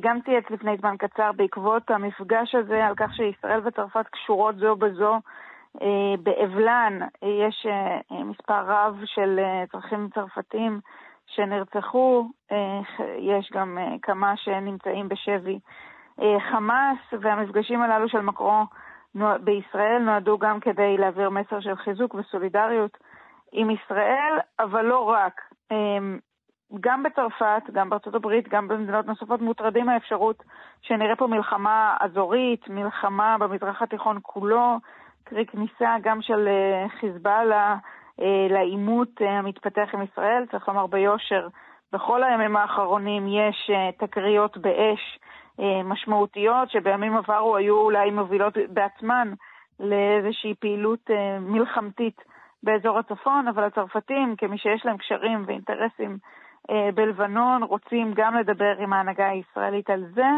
S15: גם צייץ לפני זמן קצר בעקבות המפגש הזה על כך שישראל וצרפת קשורות זו בזו באבלן. יש מספר רב של אזרחים צרפתים שנרצחו, יש גם כמה שנמצאים בשבי חמאס, והמפגשים הללו של מקרו בישראל נועדו גם כדי להעביר מסר של חיזוק וסולידריות עם ישראל, אבל לא רק. אמ, גם בצרפת, גם בארצות הברית, גם במדינות נוספות מוטרדים מהאפשרות שנראה פה מלחמה אזורית, מלחמה במזרח התיכון כולו, קרי כניסה גם של אה, חיזבאללה אה, לעימות אה, המתפתח עם ישראל. צריך לומר ביושר, בכל הימים האחרונים יש תקריות באש משמעותיות שבימים עברו היו אולי מובילות בעצמן לאיזושהי פעילות מלחמתית באזור הצפון, אבל הצרפתים, כמי שיש להם קשרים ואינטרסים אה, בלבנון, רוצים גם לדבר עם ההנהגה הישראלית על זה,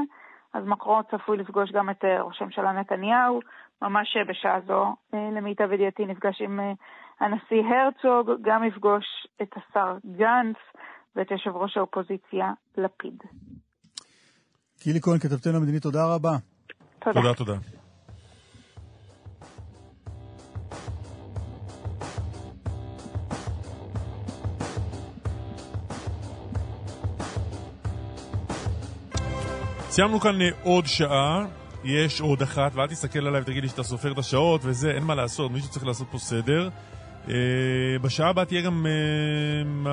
S15: אז מקרון צפוי לפגוש גם את אה, ראש הממשלה נתניהו, ממש בשעה זו, אה, למיטב ידיעתי, נפגש עם אה, הנשיא הרצוג, גם יפגוש את השר גנץ ואת יושב ראש האופוזיציה לפיד.
S1: גילי כהן, כתבתנו המדינית, תודה רבה.
S15: תודה.
S2: תודה, תודה. סיימנו כאן אה, עוד שעה, יש עוד אחת, ואל תסתכל עליי ותגיד לי שאתה סופר את השעות וזה, אין מה לעשות, מישהו צריך לעשות פה סדר. Uh, בשעה הבאה תהיה גם uh,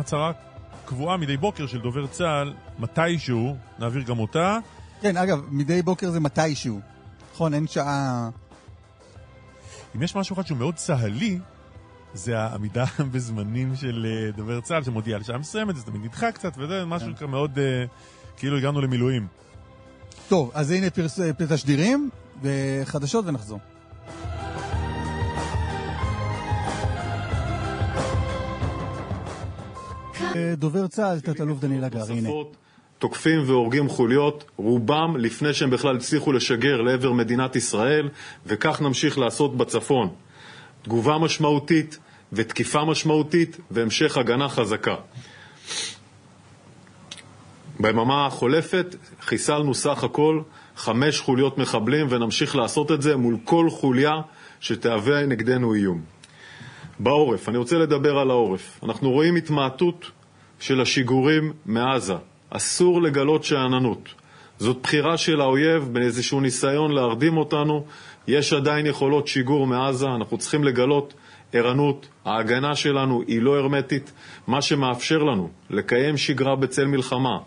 S2: הצהרה קבועה מדי בוקר של דובר צה"ל, מתישהו, נעביר גם אותה.
S1: כן, אגב, מדי בוקר זה מתישהו. נכון, אין שעה...
S2: אם יש משהו אחד שהוא מאוד צה"לי, זה העמידה בזמנים של דובר צה"ל שמודיע על שעה מסוימת, זה תמיד נדחה קצת, וזה משהו כן. מאוד... Uh, כאילו הגענו למילואים.
S1: טוב, אז הנה פרס, תשדירים וחדשות ונחזור. דובר צה"ל, תת-אלוף דניאל הגר, הנה.
S16: תוקפים והורגים חוליות, רובם לפני שהם בכלל הצליחו לשגר לעבר מדינת ישראל, וכך נמשיך לעשות בצפון. תגובה משמעותית ותקיפה משמעותית והמשך הגנה חזקה. ביממה החולפת חיסלנו סך הכל חמש חוליות מחבלים ונמשיך לעשות את זה מול כל חוליה שתהווה נגדנו איום. בעורף, אני רוצה לדבר על העורף. אנחנו רואים התמעטות של השיגורים מעזה. אסור לגלות שאננות. זאת בחירה של האויב באיזשהו ניסיון להרדים אותנו. יש עדיין יכולות שיגור מעזה, אנחנו צריכים לגלות ערנות. ההגנה שלנו היא לא הרמטית, מה שמאפשר לנו לקיים שגרה בצל מלחמה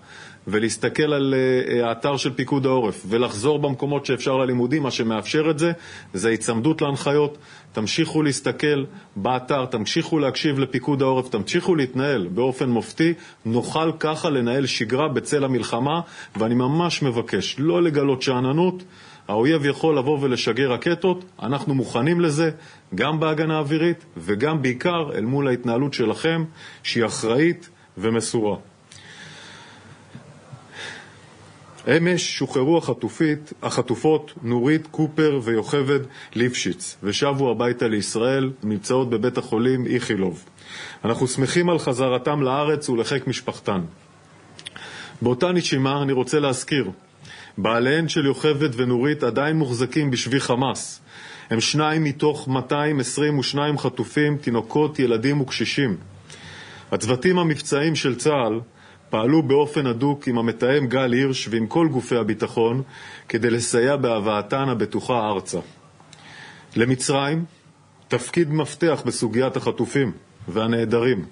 S16: ולהסתכל על אה, האתר של פיקוד העורף ולחזור במקומות שאפשר ללימודים, מה שמאפשר את זה, זה ההיצמדות להנחיות. תמשיכו להסתכל באתר, תמשיכו להקשיב לפיקוד העורף, תמשיכו להתנהל באופן מופתי, נוכל ככה לנהל שגרה בצל המלחמה, ואני ממש מבקש לא לגלות שאננות. האויב יכול לבוא ולשגר רקטות, אנחנו מוכנים לזה, גם בהגנה אווירית וגם בעיקר אל מול ההתנהלות שלכם, שהיא אחראית ומסורה. אמש שוחררו החטופית, החטופות נורית קופר ויוכבד ליפשיץ ושבו הביתה לישראל, נמצאות בבית החולים איכילוב. אנחנו שמחים על חזרתם לארץ ולחיק משפחתן. באותה נשימה אני רוצה להזכיר, בעליהן של יוכבד ונורית עדיין מוחזקים בשבי חמאס. הם שניים מתוך 222 חטופים, תינוקות, ילדים וקשישים. הצוותים המבצעיים של צה"ל פעלו באופן הדוק עם המתאם גל הירש ועם כל גופי הביטחון כדי לסייע בהבאתן הבטוחה ארצה. למצרים תפקיד מפתח בסוגיית החטופים והנעדרים.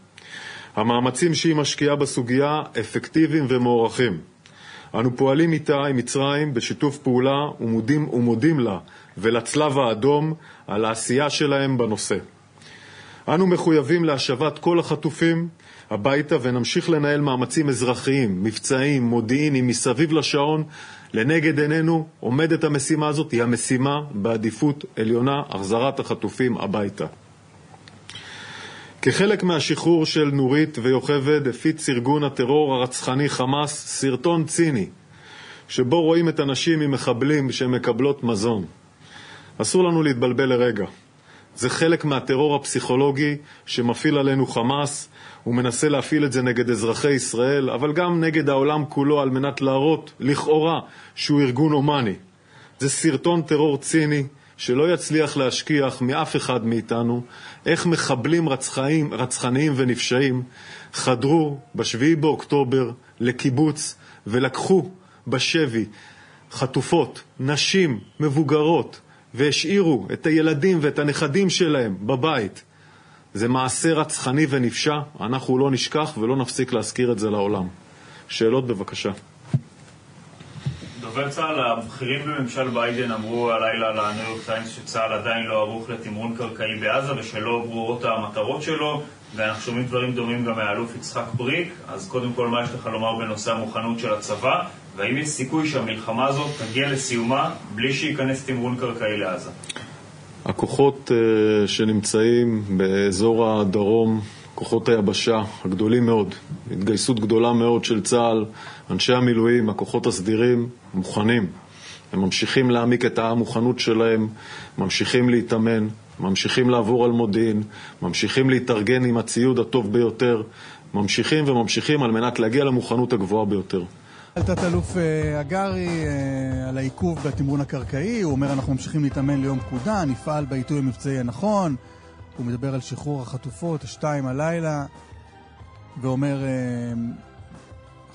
S16: המאמצים שהיא משקיעה בסוגיה אפקטיביים ומוערכים. אנו פועלים איתה, עם מצרים, בשיתוף פעולה ומודים, ומודים לה ולצלב האדום על העשייה שלהם בנושא. אנו מחויבים להשבת כל החטופים הביתה ונמשיך לנהל מאמצים אזרחיים, מבצעיים, מודיעיניים, מסביב לשעון. לנגד עינינו עומדת המשימה הזאת, היא המשימה בעדיפות עליונה, החזרת החטופים הביתה. כחלק מהשחרור של נורית ויוכבד הפיץ ארגון הטרור הרצחני חמאס סרטון ציני שבו רואים את הנשים עם מחבלים שמקבלות מזון. אסור לנו להתבלבל לרגע. זה חלק מהטרור הפסיכולוגי שמפעיל עלינו חמאס, הוא מנסה להפעיל את זה נגד אזרחי ישראל, אבל גם נגד העולם כולו על מנת להראות, לכאורה, שהוא ארגון הומני. זה סרטון טרור ציני שלא יצליח להשכיח מאף אחד מאיתנו איך מחבלים רצחיים, רצחניים ונפשעים חדרו ב-7 באוקטובר לקיבוץ ולקחו בשבי חטופות, נשים, מבוגרות, והשאירו את הילדים ואת הנכדים שלהם בבית. זה מעשה רצחני ונפשע, אנחנו לא נשכח ולא נפסיק להזכיר את זה לעולם. שאלות בבקשה.
S17: דובר צה"ל, הבכירים בממשל ביידן אמרו הלילה לניו יורק טיימס שצה"ל עדיין לא ערוך לתמרון קרקעי בעזה ושלא ברורות המטרות שלו ואנחנו שומעים דברים דומים גם מהאלוף יצחק בריק אז קודם כל מה יש לך לומר בנושא המוכנות של הצבא והאם יש סיכוי שהמלחמה הזאת תגיע לסיומה בלי שייכנס תמרון קרקעי לעזה?
S16: הכוחות uh, שנמצאים באזור הדרום, כוחות היבשה הגדולים מאוד, התגייסות גדולה מאוד של צה"ל, אנשי המילואים, הכוחות הסדירים, מוכנים. הם ממשיכים להעמיק את המוכנות שלהם, ממשיכים להתאמן, ממשיכים לעבור על מודיעין, ממשיכים להתארגן עם הציוד הטוב ביותר, ממשיכים וממשיכים על מנת להגיע למוכנות הגבוהה ביותר.
S1: תת-אלוף אה, הגרי אה, על העיכוב בתמרון הקרקעי, הוא אומר אנחנו ממשיכים להתאמן ליום פקודה, נפעל בעיתוי המבצעי הנכון, הוא מדבר על שחרור החטופות, השתיים הלילה, ואומר, אה,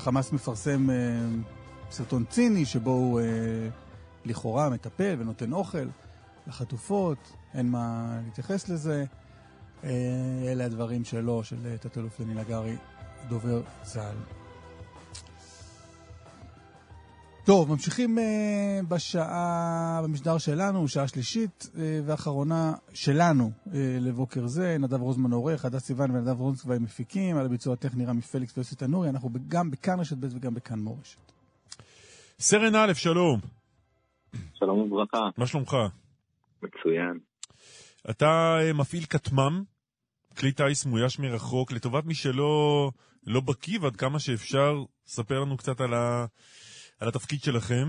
S1: חמאס מפרסם סרטון ציני שבו הוא לכאורה מטפל ונותן אוכל לחטופות, אין מה להתייחס לזה. אלה הדברים שלו, של תת-אלוף דניאל הגרי, דובר צה"ל. טוב, ממשיכים אה, בשעה, במשדר שלנו, שעה שלישית אה, ואחרונה שלנו אה, לבוקר זה. נדב רוזמן עורך, הדס סיוון ונדב רונסקווי מפיקים, על הביצוע הטכני רמי פליקס ויוסי תנורי, אנחנו גם בכאן רשת ב' וגם בכאן מורשת.
S2: סרן א', שלום.
S18: שלום וברכה.
S2: מה שלומך?
S18: מצוין.
S2: אתה מפעיל כטמ"ם, כלי טיס מאויש מרחוק, לטובת מי שלא לא בקיא ועד כמה שאפשר, ספר לנו קצת על ה... על התפקיד שלכם?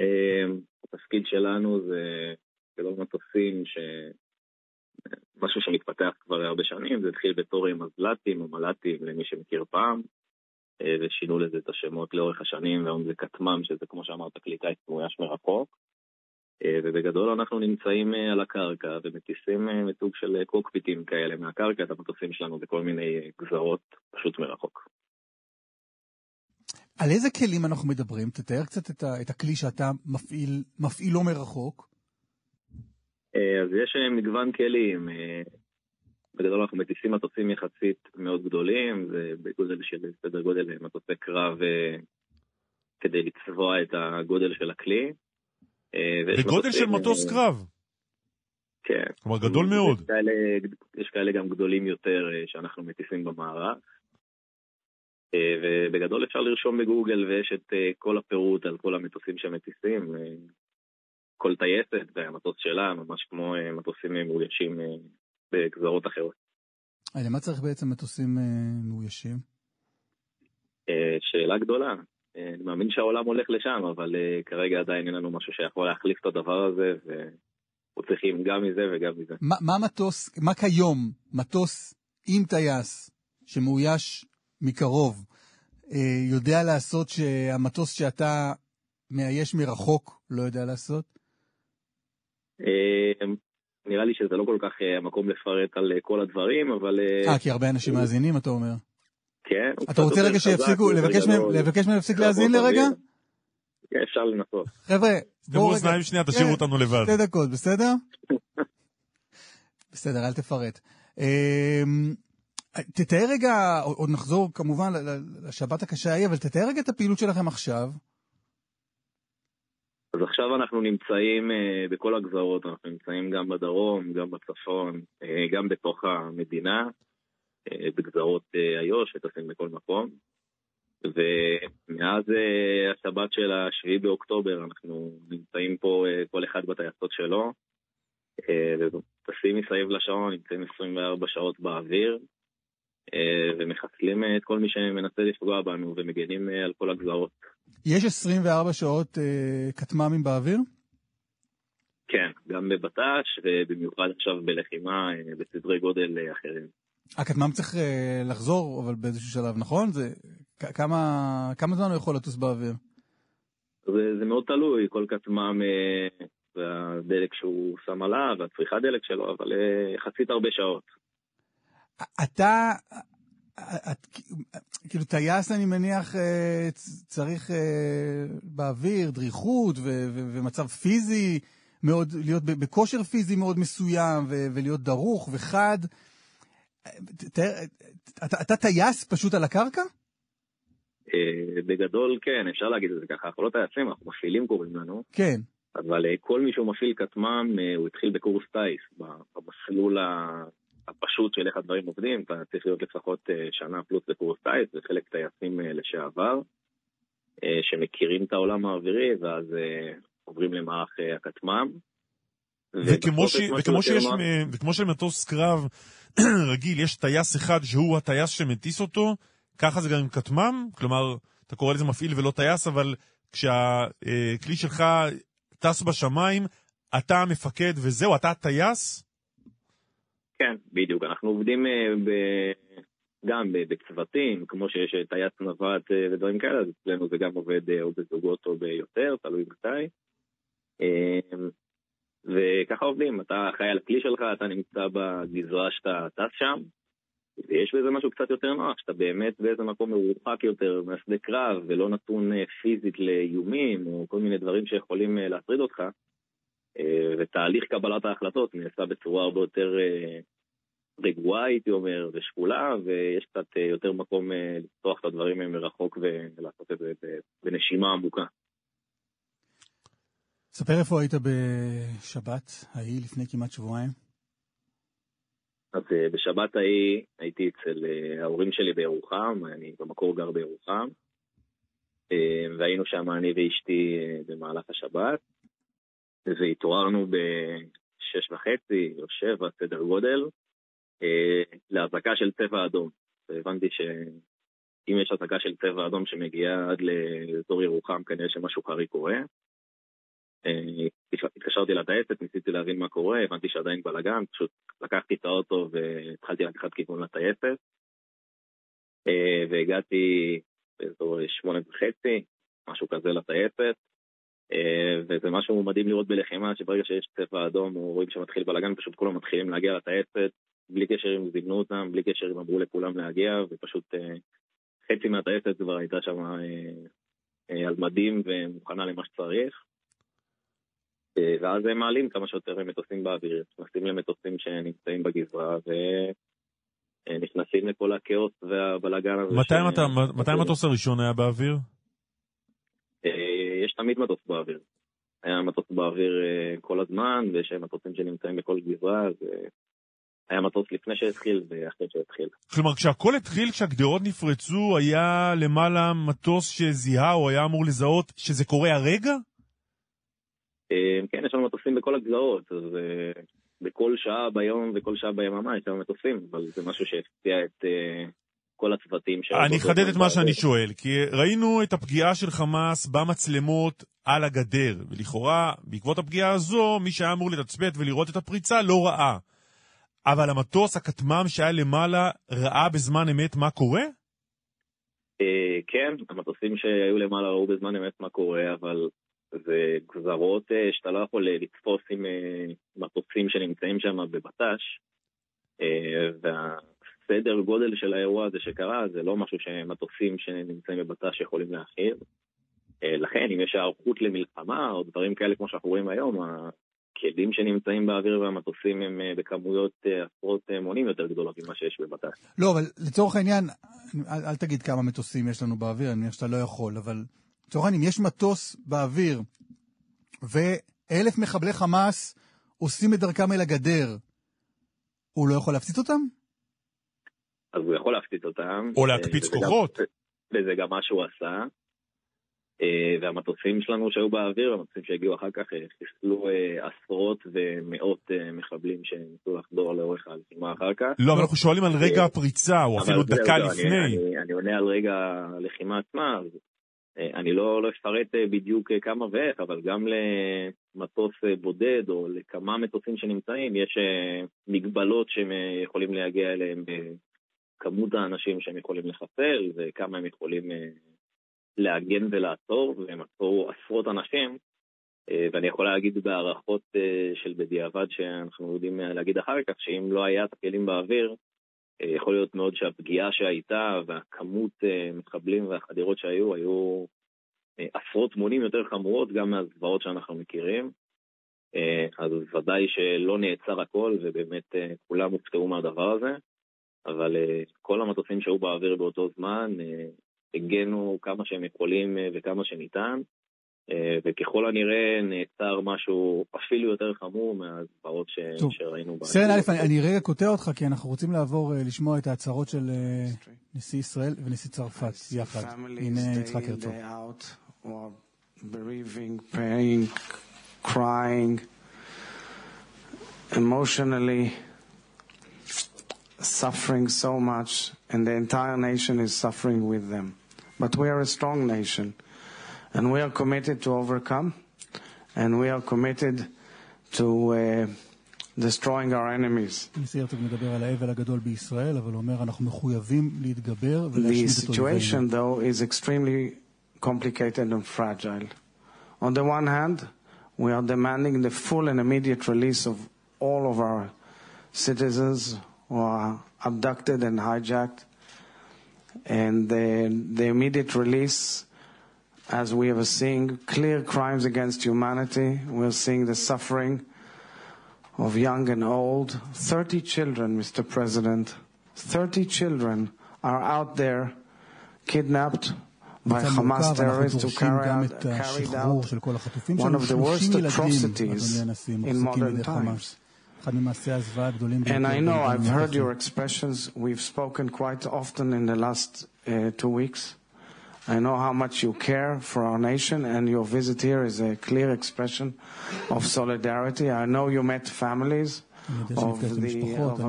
S18: אמ, התפקיד שלנו זה פילוט מטוסים, ש... משהו שמתפתח כבר הרבה שנים, זה התחיל בתור עם מזל"טים או מל"טים למי שמכיר פעם, אה, ושינו לזה את השמות לאורך השנים, והיום זה כטמ"ם, שזה כמו שאמרת, כלי טיס מאויש מרחוק. ובגדול אנחנו נמצאים על הקרקע ומטיסים סוג של קוקפיטים כאלה מהקרקע את המטוסים שלנו בכל מיני גזרות, פשוט מרחוק.
S1: על איזה כלים אנחנו מדברים? תתאר קצת את, ה, את הכלי שאתה מפעיל, מפעילו מרחוק.
S18: אז יש מגוון כלים. בגדול אנחנו מטיסים מטוסים יחסית מאוד גדולים, זה בגודל של סדר גודל מטוסי קרב אה, כדי לצבוע את הגודל של הכלי.
S2: אה, בגודל של מטוס אה, קרב?
S18: כן.
S2: כלומר גדול מאוד.
S18: יש כאלה, יש כאלה גם גדולים יותר שאנחנו מטיסים במערב. ובגדול אפשר לרשום בגוגל ויש את כל הפירוט על כל המטוסים שמטיסים. כל טייסת והמטוס שלה, ממש כמו מטוסים מאוישים בגזרות אחרות.
S1: למה צריך בעצם מטוסים אה, מאוישים?
S18: אה, שאלה גדולה. אה, אני מאמין שהעולם הולך לשם, אבל כרגע עדיין אין לנו משהו שיכול להחליף את הדבר הזה, ואנחנו צריכים גם מזה וגם מזה.
S1: מה, מה מטוס, מה כיום מטוס עם טייס שמאויש מקרוב יודע לעשות שהמטוס שאתה מאייש מרחוק לא יודע לעשות?
S18: נראה לי שזה לא כל כך אה, המקום לפרט על אה, כל הדברים, אבל...
S1: אה, אה, כי הרבה אנשים מאזינים, אתה אומר.
S18: כן.
S1: אתה רוצה רגע שיפסיקו, לבקש מהם להפסיק להאזין לרגע?
S18: כן, אפשר לנסות.
S1: חבר'ה,
S2: בואו רגע. אוזניים שנייה, תשאירו כן, אותנו לבד.
S1: שתי דקות, בסדר? בסדר, אל תפרט. תתאר רגע, עוד נחזור כמובן לשבת הקשה ההיא, אבל תתאר רגע את הפעילות שלכם עכשיו.
S18: אז עכשיו אנחנו נמצאים uh, בכל הגזרות, אנחנו נמצאים גם בדרום, גם בצפון, uh, גם בתוך המדינה, uh, בגזרות איו"ש וטסים בכל מקום. ומאז השבת של השביעי באוקטובר אנחנו נמצאים פה כל אחד בטייסות שלו, uh, טסים מסביב לשעון, נמצאים 24 שעות באוויר, ומחסלים את כל מי שמנסה לפגוע בנו ומגנים uh, על כל הגזרות.
S1: יש 24 שעות אה, כטמ"מים באוויר?
S18: כן, גם בבט"ש ובמיוחד עכשיו בלחימה אה, בסדרי גודל אה, אחרים.
S1: הכטמ"ם צריך אה, לחזור, אבל באיזשהו שלב, נכון? זה, כמה, כמה זמן הוא יכול לטוס באוויר?
S18: זה, זה מאוד תלוי, כל כטמ"ם אה, והדלק שהוא שם עליו, והצריכת דלק שלו, אבל אה, יחסית הרבה שעות.
S1: אתה, את, כאילו טייס אני מניח אה, צריך אה, באוויר דריכות ו, ו, ומצב פיזי מאוד, להיות בכושר פיזי מאוד מסוים ו, ולהיות דרוך וחד. אתה, אתה טייס פשוט על הקרקע?
S18: אה, בגדול כן, אפשר להגיד את זה ככה, אנחנו לא טייסים, אנחנו מפעילים קוראים לנו.
S1: כן.
S18: אבל כל מי שהוא מפעיל כטמ"ם, הוא התחיל בקורס טייס, במסלול הפשוט של איך הדברים עובדים, אתה צריך להיות לפחות אה, שנה פלוס בקורס טייס, וחלק טייסים אה, לשעבר, אה, שמכירים את העולם האווירי, ואז עוברים למערך הכטמ"ם.
S2: וכמו, ש... וכמו, שיש, מה... וכמו שלמטוס קרב רגיל יש טייס אחד שהוא הטייס שמטיס אותו, ככה זה גם עם כטמ"ם? כלומר, אתה קורא לזה מפעיל ולא טייס, אבל כשהכלי שלך טס בשמיים, אתה המפקד וזהו, אתה הטייס?
S18: כן, בדיוק. אנחנו עובדים אה, ב... גם בצוותים, כמו שיש טייס נווט אה, ודברים כאלה, אז אצלנו זה גם עובד אה, או בזוגות או ביותר, תלוי מתי. וככה עובדים, אתה אחראי על הכלי שלך, אתה נמצא בגזרה שאתה טס שם, ויש בזה משהו קצת יותר נוח, שאתה באמת באיזה מקום מרוחק יותר מהשדה קרב, ולא נתון פיזית לאיומים, או כל מיני דברים שיכולים להטריד אותך. ותהליך קבלת ההחלטות נעשה בצורה הרבה יותר רגועה, הייתי אומר, ושקולה, ויש קצת אה, יותר מקום אה, לפתוח את הדברים מרחוק ולעשות את זה בנשימה עמוקה.
S1: ספר איפה היית בשבת ההיא לפני כמעט שבועיים.
S18: אז אה, בשבת ההיא הייתי אצל ההורים שלי בירוחם, אני במקור גר בירוחם, והיינו שם אני ואשתי במהלך השבת, והתעוררנו בשש וחצי או שבע, סדר גודל, אה, להזעקה של צבע אדום. והבנתי שאם יש אזעקה של צבע אדום שמגיעה עד לאזור ירוחם, כנראה שמשהו חריג קורה. אה, התקשרתי לטייסת, ניסיתי להבין מה קורה, הבנתי שעדיין בלאגן, פשוט לקחתי את האוטו והתחלתי לקחת כיוון לטייסת. אה, והגעתי באזור שמונה וחצי, משהו כזה לטייסת. וזה משהו מדהים לראות בלחימה, שברגע שיש צבע אדום או רואים שמתחיל בלאגן, פשוט כולם מתחילים להגיע לטייסת, בלי קשר אם זימנו אותם, בלי קשר אם אמרו לכולם להגיע, ופשוט חצי מהטייסת כבר הייתה שם על מדים ומוכנה למה שצריך. ואז הם מעלים כמה שיותר מטוסים באוויר, נכנסים למטוסים שנמצאים בגזרה ונכנסים לכל הכאוס והבלאגן הזה.
S2: מתי, ש... מתי המטוס הראשון היה באוויר?
S18: יש תמיד מטוס באוויר. היה מטוס באוויר כל הזמן, ויש מטוסים שנמצאים בכל גזרה, אז היה מטוס לפני שהתחיל ואחרי שהתחיל.
S2: כלומר, כשהכל התחיל, כשהגדרות נפרצו, היה למעלה מטוס שזיהה או היה אמור לזהות שזה קורה הרגע?
S18: כן, יש לנו מטוסים בכל הגזרות, אז בכל שעה ביום וכל שעה ביממה יש לנו מטוסים, אבל זה משהו שהפתיע את כל הצוותים.
S2: אני אחדד את מה שאני שואל, כי ראינו את הפגיעה של חמאס במצלמות על הגדר, ולכאורה, בעקבות הפגיעה הזו, מי שהיה אמור לתצפת ולראות את הפריצה לא ראה. אבל המטוס, הכטמ"ם שהיה למעלה, ראה בזמן אמת מה קורה?
S18: כן, המטוסים שהיו למעלה ראו בזמן אמת מה קורה, אבל זה גזרות שאתה לא יכול לתפוס עם מטוסים שנמצאים שם בבט"ש, והסדר גודל של האירוע הזה שקרה זה לא משהו שמטוסים שנמצאים בבט"ש יכולים להכיל. לכן, אם יש היערכות למלחמה או דברים כאלה כמו שאנחנו רואים היום, הכלים שנמצאים באוויר והמטוסים הם בכמויות עשרות מונים יותר גדולות ממה שיש בבט"ש.
S1: לא, אבל לצורך העניין, אל, אל תגיד כמה מטוסים יש לנו באוויר, אני מניח שאתה לא יכול, אבל לצורך העניין, אם יש מטוס באוויר ואלף מחבלי חמאס עושים את דרכם אל הגדר, הוא לא יכול להפציץ אותם?
S18: אז הוא יכול להפציץ אותם.
S2: או להקפיץ כוחות.
S18: וזה גם מה שהוא עשה. והמטוסים שלנו שהיו באוויר, המטוסים שהגיעו אחר כך, חיסלו עשרות ומאות מחבלים שניסו לחדור לאורך הלחימה אחר כך.
S2: לא, אבל אנחנו שואלים על רגע הפריצה, או אפילו דקה לפני.
S18: אני עונה על רגע הלחימה עצמה, אני לא אפרט בדיוק כמה ואיך, אבל גם למטוס בודד או לכמה מטוסים שנמצאים, יש מגבלות שהם יכולים להגיע אליהם בכמות האנשים שהם יכולים לחסל, וכמה הם יכולים להגן ולעצור, והם עצרו עשרות אנשים, ואני יכול להגיד בהערכות של בדיעבד שאנחנו יודעים להגיד אחר כך, שאם לא היה את הכלים באוויר, יכול להיות מאוד שהפגיעה שהייתה והכמות מתחבלים והחדירות שהיו, היו עשרות מונים יותר חמורות גם מהזוועות שאנחנו מכירים. אז ודאי שלא נעצר הכל, ובאמת כולם הופתעו מהדבר הזה, אבל כל המטוסים שהיו באוויר באותו זמן הגנו כמה שהם יכולים וכמה שניתן, וככל הנראה נעצר משהו אפילו יותר חמור מהזוועות שראינו.
S1: סרן א', אני, אני רגע קוטע אותך, כי אנחנו רוצים לעבור לשמוע את ההצהרות של נשיא ישראל ונשיא צרפת יחד. הנה יצחק הרצוג.
S19: praying, crying, emotionally suffering so much, and the entire nation is suffering with them. But we are a strong nation, and we are committed to overcome, and we are committed to uh, destroying our enemies. The situation, though, is extremely complicated and fragile. On the one hand, we are demanding the full and immediate release of all of our citizens who are abducted and hijacked, and the, the immediate release as we are seeing clear crimes against humanity, we're seeing the suffering of young and old. 30 children, Mr. President, 30 children are out there kidnapped by Hamas terrorists who carry out, carried out one of the worst atrocities in modern times. And I know I've heard your expressions. We've spoken quite often in the last uh, two weeks. I know how much you care for our nation, and your visit here is a clear expression of solidarity. I know you met families of the, of, uh,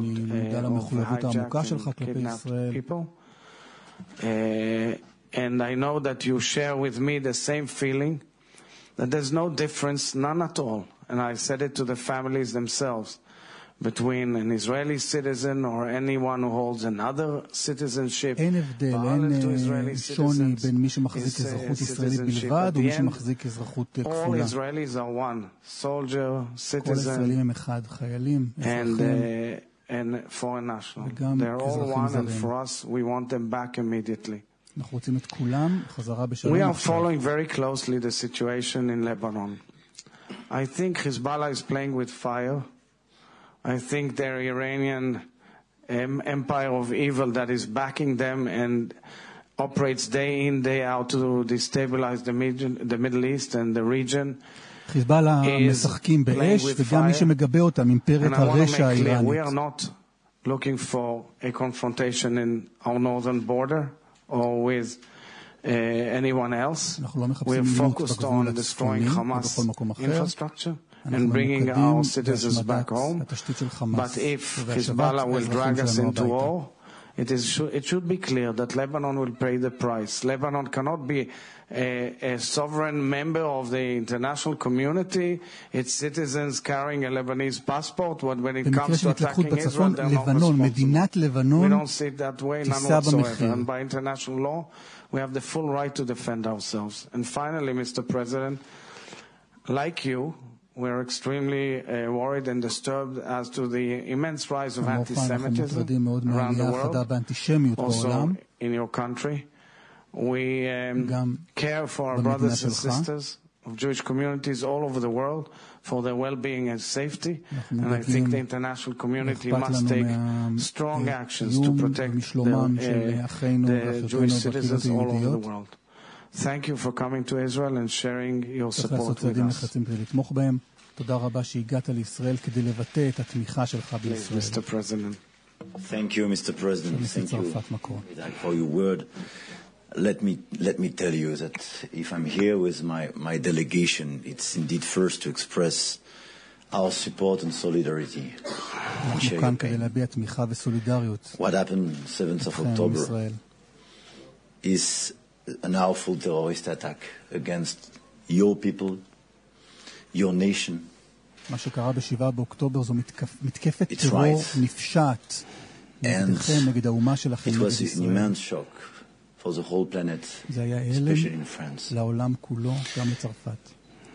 S19: of the kidnapped people. Uh, and I know that you share with me the same feeling that there's no difference, none at all. And I said it to the families themselves between an Israeli citizen or anyone who holds another citizenship.
S1: אין הבדל, אין שוני בין מי שמחזיק אזרחות ישראלית בלבד ומי שמחזיק אזרחות כפולה.
S19: All Israelis are one, soldier, citizen.
S1: כל הישראלים הם אחד, חיילים, אזרחים.
S19: and foreign national. They're all one, and for us, we want them back immediately.
S1: אנחנו רוצים את כולם חזרה בשלום.
S19: We are following very closely the situation in Lebanon. I think Hezbollah is playing with fire. I think their Iranian um, empire of evil that is backing them and operates day in, day out to destabilize the, region, the Middle East and the region.
S1: חיזבאללה משחקים באש, וגם מי שמגבה אותם, אימפריית הרשע האיראנית.
S19: We are not looking for a confrontation in our northern border or with uh, anyone else. We are focused on destroying Hamas infrastructure and bringing our citizens back home. But if Hezbollah will drag us into war, it, is, it should be clear that Lebanon will pay the price. Lebanon cannot be a, a, sovereign member of the international community, its citizens carrying a Lebanese passport, but when it comes to attacking Israel, they're not responsible. We don't see it that way, none whatsoever. And by international law, we have the full right to defend ourselves. And finally, Mr. President, like you, we're extremely uh, worried and disturbed as to the immense rise of anti-Semitism around the world, also in your country. We um, care for our brothers and sisters of Jewish communities all over the world for their well-being and safety. And I think the international community must take strong actions to protect the, uh, the Jewish citizens all over the world. Thank you for coming to Israel and sharing your support with us.
S1: תודה רבה שהגעת לישראל כדי לבטא את התמיכה שלך בישראל.
S19: Mr. President.
S20: Thank you, Mr. President. Thank you for your word. Let me, let me tell you that if I'm here with my, my delegation, it's indeed first to express our support and solidarity.
S1: אנחנו כאן כדי להביע תמיכה וסולידריות.
S20: What happened 7th of October is an awful terrorist attack against your people, your nation.
S1: מה שקרה ב-7 באוקטובר זו מתקפת טרור נפשעת נגדכם, נגד האומה שלכם,
S20: נגד ישראל. It was an immense shock for the whole planet, especially in France.
S1: לעולם כולו, גם לצרפת.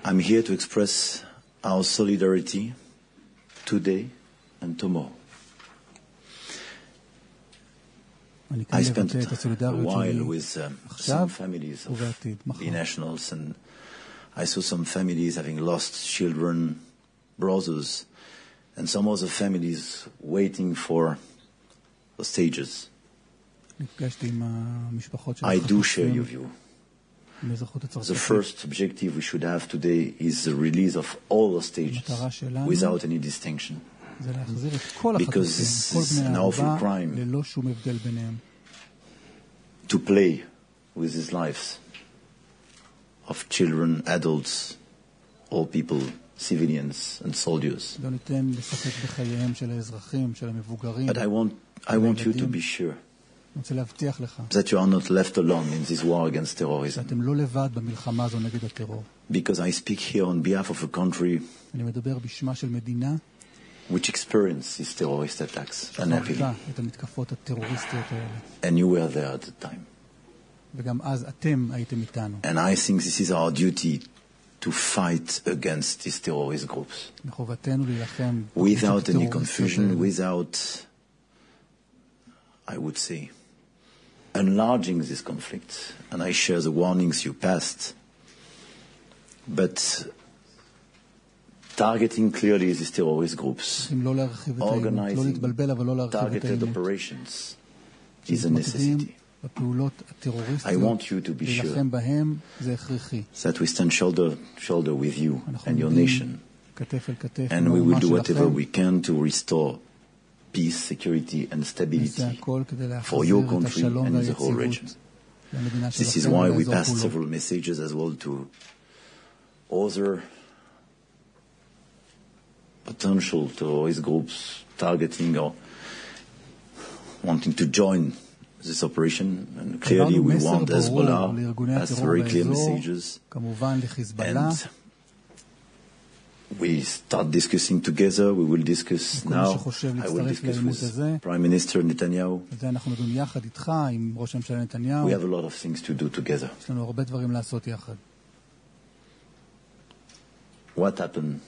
S20: I'm here to express our solidarity today and tomorrow. I spent a while with um, some families of binationals, and I saw some families having lost children, brothers, and some other families waiting for the stages. I do share your view. The first objective we should have today is the release of all the stages without any distinction. Because this is an awful crime to play with these lives of children, adults, all people, civilians and soldiers. But I want, I want you to be sure that you are not left alone in this war against terrorism. Because I speak here on behalf of a country which experienced these terrorist attacks unhappily. And you were there at the time. And I think this is our duty to fight against these terrorist groups. Without any confusion, without, I would say, enlarging this conflict. And I share the warnings you passed. But targeting clearly these terrorist groups, organizing targeted operations is a necessity. I want you to be sure that we stand shoulder to shoulder with you and your nation, and we will do whatever we can to restore peace, security, and stability for your country and the whole region. This is why we passed several messages as well to other potential terrorist groups targeting or wanting to join this operation. And clearly, we want Hezbollah. That's very clear messages. And we start discussing together, we will discuss now, I will discuss with Prime Minister Netanyahu. We have a lot of things to do together. What happened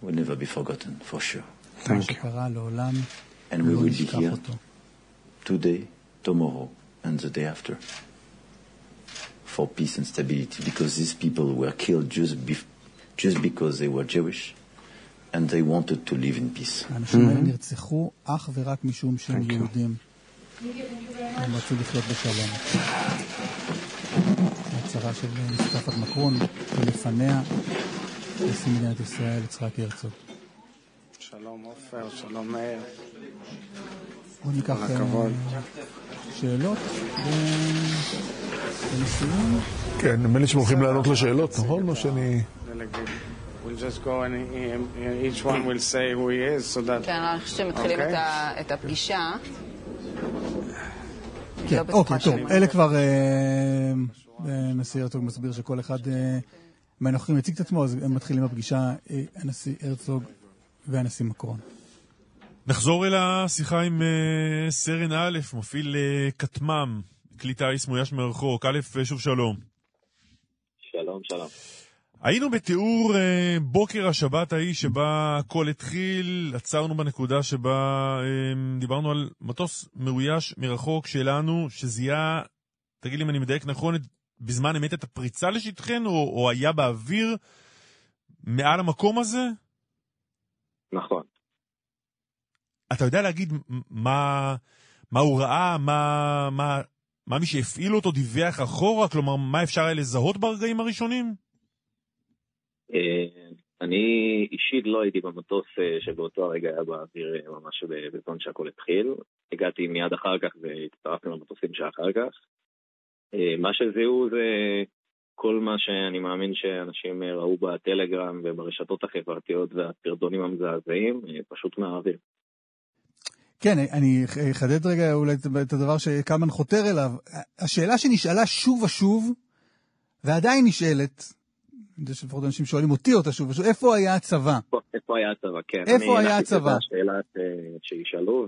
S20: will never be forgotten, for sure.
S19: Thank you.
S20: And we will be here today, tomorrow, and the day after for peace and stability because these people were killed just before just because they were Jewish and they wanted to live in peace.
S1: האנשים האלה נרצחו אך ורק משום שהם יהודים. הם רצו לחיות בשלום. ההצהרה של משפחת מקרון ולפניה נשיא מדינת ישראל יצחק הרצוג.
S19: שלום עופר, שלום מאיר.
S1: בואו ניקח שאלות בנשיאים.
S2: כן, נדמה לי שהם הולכים לענות לשאלות, נכון? או שאני...
S19: We'll just go and each one will say who he is, so that...
S21: כן, אני חושבת שמתחילים את הפגישה.
S1: כן, אוקיי, טוב, אלה כבר נשיא הרצוג מסביר שכל אחד מהנוכחים יציג את עצמו, אז הם מתחילים בפגישה, הנשיא הרצוג והנשיא מקרון.
S2: נחזור אל השיחה עם סרן א', מפעיל כטמ"ם, כלי טיס מאויש מרחוק. א', שוב שלום.
S18: שלום, שלום.
S2: היינו בתיאור אה, בוקר השבת ההיא שבה הכל התחיל, עצרנו בנקודה שבה אה, דיברנו על מטוס מאויש מרחוק שלנו, שזיהה, תגיד לי אם אני מדייק נכון, בזמן אמת את הפריצה לשטחנו, או, או היה באוויר מעל המקום הזה?
S18: נכון.
S2: אתה יודע להגיד מה, מה הוא ראה, מה, מה, מה מי שהפעיל אותו דיווח אחורה? כלומר, מה אפשר היה לזהות ברגעים הראשונים?
S18: אה, אני אישית לא הייתי במטוס אה, שבאותו הרגע היה באוויר אה, ממש בזמן שהכל התחיל. הגעתי מיד אחר כך והצטרפתי למטוסים שאחר כך. מה שזיהו זה כל מה שאני מאמין שאנשים ראו בטלגרם וברשתות החברתיות והסרטונים המזעזעים, פשוט מהאוויר.
S1: כן, אני אחדד רגע אולי את הדבר שקלמן חותר אליו. השאלה שנשאלה שוב ושוב, ועדיין נשאלת, אני יודע שלפחות אנשים שואלים אותי אותה שוב ושוב, איפה היה הצבא?
S18: איפה היה הצבא, כן.
S1: איפה היה הצבא?
S18: אני שאלה שישאלו,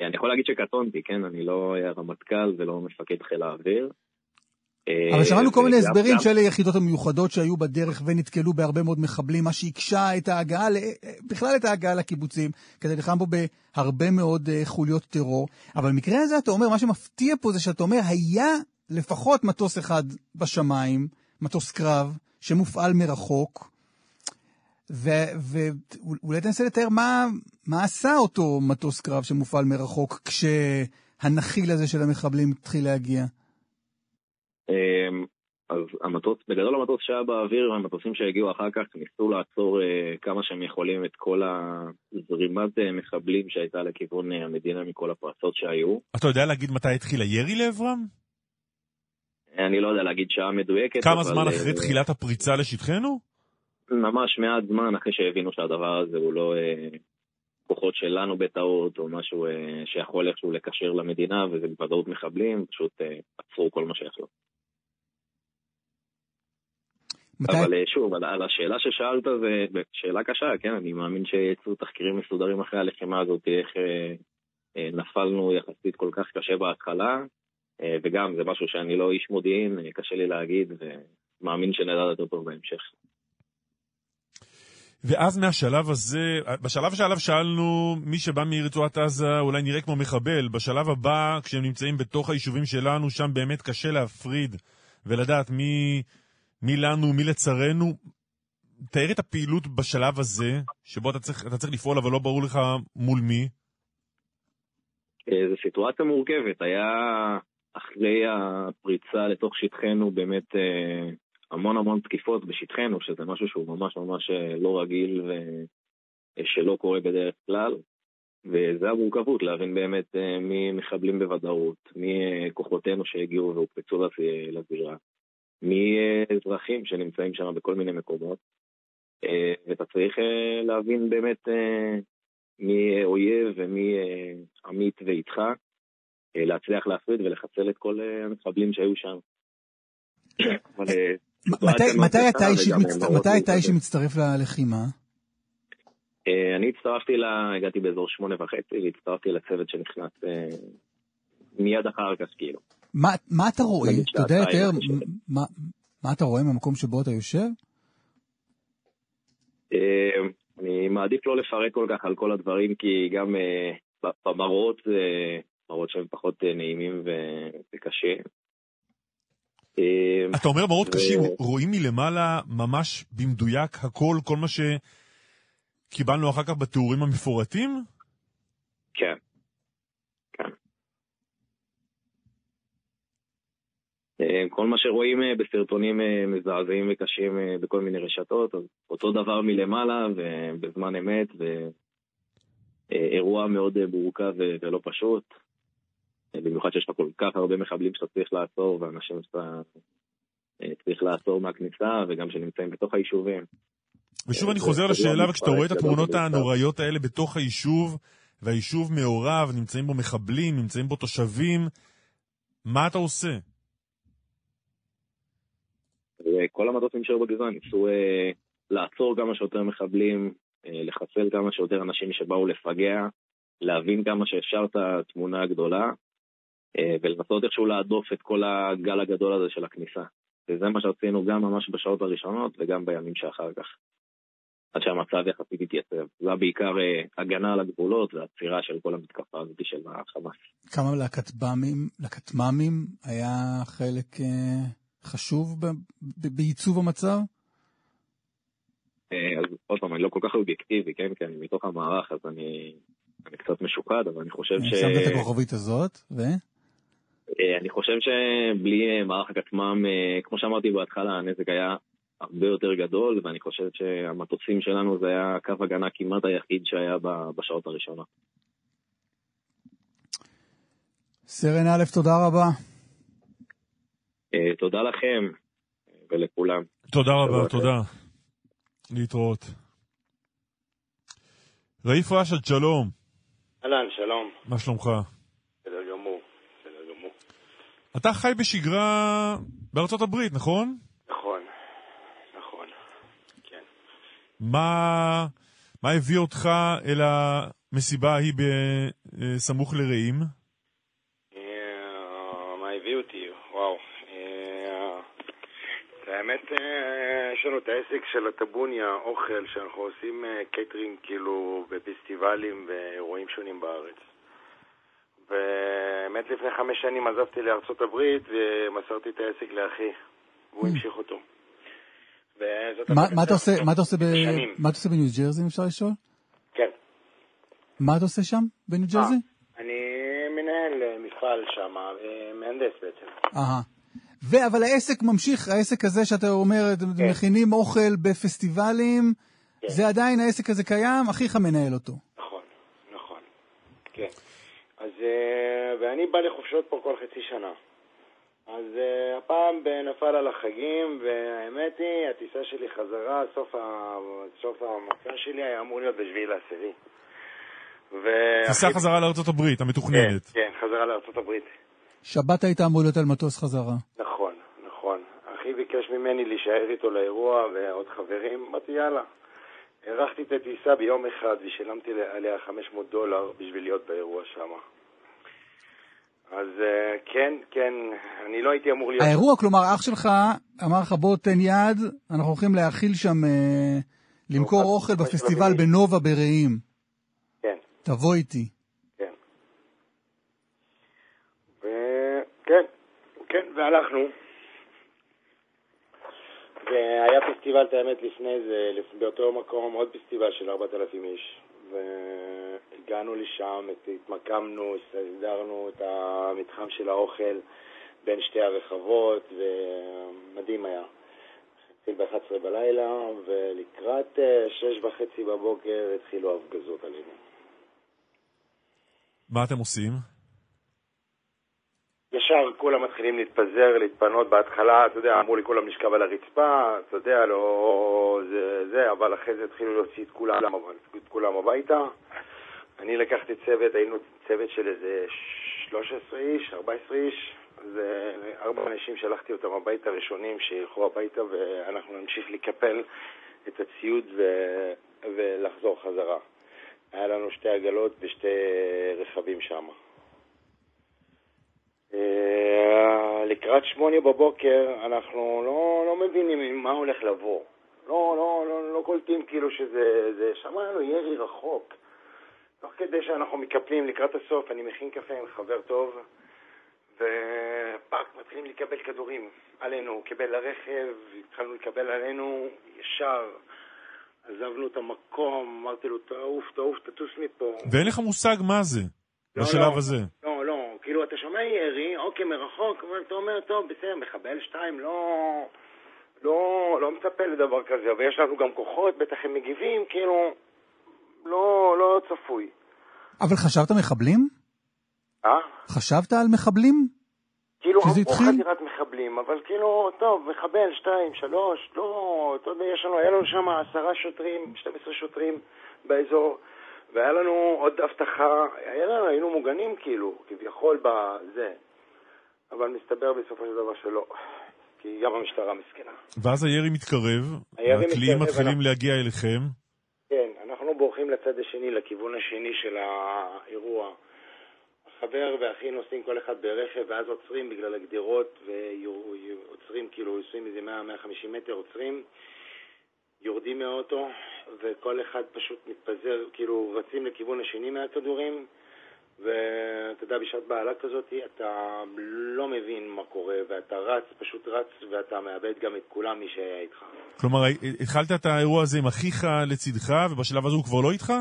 S18: ואני יכול להגיד שקטונתי, כן? אני לא רמטכ"ל ולא מפקד חיל האוויר.
S1: אבל אה, שמענו כל מיני הסברים של היחידות המיוחדות שהיו בדרך ונתקלו בהרבה מאוד מחבלים, מה שהקשה את ההגעה, בכלל את ההגעה לקיבוצים, כדי לחם בו בהרבה מאוד אה, חוליות טרור. אבל במקרה הזה אתה אומר, מה שמפתיע פה זה שאתה אומר, היה לפחות מטוס אחד בשמיים, מטוס קרב, שמופעל מרחוק, ואולי תנסה לתאר מה, מה עשה אותו מטוס קרב שמופעל מרחוק כשהנחיל הזה של המחבלים התחיל להגיע.
S18: אמ, אז המטוס, בגדול המטוס שהיה באוויר, המטוסים שהגיעו אחר כך ניסו לעצור uh, כמה שהם יכולים את כל הזרימת uh, מחבלים שהייתה לכיוון uh, המדינה מכל הפרצות שהיו.
S2: אתה יודע להגיד מתי התחיל הירי לעברם?
S18: אני לא יודע להגיד שעה מדויקת.
S2: כמה זמן אחרי אה, תחילת הפריצה לשטחנו?
S18: ממש מעט זמן אחרי שהבינו שהדבר הזה הוא לא אה, כוחות שלנו בטעות, או משהו אה, שיכול איכשהו לקשר למדינה, וזה בוודאות מחבלים, פשוט אה, עצרו כל מה שיכלו. מתי... אבל אה, שוב, על, על השאלה ששאלת, זו שאלה קשה, כן? אני מאמין שיצאו תחקירים מסודרים אחרי הלחימה הזאת, איך אה, אה, נפלנו יחסית כל כך קשה בהתחלה, אה, וגם זה משהו שאני לא איש מודיעין, אה, קשה לי להגיד, ומאמין שנדע יותר טוב בהמשך.
S2: ואז מהשלב הזה, בשלב שעליו שאלנו, מי שבא מרצועת עזה אולי נראה כמו מחבל. בשלב הבא, כשהם נמצאים בתוך היישובים שלנו, שם באמת קשה להפריד ולדעת מי, מי לנו, מי לצרינו. תאר את הפעילות בשלב הזה, שבו אתה צריך, אתה צריך לפעול, אבל לא ברור לך מול מי.
S18: אה, זו סיטואציה מורכבת. היה אחרי הפריצה לתוך שטחנו באמת אה, המון המון תקיפות בשטחנו, שזה משהו שהוא ממש ממש אה, לא רגיל ושלא קורה בדרך כלל. וזה המורכבות, להבין באמת מי מחבלים בוודאות, מי כוחותינו שהגיעו והוקפצו לזירה, מי אזרחים שנמצאים שם בכל מיני מקומות. ואתה צריך להבין באמת מי אויב ומי עמית ואיתך, להצליח להפריד ולחסל את כל המחבלים שהיו שם. אבל
S1: מתי אתה אישית מצטרף ללחימה?
S18: אה, אני הצטרפתי ל... הגעתי באזור שמונה וחצי, והצטרפתי לצוות שנכנס אה, מיד אחר כך, כאילו.
S1: מה אתה רואה? אתה יודע יותר, מה אתה רואה מהמקום שבו אתה יושב?
S18: אה, אני מעדיף לא לפרק כל כך על כל הדברים, כי גם במראות, מראות שהם פחות נעימים וקשים.
S2: אתה אומר מראות קשים, רואים מלמעלה ממש במדויק הכל, כל מה ש... קיבלנו אחר כך בתיאורים המפורטים?
S18: כן. כן. אה, כל מה שרואים אה, בסרטונים אה, מזעזעים וקשים בכל מיני רשתות, אז אותו דבר מלמעלה ובזמן אמת, ואירוע מאוד מורכב ולא פשוט. במיוחד שיש לך כל כך הרבה מחבלים שאתה צריך לעצור, ואנשים שאתה צריך לעצור מהכניסה, וגם שנמצאים בתוך היישובים.
S2: ושוב אני חוזר לשאלה, וכשאתה רואה את התמונות הנוראיות האלה בתוך היישוב, והיישוב מעורב, נמצאים בו מחבלים, נמצאים בו תושבים, מה אתה עושה?
S18: כל המטות נשארו בגזרה, ניסו אה, לעצור כמה שיותר מחבלים, אה, לחסל כמה שיותר אנשים שבאו לפגע, להבין כמה שאפשר את התמונה הגדולה, אה, ולנסות איכשהו להדוף את כל הגל הגדול הזה של הכניסה. וזה מה שעשינו גם ממש בשעות הראשונות וגם בימים שאחר כך. עד שהמצב יחסית התייצב. זה היה בעיקר אה, הגנה על הגבולות ועצירה של כל המתקפה הזאת של החמאס.
S1: כמה לכטב"מים, לכטמ"מים היה חלק אה, חשוב בעיצוב המצב?
S18: אה, אז עוד פעם, אני לא כל כך אובייקטיבי, כן? כי אני מתוך המערך, אז אני, אני קצת משוקד, אבל אני חושב ש...
S1: שמת את הכוכבית הזאת, ו?
S18: אני חושב שבלי מערך הכטמ"ם, כמו שאמרתי בהתחלה, הנזק היה הרבה יותר גדול, ואני חושב שהמטוסים שלנו זה היה קו הגנה כמעט היחיד שהיה בשעות הראשונות.
S1: סרן א', תודה רבה.
S18: אה, תודה לכם ולכולם.
S2: תודה רבה, תודה. להתראות. ראיף רשד, שלום.
S22: אהלן, שלום.
S2: מה שלומך?
S22: בסדר גמור, בסדר גמור.
S2: אתה חי בשגרה בארצות הברית, נכון? מה, מה הביא אותך אל המסיבה ההיא בסמוך לרעים?
S22: אה, מה הביא אותי? וואו. אה, האמת, אה, יש לנו את העסק של הטבוניה, אוכל, שאנחנו עושים קייטרינג כאילו בפסטיבלים ואירועים שונים בארץ. והאמת, לפני חמש שנים עזבתי לארצות הברית ומסרתי את העסק לאחי, והוא אמ. המשיך אותו.
S1: מה אתה עושה בניו ג'רזי, אם אפשר לשאול?
S22: כן.
S1: מה אתה עושה שם, בניו אה, ג'רזי?
S22: אני מנהל אה, מפעל שם, אה, מהנדס בעצם.
S1: אהה. אבל העסק ממשיך, העסק הזה שאתה אומר, כן. מכינים אוכל בפסטיבלים, כן. זה עדיין העסק הזה קיים, אחיך מנהל אותו.
S22: נכון, נכון, כן. ואני בא לחופשות פה כל חצי שנה. אז uh, הפעם נפל על החגים, והאמת היא, הטיסה שלי חזרה, סוף, ה... סוף המסע שלי היה אמור להיות בשביעי לעשירי.
S2: טיסה אחי... חזרה לארצות הברית, המתוכננת.
S22: כן, כן, חזרה לארצות הברית.
S1: שבת היית אמור להיות על מטוס חזרה.
S22: נכון, נכון. אחי ביקש ממני להישאר איתו לאירוע ועוד חברים, אמרתי יאללה. הארכתי את הטיסה ביום אחד ושילמתי עליה 500 דולר בשביל להיות באירוע שם. אז אה, כן, כן, אני לא הייתי אמור להיות...
S1: האירוע, כלומר, אח שלך אמר לך, בוא תן יד, אנחנו הולכים להאכיל שם, אה, למכור אוכל בפסטיבל בנובה ברעים.
S22: כן.
S1: תבוא איתי.
S22: כן. וכן, כן, והלכנו. והיה פסטיבל, את האמת, לפני זה, באותו מקום, עוד פסטיבל של 4,000 איש. ו... הגענו לשם, התמקמנו, הסדרנו את המתחם של האוכל בין שתי הרחבות, ומדהים היה. התחיל ב-11 בלילה, ולקראת אה, שש וחצי בבוקר התחילו ההפגזות עלינו.
S2: מה אתם עושים?
S22: ישר כולם מתחילים להתפזר, להתפנות. בהתחלה, אתה יודע, אמרו לי כולם לשכב על הרצפה, אתה יודע, לא... זה, זה, אבל אחרי זה התחילו להוציא את כולם, את כולם הביתה. אני לקחתי צוות, היינו צוות של איזה 13 איש, 14 איש, זה ארבע אנשים שלחתי אותם הביתה ראשונים, שילכו הביתה ואנחנו נמשיך לקפל את הציוד ו... ולחזור חזרה. היה לנו שתי עגלות ושתי רכבים שם. אה, לקראת שמונה בבוקר אנחנו לא, לא מבינים מה הולך לבוא. לא, לא, לא, לא קולטים כאילו שזה... זה, שמענו ירי רחוק. תוך כדי שאנחנו מקפלים לקראת הסוף, אני מכין קפה עם חבר טוב, ופאק, מתחילים לקבל כדורים עלינו. קיבל לרכב, התחלנו לקבל עלינו ישר. עזבנו את המקום, אמרתי לו, תעוף, תעוף, תטוס מפה.
S2: ואין לך מושג מה זה, לא, בשלב
S22: לא,
S2: הזה.
S22: לא, לא, כאילו, אתה שומע ירי, אוקיי, מרחוק, אבל אתה אומר, טוב, בסדר, מחבל שתיים, לא... לא, לא מצפה לדבר כזה, ויש לנו גם כוחות, בטח הם מגיבים, כאילו, לא, לא צפוי.
S1: אבל חשבת מחבלים?
S22: אה?
S1: חשבת על מחבלים?
S22: כאילו, או חדירת מחבלים, אבל כאילו, טוב, מחבל, שתיים, שלוש, לא, אתה יודע, יש לנו, היה לנו שם עשרה שוטרים, 12 שוטרים באזור, והיה לנו עוד אבטחה, היה לנו, היינו מוגנים כאילו, כביכול בזה, אבל מסתבר בסופו של דבר שלא. כי גם המשטרה מסכנה.
S2: ואז הירי מתקרב, הקליעים מתחילים אנחנו... להגיע אליכם.
S22: בורחים לצד השני, לכיוון השני של האירוע. החבר והאחי נוסעים כל אחד ברכב, ואז עוצרים בגלל הגדרות, ועוצרים כאילו, עושים איזה 100-150 מטר, עוצרים, יורדים מהאוטו, וכל אחד פשוט מתפזר, כאילו רצים לכיוון השני מהכדורים. ואתה יודע, בשעת בעלה כזאת אתה לא מבין מה קורה, ואתה רץ, פשוט רץ, ואתה מאבד גם את כולם, מי שהיה איתך.
S2: כלומר, התחלת את האירוע הזה עם אחיך לצדך, ובשלב הזה הוא כבר לא איתך?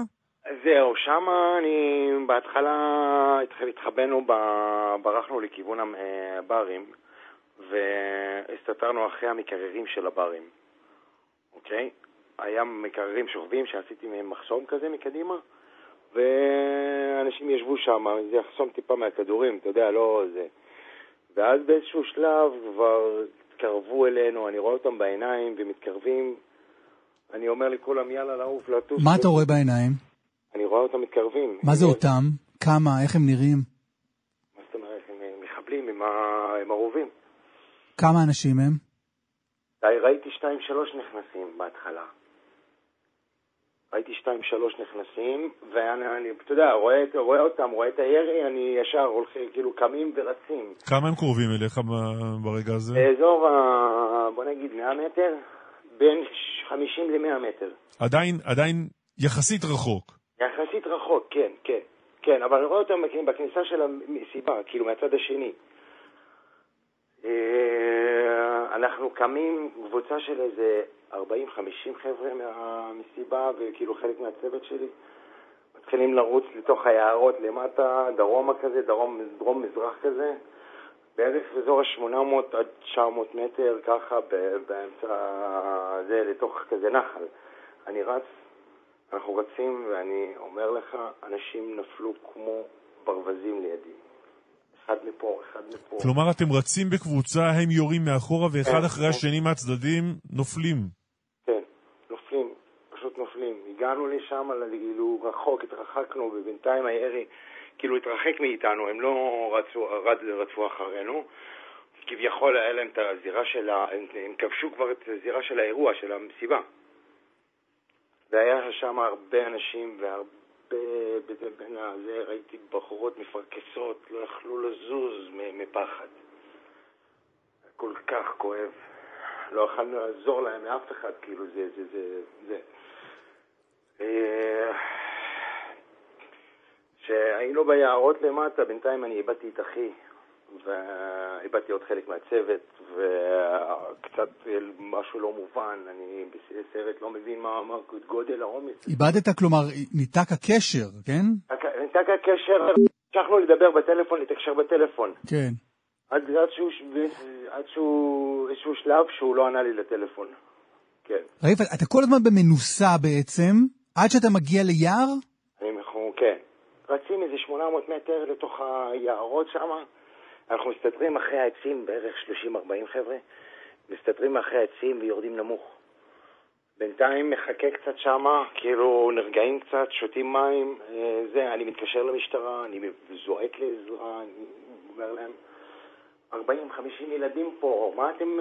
S22: זהו, שם אני בהתחלה התחבאנו, ברחנו לכיוון הברים, והסתתרנו אחרי המקררים של הברים, אוקיי? היה מקררים שוכבים שעשיתי מהם מחסום כזה מקדימה. ואנשים ישבו שם, זה יחסום טיפה מהכדורים, אתה יודע, לא זה. ואז באיזשהו שלב כבר התקרבו אלינו, אני רואה אותם בעיניים ומתקרבים. אני אומר לכולם, יאללה, לעוף, לטוס.
S1: מה אתה רואה בעיניים?
S22: אני רואה אותם מתקרבים.
S1: מה זה אותם? כמה? איך הם נראים?
S22: מה זאת אומרת? הם מחבלים עם, הרובים.
S1: כמה אנשים הם?
S22: ראיתי שתיים שלוש נכנסים בהתחלה. ראיתי שתיים שלוש נכנסים, ואני, אתה יודע, רואה, רואה אותם, רואה את הירי, אני ישר הולכים, כאילו קמים ורצים.
S2: כמה הם קרובים אליך ברגע הזה?
S22: באזור, בוא נגיד, 100 מטר, בין 50 ל-100 מטר.
S2: עדיין, עדיין יחסית רחוק.
S22: יחסית רחוק, כן, כן. כן, אבל אני רואה אותם בכניסה של המסיבה, כאילו מהצד השני. אה, אנחנו קמים, קבוצה של איזה 40-50 חבר'ה מהמסיבה וכאילו חלק מהצוות שלי. מתחילים לרוץ לתוך היערות למטה, דרומה כזה, דרום, דרום מזרח כזה, בערך באזור ה-800 עד 900 מטר, ככה באמצע זה, לתוך כזה נחל. אני רץ, אנחנו רצים, ואני אומר לך, אנשים נפלו כמו ברווזים לידי. אחד מפה, אחד מפה.
S2: כלומר, אתם רצים בקבוצה, הם יורים מאחורה, ואחד כן, אחרי כן. השני מהצדדים נופלים.
S22: נופלים. הגענו לשם, כאילו רחוק, התרחקנו, ובינתיים הירי כאילו התרחק מאיתנו, הם לא רצו, רד, רצו אחרינו. כביכול היה להם את הזירה של ה... הם, הם כבשו כבר את הזירה של האירוע, של המסיבה. והיה שם הרבה אנשים והרבה... בין הזה ראיתי בחורות מפרכסות, לא יכלו לזוז מפחד. כל כך כואב. לא יכלנו לעזור להם מאף אחד, כאילו זה, זה, זה, זה. כשהיינו ביערות למטה, בינתיים אני איבדתי את אחי, ואיבדתי עוד חלק מהצוות, וקצת משהו לא מובן, אני בסרט לא מבין מה, מה גודל העומס.
S1: איבדת, כלומר, ניתק הקשר, כן?
S22: ניתק הקשר, המשכנו לדבר בטלפון, לתקשר בטלפון.
S1: כן.
S22: עד, עד, שהוא, עד שהוא, איזשהו שלב שהוא לא ענה לי לטלפון. כן.
S1: רגע, אתה כל הזמן במנוסה בעצם? עד שאתה מגיע ליער?
S22: אנחנו, כן. רצים איזה 800 מטר לתוך היערות שם. אנחנו מסתתרים אחרי העצים, בערך 30-40 חבר'ה. מסתתרים אחרי העצים ויורדים נמוך. בינתיים מחכה קצת שמה, כאילו נרגעים קצת, שותים מים, אה, זה, אני מתקשר למשטרה, אני זועק לעזרה, אני אומר להם, 40-50 ילדים פה, מה אתם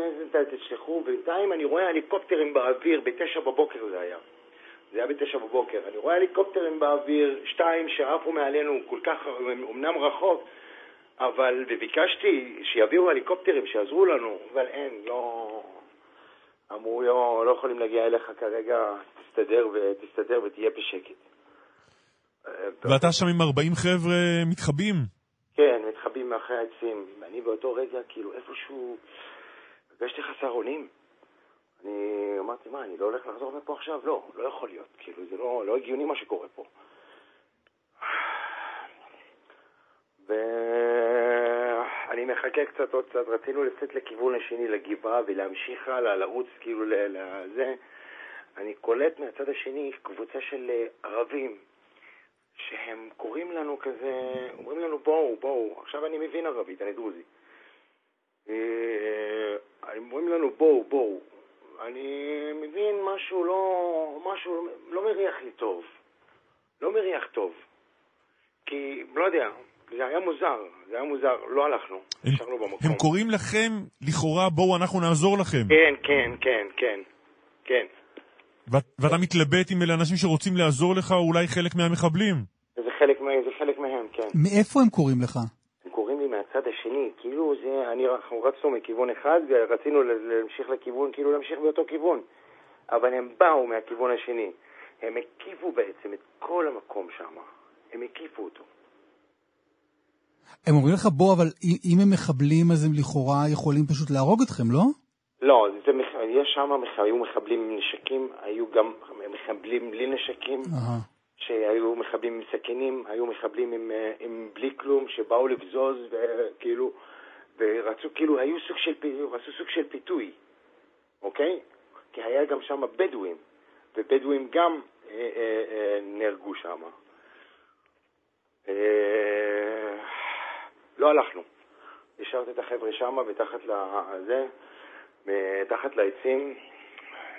S22: תשלחו? בינתיים אני רואה הליקופטרים באוויר, בתשע בבוקר זה היה. זה היה בתשע בבוקר. אני רואה הליקופטרים באוויר, שתיים שעפו מעלינו כל כך, אמנם רחוק, אבל, וביקשתי שיביאו הליקופטרים, שיעזרו לנו, אבל אין, לא... אמרו, לא, לא יכולים להגיע אליך כרגע, תסתדר, ותסתדר ותהיה בשקט.
S2: ואתה שם עם 40 חבר'ה מתחבאים?
S22: כן, מתחבאים מאחורי העצים. אני באותו רגע, כאילו, איפשהו, הרגשתי חסר אונים. אני אמרתי, מה, אני לא הולך לחזור מפה עכשיו? לא, לא יכול להיות. כאילו, זה לא, לא הגיוני מה שקורה פה. ואני מחכה קצת עוד קצת, רצינו לצאת לכיוון השני, לגבעה, ולהמשיך הלאה, לרוץ כאילו לזה. אני קולט מהצד השני קבוצה של אה, ערבים, שהם קוראים לנו כזה, אומרים לנו בואו, בואו, עכשיו אני מבין ערבית, אני דרוזי. אה, אומרים לנו בואו, בואו. אני מבין משהו לא, משהו לא מריח לי טוב. לא מריח טוב. כי, לא יודע, זה היה מוזר, זה היה מוזר, לא הלכנו, נשארנו במקום.
S2: הם קוראים לכם, לכאורה, בואו, אנחנו נעזור לכם.
S22: כן, כן, כן, כן, כן.
S2: ואתה מתלבט עם אלה אנשים שרוצים לעזור לך, או אולי חלק מהמחבלים?
S22: זה חלק, זה חלק מהם, כן.
S1: מאיפה הם קוראים לך?
S22: הם קוראים לי מהצד השני, כאילו זה, אני, אנחנו רצנו מכיוון אחד, ורצינו להמשיך לכיוון, כאילו להמשיך באותו כיוון. אבל הם באו מהכיוון השני. הם הקיפו בעצם את כל המקום שם. הם הקיפו אותו.
S1: הם אומרים לך, בוא, אבל אם הם מחבלים, אז הם לכאורה יכולים פשוט להרוג אתכם, לא?
S22: לא, זה, יש שם, היו מחבלים עם נשקים, היו גם מחבלים בלי נשקים, uh-huh. שהיו מחבלים עם סכינים, היו מחבלים עם, אה, עם בלי כלום, שבאו לבזוז, וכאילו, ורצו, כאילו, היו סוג של, רצו סוג של פיתוי, אוקיי? כי היה גם שם בדואים, ובדואים גם אה, אה, אה, נהרגו שם. אה, לא הלכנו. השארת את החבר'ה שם, מתחת לזה, מתחת לעצים,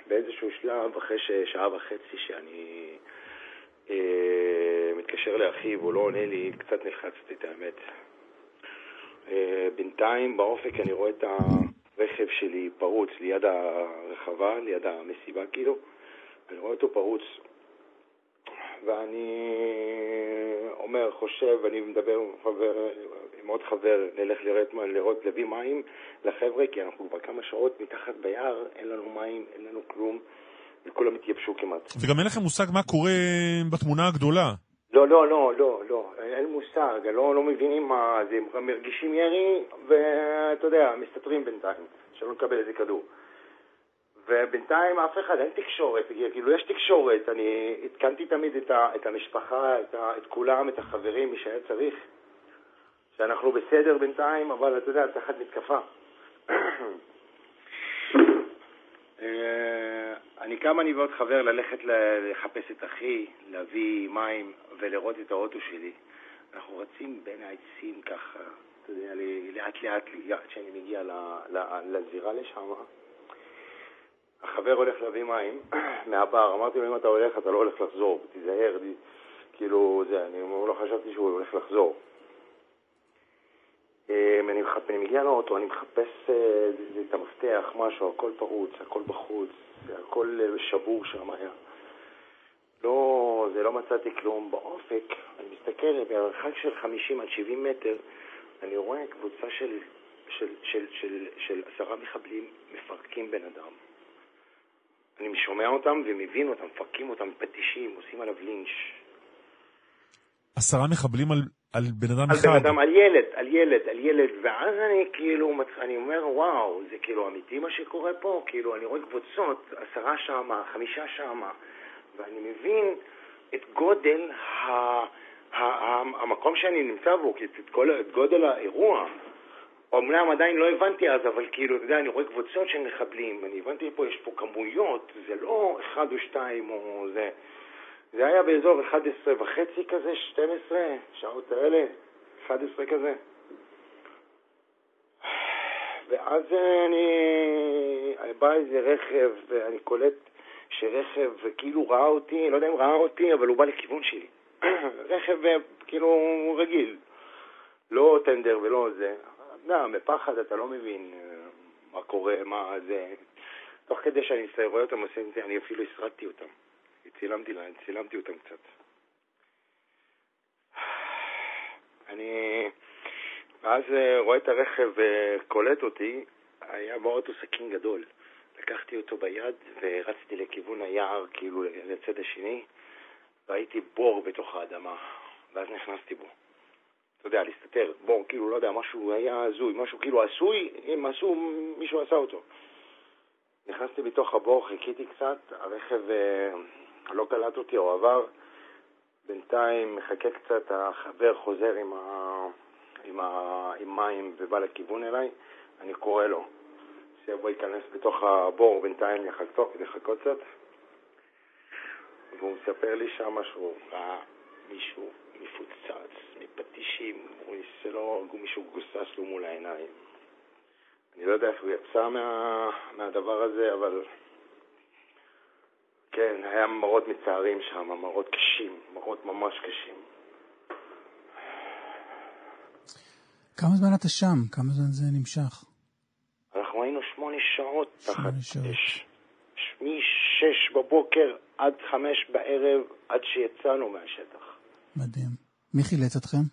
S22: באיזשהו שלב, אחרי שעה וחצי שאני אה, מתקשר לאחיו, הוא לא עונה לי, קצת נלחצתי את האמת. אה, בינתיים באופק אני רואה את הרכב שלי פרוץ ליד הרחבה, ליד המסיבה כאילו, אני רואה אותו פרוץ. ואני אומר, חושב, אני מדבר עם חבר, עם עוד חבר, נלך לראות, לראות, להביא מים לחבר'ה, כי אנחנו כבר כמה שעות מתחת ביער, אין לנו מים, אין לנו כלום, וכולם התייבשו כמעט.
S2: וגם אין לכם מושג מה קורה בתמונה הגדולה.
S22: לא, לא, לא, לא, לא, אין מושג, לא, לא מבינים מה זה, הם מרגישים ירי, ואתה יודע, מסתתרים בינתיים, שלא נקבל איזה כדור. ובינתיים אף אחד, אין תקשורת, כאילו יש תקשורת, אני עדכנתי תמיד את, ה, את המשפחה, את, ה, את כולם, את החברים, מי שהיה צריך, שאנחנו בסדר בינתיים, אבל אתה יודע, תחת מתקפה. אה, אני קם אני ועוד חבר ללכת לחפש את אחי, להביא מים ולראות את האוטו שלי. אנחנו רצים בין העצים ככה, אתה יודע, לאט לאט, עד שאני מגיע לזירה לשם. החבר הולך להביא מים מהבר, אמרתי לו, אם אתה הולך, אתה לא הולך לחזור, תיזהר, כאילו, זה, אני לא חשבתי שהוא הולך לחזור. אמ, אני, מחפ... אני מגיע לאוטו, אני מחפש אה, את המפתח, משהו, הכל פרוץ, הכל בחוץ, הכל אה, שבור שם היה. לא, זה לא מצאתי כלום. באופק, אני מסתכל, במרחק של 50 עד 70 מטר, אני רואה קבוצה של, של, של, של, של עשרה מחבלים מפרקים בן אדם. אני שומע אותם ומבין אותם, מפרקים אותם, פטישים, עושים עליו לינץ'.
S2: עשרה מחבלים על, על בן אדם
S22: על
S2: אחד?
S22: על בן אדם, על ילד, על ילד, על ילד, ואז אני כאילו, אני אומר, וואו, זה כאילו אמיתי מה שקורה פה? כאילו, אני רואה קבוצות, עשרה שמה, חמישה שמה, ואני מבין את גודל ה... המקום שאני נמצא בו, את, גודל האירוע. אמנם עדיין לא הבנתי אז, אבל כאילו, אתה יודע, אני רואה קבוצות של מחבלים, אני הבנתי פה, יש פה כמויות, זה לא אחד או שתיים או זה. זה היה באזור 11 וחצי כזה, 12, שעות האלה, 11 כזה. ואז אני, בא איזה רכב, ואני קולט שרכב כאילו ראה אותי, לא יודע אם ראה אותי, אבל הוא בא לכיוון שלי. רכב כאילו רגיל, לא טנדר ולא זה. יודע, בפחד אתה לא מבין מה קורה, מה זה... תוך כדי שאני רואה אותם עושים את זה, אני אפילו הסרטתי אותם. צילמתי, צילמתי אותם קצת. אני... ואז רואה את הרכב וקולט אותי, היה באוטו סכין גדול. לקחתי אותו ביד ורצתי לכיוון היער, כאילו לצד השני, והייתי בור בתוך האדמה, ואז נכנסתי בו. אתה יודע, להסתתר, בור, כאילו, לא יודע, משהו היה הזוי, משהו כאילו עשוי, אם עשו, מישהו עשה אותו. נכנסתי בתוך הבור, חיכיתי קצת, הרכב אה, לא קלט אותי, הוא עבר. בינתיים מחכה קצת, החבר חוזר עם, ה... עם, ה... עם מים ובא לכיוון אליי, אני קורא לו. שיבוא ייכנס בתוך הבור בינתיים לחכות, לחכות קצת. והוא מספר לי שם שהוא ראה מישהו מפוצץ מפטישים, הוא ניסה לו, מישהו גוסס לו מול העיניים. אני לא יודע איך הוא יצא מה, מהדבר הזה, אבל כן, היה מראות מצערים שם, מראות קשים, מראות ממש קשים.
S1: כמה זמן אתה שם? כמה זמן זה נמשך?
S22: אנחנו היינו שמונה שעות תחת אש. משש בבוקר עד חמש בערב, עד שיצאנו מהשטח.
S1: מדהים. מי חילץ אתכם?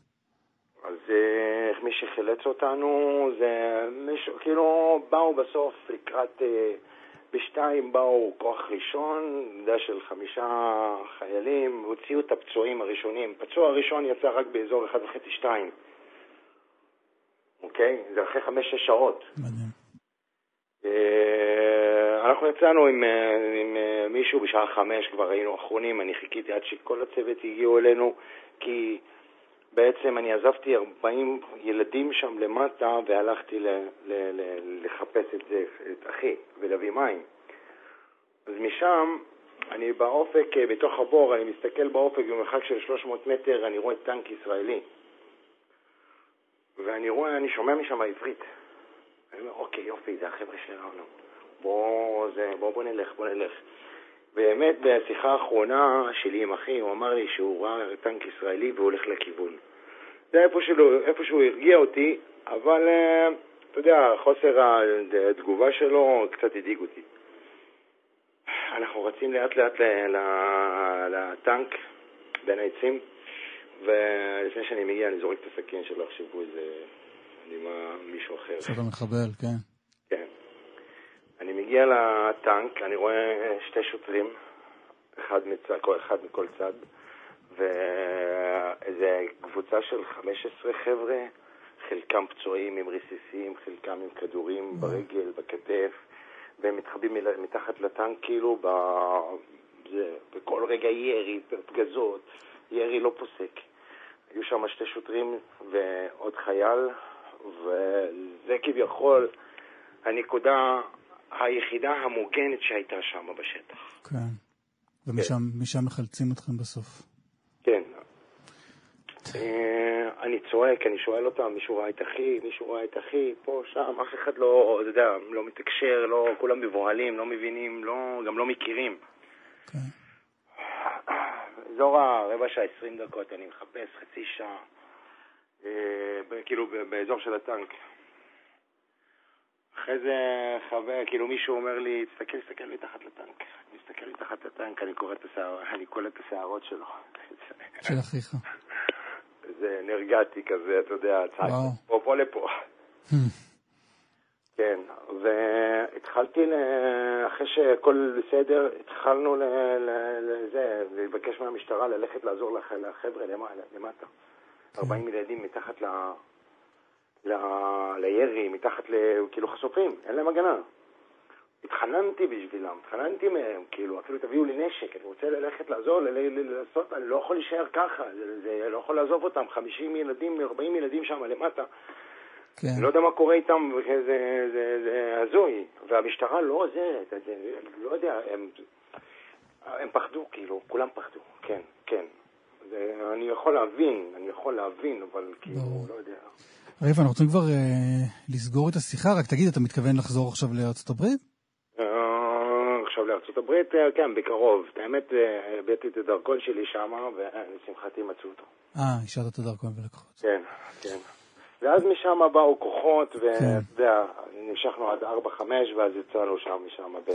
S22: אז uh, מי שחילץ אותנו זה מישהו, כאילו באו בסוף לקראת, uh, בשתיים באו כוח ראשון, עמדה של חמישה חיילים, הוציאו את הפצועים הראשונים. פצוע הראשון יצא רק באזור אחד וחצי שתיים. אוקיי? זה אחרי חמש-שש שעות.
S1: מדהים.
S22: אה, אנחנו יצאנו עם, אה, עם אה, מישהו בשעה חמש, כבר היינו אחרונים, אני חיכיתי עד שכל הצוות הגיעו אלינו, כי בעצם אני עזבתי 40 ילדים שם למטה והלכתי ל, ל, ל, לחפש את זה, את אחי, ולהביא מים. אז משם, אני באופק, בתוך הבור, אני מסתכל באופק במרחק של 300 מטר, אני רואה טנק ישראלי. ואני רואה, אני שומע משם עברית. אני אומר, אוקיי, יופי, זה החבר'ה שלנו. בוא, זה, בוא, בוא נלך, בוא נלך. באמת, בשיחה האחרונה שלי עם אחי, הוא אמר לי שהוא ראה טנק ישראלי והוא הולך לכיוון. זה איפה, שלו, איפה שהוא הרגיע אותי, אבל אה, אתה יודע, חוסר התגובה שלו קצת הדאיג אותי. אנחנו רצים לאט לאט לטנק בין העצים, ולפני שאני מגיע אני זורק את הסכין שלא יחשבו איזה עם מישהו אחר.
S1: שאתה מחבל, כן.
S22: כן. אני מגיע לטנק, אני רואה שתי שוטרים, אחד, מצד, אחד מכל צד, ואיזה קבוצה של 15 חבר'ה, חלקם פצועים עם רסיסים, חלקם עם כדורים ברגל, בכתף, והם מתחבאים מתחת לטנק כאילו, ב... זה, בכל רגע ירי, פגזות, ירי לא פוסק. היו שם שתי שוטרים ועוד חייל, וזה כביכול הנקודה היחידה המוגנת שהייתה שם בשטח.
S1: כן. ומשם כן. מחלצים אתכם בסוף.
S22: כן. אה, אני צועק, אני שואל אותם, מישהו ראה את אחי, מישהו ראה את אחי, פה, שם, אף אחד לא, אתה יודע, לא מתקשר, לא, כולם מבוהלים, לא מבינים, לא, גם לא מכירים. כן. אזור הרבע שעה, עשרים דקות, אני מחפש חצי שעה. אה, כאילו באזור של הטנק. אחרי זה חבר, כאילו מישהו אומר לי, תסתכל, תסתכל מתחת לטנק. אני מסתכל מתחת לטנק, אני קורא את השערות, אני קולט את השערות שלו.
S1: של אחיך.
S22: זה נרגעתי כזה, אתה יודע, צעק, פה, פה לפה. כן, והתחלתי, אחרי שהכל בסדר, התחלנו לזה, לבקש מהמשטרה ללכת לעזור לחבר'ה למטה. 40 ילדים מתחת ל... ל... לירי, מתחת ל... כאילו חשופים, אין להם הגנה. התחננתי בשבילם, התחננתי מהם, כאילו, אפילו תביאו לי נשק, אני רוצה ללכת לעזור. לעשות, אני לא יכול להישאר ככה, זה, זה לא יכול לעזוב אותם, 50 ילדים, 40 ילדים שם למטה. כן. לא יודע מה קורה איתם, זה, הזוי. והמשטרה לא עוזרת, לא יודע, הם, הם פחדו, כאילו, כולם פחדו, כן, כן. אני יכול להבין, אני יכול להבין, אבל כאילו, לא יודע.
S1: ריב, אנחנו רוצים כבר אה, לסגור את השיחה, רק תגיד, אתה מתכוון לחזור עכשיו לארצות הברית?
S22: אה, עכשיו לארצות הברית, אה, כן, בקרוב. האמת, אה, הבאתי את הדרכון שלי שם, ולשמחתי מצאו אותו.
S1: אה, השארת את הדרכון ולקחו את
S22: זה. כן, כן. ואז משם באו כוחות, ונמשכנו כן. עד 4-5, ואז יצאנו שם, משם ב...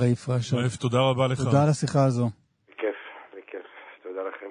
S1: רייף רשע.
S2: רייף, תודה רבה לך.
S1: תודה על השיחה הזו.
S22: בכיף, בכיף. תודה לכם.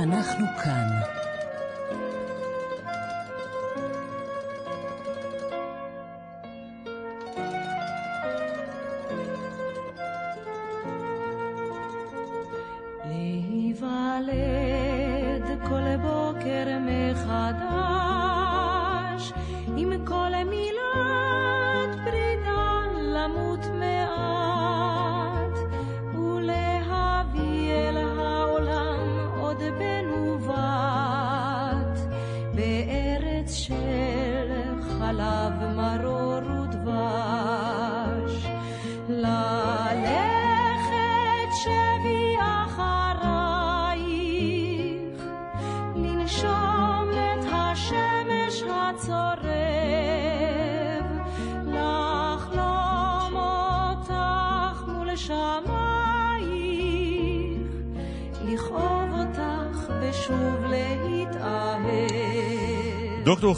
S7: אנחנו כאן.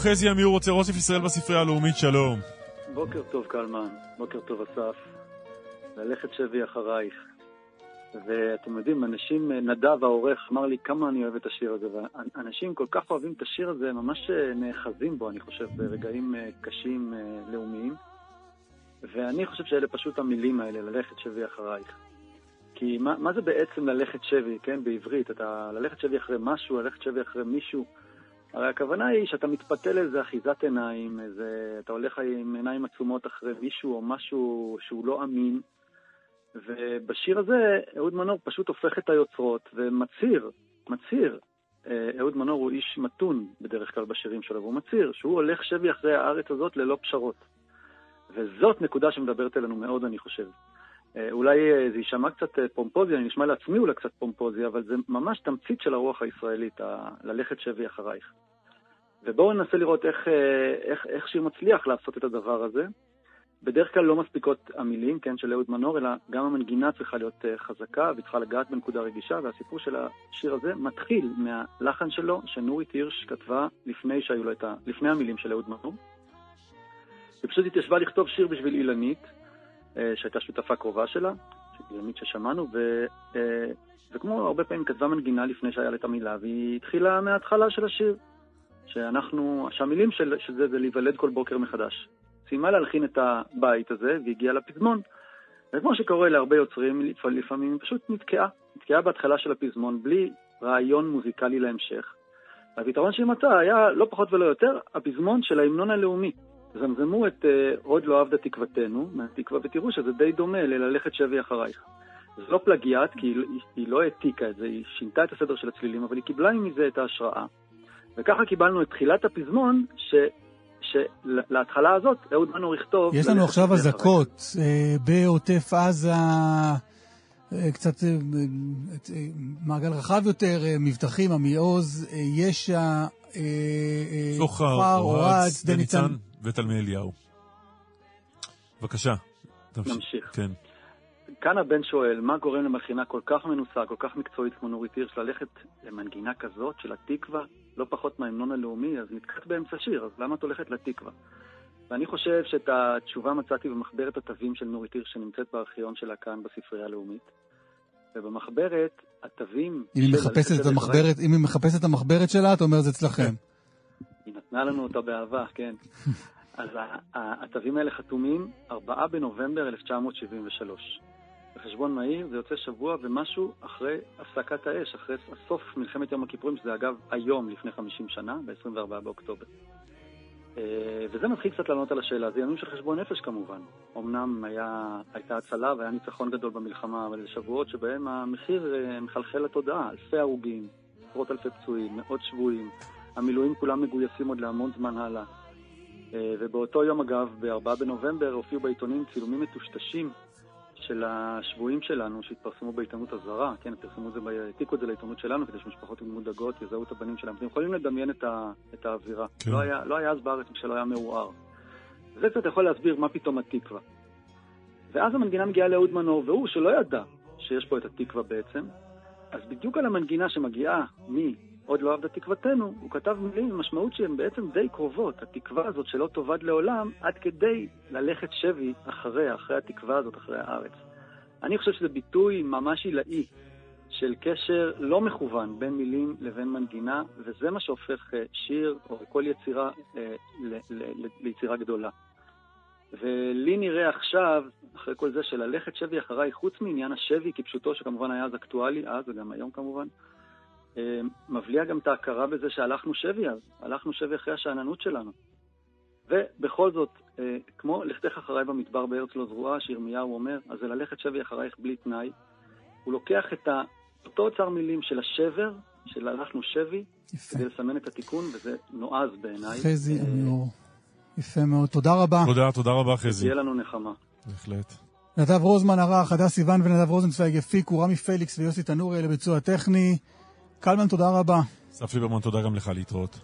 S2: חזי אמיר רוצה אוסף ישראל בספרייה הלאומית, שלום.
S23: בוקר טוב קלמן, בוקר טוב אסף. ללכת שבי אחרייך. ואתם יודעים, אנשים, נדב העורך אמר לי כמה אני אוהב את השיר הזה, ואנשים כל כך אוהבים את השיר הזה, ממש נאחזים בו, אני חושב, ברגעים אה, קשים אה, לאומיים. ואני חושב שאלה פשוט המילים האלה, ללכת שבי אחרייך. כי מה, מה זה בעצם ללכת שבי, כן, בעברית? אתה ללכת שבי אחרי משהו, ללכת שבי אחרי מישהו. הרי הכוונה היא שאתה מתפתה לאיזה אחיזת עיניים, איזה, אתה הולך עם עיניים עצומות אחרי מישהו או משהו שהוא לא אמין, ובשיר הזה אהוד מנור פשוט הופך את היוצרות ומצהיר, מצהיר, אה, אהוד מנור הוא איש מתון בדרך כלל בשירים שלו, והוא מצהיר שהוא הולך שבי אחרי הארץ הזאת ללא פשרות. וזאת נקודה שמדברת אלינו מאוד, אני חושב. אה, אולי אה, זה יישמע קצת פומפוזי, אני נשמע לעצמי אולי קצת פומפוזי, אבל זה ממש תמצית של הרוח הישראלית, ה- ללכת שבי אחרייך. ובואו ננסה לראות איך, איך, איך שיר מצליח לעשות את הדבר הזה. בדרך כלל לא מספיקות המילים, כן, של אהוד מנור, אלא גם המנגינה צריכה להיות חזקה וצריכה לגעת בנקודה רגישה, והסיפור של השיר הזה מתחיל מהלחן שלו, שנורית הירש כתבה לפני שהיו לו את ה... לפני המילים של אהוד מנור. היא פשוט התיישבה לכתוב שיר בשביל אילנית, שהייתה שותפה קרובה שלה, אילנית ששמענו, ו, uh, וכמו הרבה פעמים כתבה מנגינה לפני שהיה לה את המילה, והיא התחילה מההתחלה של השיר. שאנחנו, שהמילים של, של זה זה להיוולד כל בוקר מחדש. סיימה להלחין את הבית הזה והגיעה לפזמון. וכמו שקורה להרבה יוצרים, לפעמים היא פשוט נתקעה. נתקעה בהתחלה של הפזמון בלי רעיון מוזיקלי להמשך. והפתרון שהיא מצאה היה לא פחות ולא יותר הפזמון של ההמנון הלאומי. זמזמו את uh, עוד לא עבדה תקוותנו מהתקווה ותראו שזה די דומה לללכת שבי אחרייך. זה לא פלגיאט כי היא, היא לא העתיקה את זה, היא שינתה את הסדר של הצלילים, אבל היא קיבלה מזה את ההשראה. וככה קיבלנו את תחילת הפזמון, ש... שלהתחלה הזאת אהוד מנור יכתוב...
S1: יש לנו עכשיו אזעקות אה, בעוטף עזה, אה, קצת אה, מעגל רחב יותר, מבטחים, עמי עוז, ישע,
S2: סוחר, אוהד, שדה ניצן ותלמי אליהו. בבקשה.
S23: נמשיך.
S2: כן.
S23: כאן הבן שואל, מה גורם למלחינה כל כך מנוסה, כל כך מקצועית כמו נורית הירש, ללכת למנגינה כזאת של התקווה, לא פחות מההמנון הלאומי, אז נתקעת באמצע שיר, אז למה את הולכת לתקווה? ואני חושב שאת התשובה מצאתי במחברת התווים של נורית הירש שנמצאת בארכיון שלה כאן בספרייה הלאומית. ובמחברת, התווים...
S1: אם היא מחפשת את המחברת, אם היא מחפשת את המחברת שלה, את אומרת זה אצלכם.
S23: היא נתנה לנו אותה באהבה, כן. אז התווים האלה חתומים 4 בנובמבר 1973. בחשבון מהיר זה יוצא שבוע ומשהו אחרי הפסקת האש, אחרי סוף מלחמת יום הכיפורים, שזה אגב היום לפני 50 שנה, ב-24 באוקטובר. אה, וזה מתחיל קצת לענות על השאלה, זה ימים של חשבון נפש כמובן. אמנם היה, הייתה הצלה והיה ניצחון גדול במלחמה, אבל זה שבועות שבהם המחיר אה, מחלחל לתודעה, אלפי הרוגים, עשרות אלפי פצועים, מאות שבויים, המילואים כולם מגויסים עוד להמון זמן הלאה. אה, ובאותו יום, אגב, ב-4 בנובמבר, הופיעו בעיתונים צילומים מטושטשים של השבויים שלנו שהתפרסמו בעיתונות הזרה, כן, פרסמו את זה, העתיקו את זה לעיתונות שלנו כדי שמשפחות יהיו מודאגות, יזהו את הבנים שלהם. אתם יכולים לדמיין את, ה, את האווירה. כן. לא, היה, לא היה אז בארץ כשלא היה מעורער. זה קצת יכול להסביר מה פתאום התקווה. ואז המנגינה מגיעה לאהוד מנור, והוא, שלא ידע שיש פה את התקווה בעצם, אז בדיוק על המנגינה שמגיעה מ... עוד לא עבדה תקוותנו, הוא כתב מילים עם משמעות שהן בעצם די קרובות. התקווה הזאת שלא תאבד לעולם, עד כדי ללכת שבי אחריה, אחרי התקווה הזאת, אחרי הארץ. אני חושב שזה ביטוי ממש עילאי של קשר לא מכוון בין מילים לבין מנגינה, וזה מה שהופך אה, שיר או כל יצירה אה, ליצירה גדולה. ולי נראה עכשיו, אחרי כל זה, של ללכת שבי אחריי, חוץ מעניין השבי כפשוטו, שכמובן היה אז אקטואלי, אז וגם היום כמובן, מבליע גם את ההכרה בזה שהלכנו שבי אז, הלכנו שבי אחרי השאננות שלנו. ובכל זאת, אה, כמו לכתך אחריי במדבר בארץ לא זרועה, שירמיהו אומר, אז זה ללכת שבי אחרייך בלי תנאי. הוא לוקח את אותו אוצר מילים של השבר, של הלכנו שבי, יפה. כדי לסמן את התיקון, וזה נועז בעיניי.
S1: חזי עמיור, יפה מאוד. תודה רבה.
S2: תודה, תודה רבה חזי.
S23: תהיה לנו נחמה.
S2: בהחלט.
S1: נדב רוזמן ערך, הדס סיוון ונדב רוזנצוויג הפיקו, רמי פליקס ויוסי תנורי לביצוע טכני. קלמן, תודה רבה.
S2: אסף ליברמן, תודה גם לך להתראות.